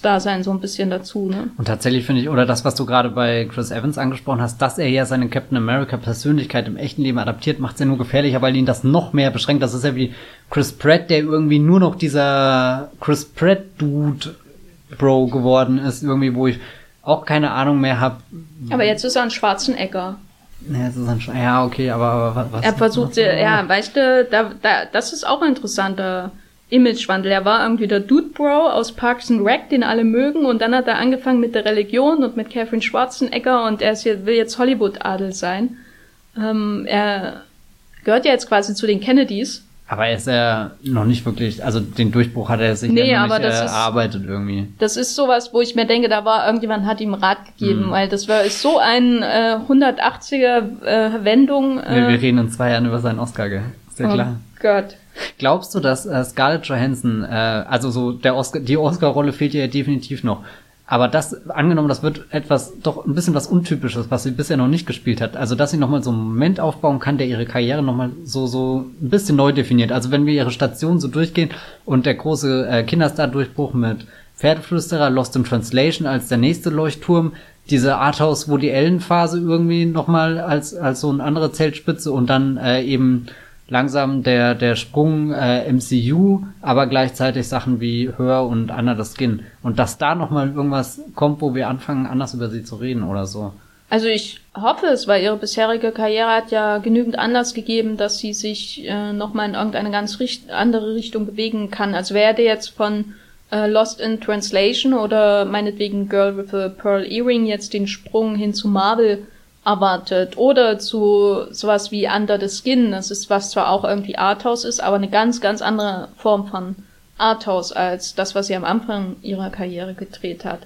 Dasein so ein bisschen dazu. Ne? Und tatsächlich finde ich, oder das, was du gerade bei Chris Evans angesprochen hast, dass er ja seine Captain America Persönlichkeit im echten Leben adaptiert, macht es ja nur gefährlicher, weil ihn das noch mehr beschränkt. Das ist ja wie Chris Pratt, der irgendwie nur noch dieser Chris Pratt Dude Bro geworden ist, irgendwie, wo ich auch keine Ahnung mehr habe. Aber jetzt ist er ein schwarzen Ecker. Ja, ist ein ja, okay, aber, aber was? Er versucht, ja, weißt du, da, da, das ist auch interessanter Imagewandel. Er war irgendwie der Dude Bro aus Parks and Rec, den alle mögen, und dann hat er angefangen mit der Religion und mit Catherine Schwarzenegger und er ist will jetzt Hollywood-Adel sein. Ähm, er gehört ja jetzt quasi zu den Kennedys. Aber er ist ja noch nicht wirklich, also den Durchbruch hat er sich nee, ja noch nicht äh, erarbeitet ist, irgendwie. Das ist sowas, wo ich mir denke, da war irgendjemand hat ihm Rat gegeben, mhm. weil das war ist so ein äh, 180er äh, Wendung. Äh, wir, wir reden in zwei Jahren über seinen Oscar, gell? Ist ja oh klar. Gott. Glaubst du, dass äh, Scarlett Johansson, äh, also so der Oscar, die Oscar-Rolle fehlt ihr ja definitiv noch. Aber das, angenommen, das wird etwas, doch ein bisschen was Untypisches, was sie bisher noch nicht gespielt hat. Also, dass sie nochmal so einen Moment aufbauen kann, der ihre Karriere nochmal so, so ein bisschen neu definiert. Also, wenn wir ihre Station so durchgehen und der große äh, Kinderstar-Durchbruch mit Pferdeflüsterer, Lost in Translation als der nächste Leuchtturm, diese Arthouse Woody Allen Phase irgendwie nochmal als, als so eine andere Zeltspitze und dann äh, eben langsam der, der Sprung äh, MCU, aber gleichzeitig Sachen wie Hör und Anna the Skin. Und dass da nochmal irgendwas kommt, wo wir anfangen, anders über sie zu reden oder so. Also ich hoffe es, weil ihre bisherige Karriere hat ja genügend Anlass gegeben, dass sie sich äh, nochmal in irgendeine ganz richt andere Richtung bewegen kann. Also werde jetzt von äh, Lost in Translation oder meinetwegen Girl with a Pearl Earring jetzt den Sprung hin zu Marvel erwartet oder zu sowas wie Under the Skin. Das ist was zwar auch irgendwie Arthouse ist, aber eine ganz, ganz andere Form von Arthouse als das, was sie am Anfang ihrer Karriere gedreht hat.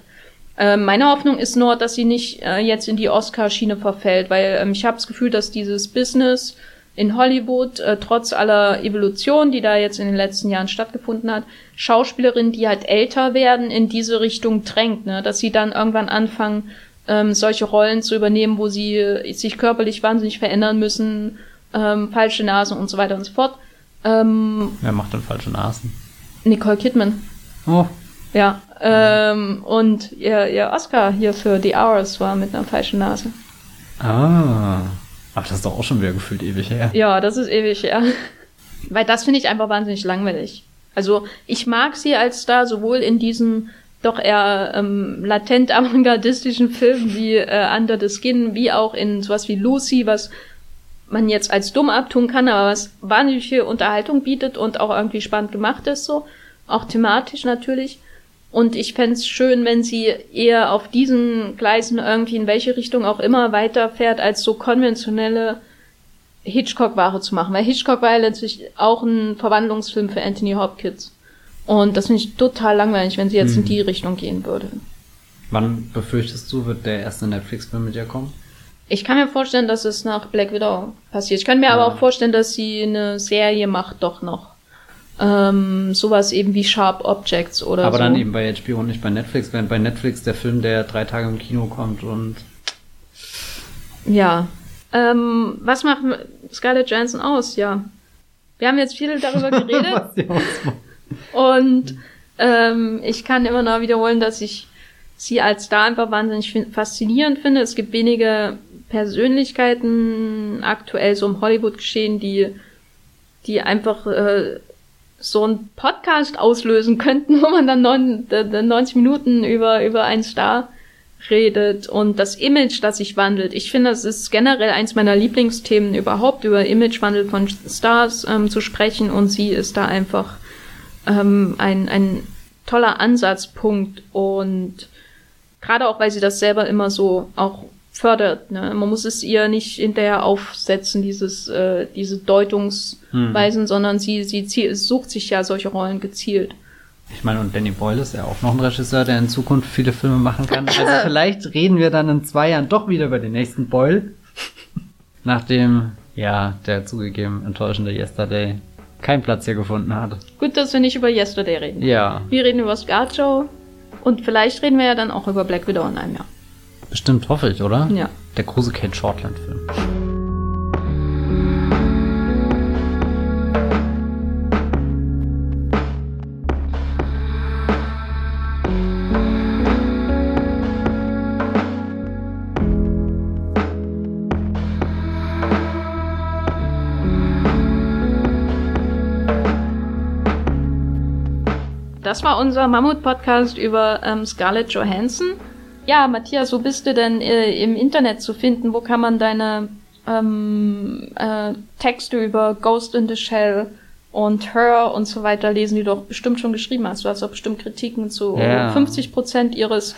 Äh, meine Hoffnung ist nur, dass sie nicht äh, jetzt in die Oscar-Schiene verfällt, weil ähm, ich habe das Gefühl, dass dieses Business in Hollywood, äh, trotz aller Evolution, die da jetzt in den letzten Jahren stattgefunden hat, Schauspielerinnen, die halt älter werden, in diese Richtung drängt, ne? dass sie dann irgendwann anfangen, ähm, solche Rollen zu übernehmen, wo sie äh, sich körperlich wahnsinnig verändern müssen, ähm, falsche Nasen und so weiter und so fort. Ähm, Wer macht denn falsche Nasen? Nicole Kidman. Oh, Ja, ähm, und ihr, ihr Oscar hier für The Hours war mit einer falschen Nase. ah. Ach, das ist doch auch schon wieder gefühlt ewig her. Ja, das ist ewig, ja. Weil das finde ich einfach wahnsinnig langweilig. Also ich mag sie als Star sowohl in diesen doch eher ähm, latent avantgardistischen Filmen wie äh, Under the Skin, wie auch in sowas wie Lucy, was man jetzt als dumm abtun kann, aber was wahnsinnig Unterhaltung bietet und auch irgendwie spannend gemacht ist, so. Auch thematisch natürlich. Und ich fänd's es schön, wenn sie eher auf diesen Gleisen irgendwie in welche Richtung auch immer weiterfährt, als so konventionelle Hitchcock-Ware zu machen. Weil Hitchcock war ja letztlich auch ein Verwandlungsfilm für Anthony Hopkins. Und das finde ich total langweilig, wenn sie jetzt in Mhm. die Richtung gehen würde. Wann befürchtest du, wird der erste Netflix-Film mit dir kommen? Ich kann mir vorstellen, dass es nach Black Widow passiert. Ich kann mir aber Ja. auch vorstellen, dass sie eine Serie macht, doch noch. Ähm, sowas eben wie Sharp Objects oder Aber so. dann eben bei HBO und nicht bei Netflix, während bei Netflix der Film, der drei Tage im Kino kommt und Ja. Ähm, was macht Scarlett Johansson aus? Ja. Wir haben jetzt viel darüber geredet was die ausmacht. Und ähm, ich kann immer noch wiederholen, dass ich sie als Star einfach wahnsinnig faszinierend finde. Es gibt wenige Persönlichkeiten aktuell so im Hollywood-Geschehen, die, die einfach äh, so einen Podcast auslösen könnten, wo man dann neun, d- d- 90 Minuten über, über einen Star redet und das Image, das sich wandelt. Ich finde, das ist generell eins meiner Lieblingsthemen überhaupt, über Imagewandel von Stars ähm, zu sprechen und sie ist da einfach ähm, ein, ein toller Ansatzpunkt und gerade auch, weil sie das selber immer so auch fördert. Ne? Man muss es ihr nicht hinterher aufsetzen, dieses, äh, diese Deutungsweisen, sondern sie, sie ziel, sucht sich ja solche Rollen gezielt. Ich meine, und Danny Boyle ist ja auch noch ein Regisseur, der in Zukunft viele Filme machen kann. Also vielleicht reden wir dann in zwei Jahren doch wieder über den nächsten Boyle. Nachdem, ja, der zugegeben enttäuschende Yesterday keinen Platz hier gefunden hat. Gut, dass wir nicht über Yesterday reden. Ja, Wir reden über Scarjo und vielleicht reden wir ja dann auch über Black Widow in einem Jahr. bestimmt hoffe ich, oder? Ja. Der große Kate Shortland-Film. Das war unser Mammut-Podcast über ähm, Scarlett Johansson. Ja, Matthias, wo bist du denn äh, im Internet zu finden? Wo kann man deine ähm, äh, Texte über Ghost in the Shell und Her und so weiter lesen, die du doch bestimmt schon geschrieben hast? Du hast doch bestimmt Kritiken zu Ja. 50 Prozent ihres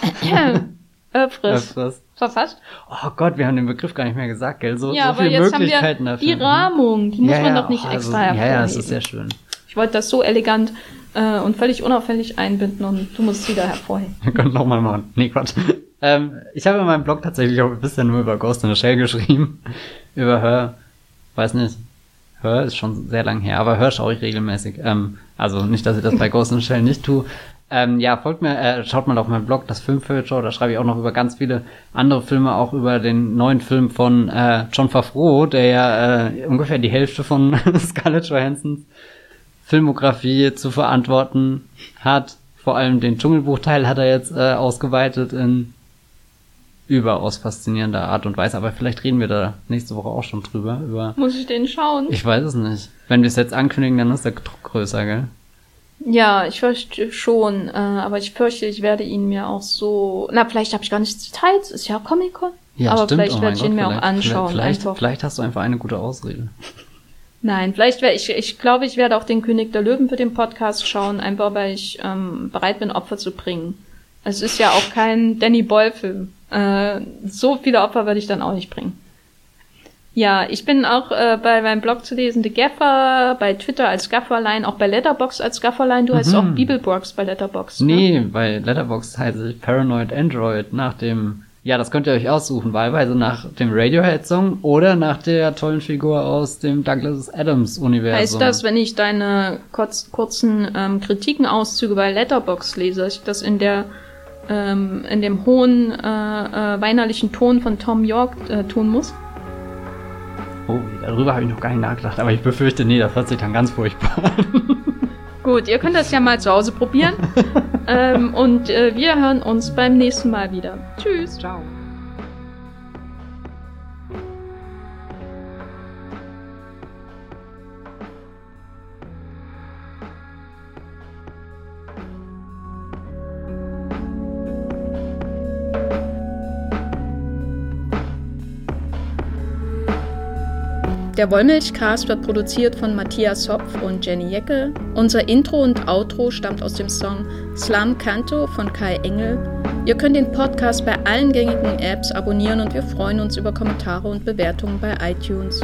Öffres Öfters. verfasst. Oh Gott, wir haben den Begriff gar nicht mehr gesagt, gell? So, ja, so viele Möglichkeiten dafür. die Rahmung, die muss ja, man ja, doch nicht oh, extra also, hervorheben. Ja, ja, es ist sehr schön. Ich wollte das so elegant äh, und völlig unauffällig einbinden und du musst es wieder hervorheben. Wir können nochmal machen. Nee, Quatsch. Ähm, ich habe in meinem Blog tatsächlich auch bisher nur über Ghost in the Shell geschrieben. über Her. Weiß nicht. Her ist schon sehr lang her, aber Her schaue ich regelmäßig. Ähm, also nicht, dass ich das bei Ghost in the Shell nicht tue. Ähm, ja, folgt mir, äh, schaut mal auf meinem Blog, das Filmfilter, da schreibe ich auch noch über ganz viele andere Filme, auch über den neuen Film von äh, John Favreau, der ja äh, ungefähr die Hälfte von Scarlett Johansons Filmografie zu verantworten hat. Vor allem den Dschungelbuchteil hat er jetzt äh, ausgeweitet in überaus faszinierender Art und Weise. Aber vielleicht reden wir da nächste Woche auch schon drüber. Über Muss ich den schauen? ich weiß es nicht. Wenn wir es jetzt ankündigen, dann ist der Druck größer, gell? Ja, ich fürchte schon, äh, aber ich fürchte, ich werde ihn mir auch so. Na, vielleicht habe ich gar nicht die Zeit. Ist ja Comic-Con. Ja, Aber stimmt. vielleicht oh werde ich ihn Gott, mir auch anschauen, Vielleicht, vielleicht hast du einfach eine gute Ausrede. Nein, vielleicht werde ich, ich glaube, ich werde auch den König der Löwen für den Podcast schauen, einfach weil ich ähm, bereit bin, Opfer zu bringen. Es ist ja auch kein Danny Boyle-Film. Äh, so viele Opfer würde ich dann auch nicht bringen. Ja, ich bin auch äh, bei meinem Blog zu lesen, The Gaffer, bei Twitter als Gafferlein, auch bei Letterbox als Gafferlein. Du heißt Mhm. auch Bibelbox bei Letterbox. Ne? Nee, bei Letterboxd heiße ich Paranoid Android nach dem, ja, das könnt ihr euch aussuchen, wahlweise nach dem Radiohead-Song oder nach der tollen Figur aus dem Douglas Adams-Universum. Heißt das, wenn ich deine kurz, kurzen ähm, Kritikenauszüge bei Letterbox lese, dass ich das in der ähm, in dem hohen äh, äh, weinerlichen Ton von Tom York äh, tun muss? Oh, darüber habe ich noch gar nicht nachgedacht, aber ich befürchte, nee, das hört sich dann ganz furchtbar an. Gut, ihr könnt das ja mal zu Hause probieren. ähm, und äh, wir hören uns beim nächsten Mal wieder. Tschüss. Ciao. Der Wollmilchcast wird produziert von Matthias Hopf und Jenny Jecke. Unser Intro und Outro stammt aus dem Song Slam Canto von Kai Engel. Ihr könnt den Podcast bei allen gängigen Apps abonnieren und wir freuen uns über Kommentare und Bewertungen bei iTunes.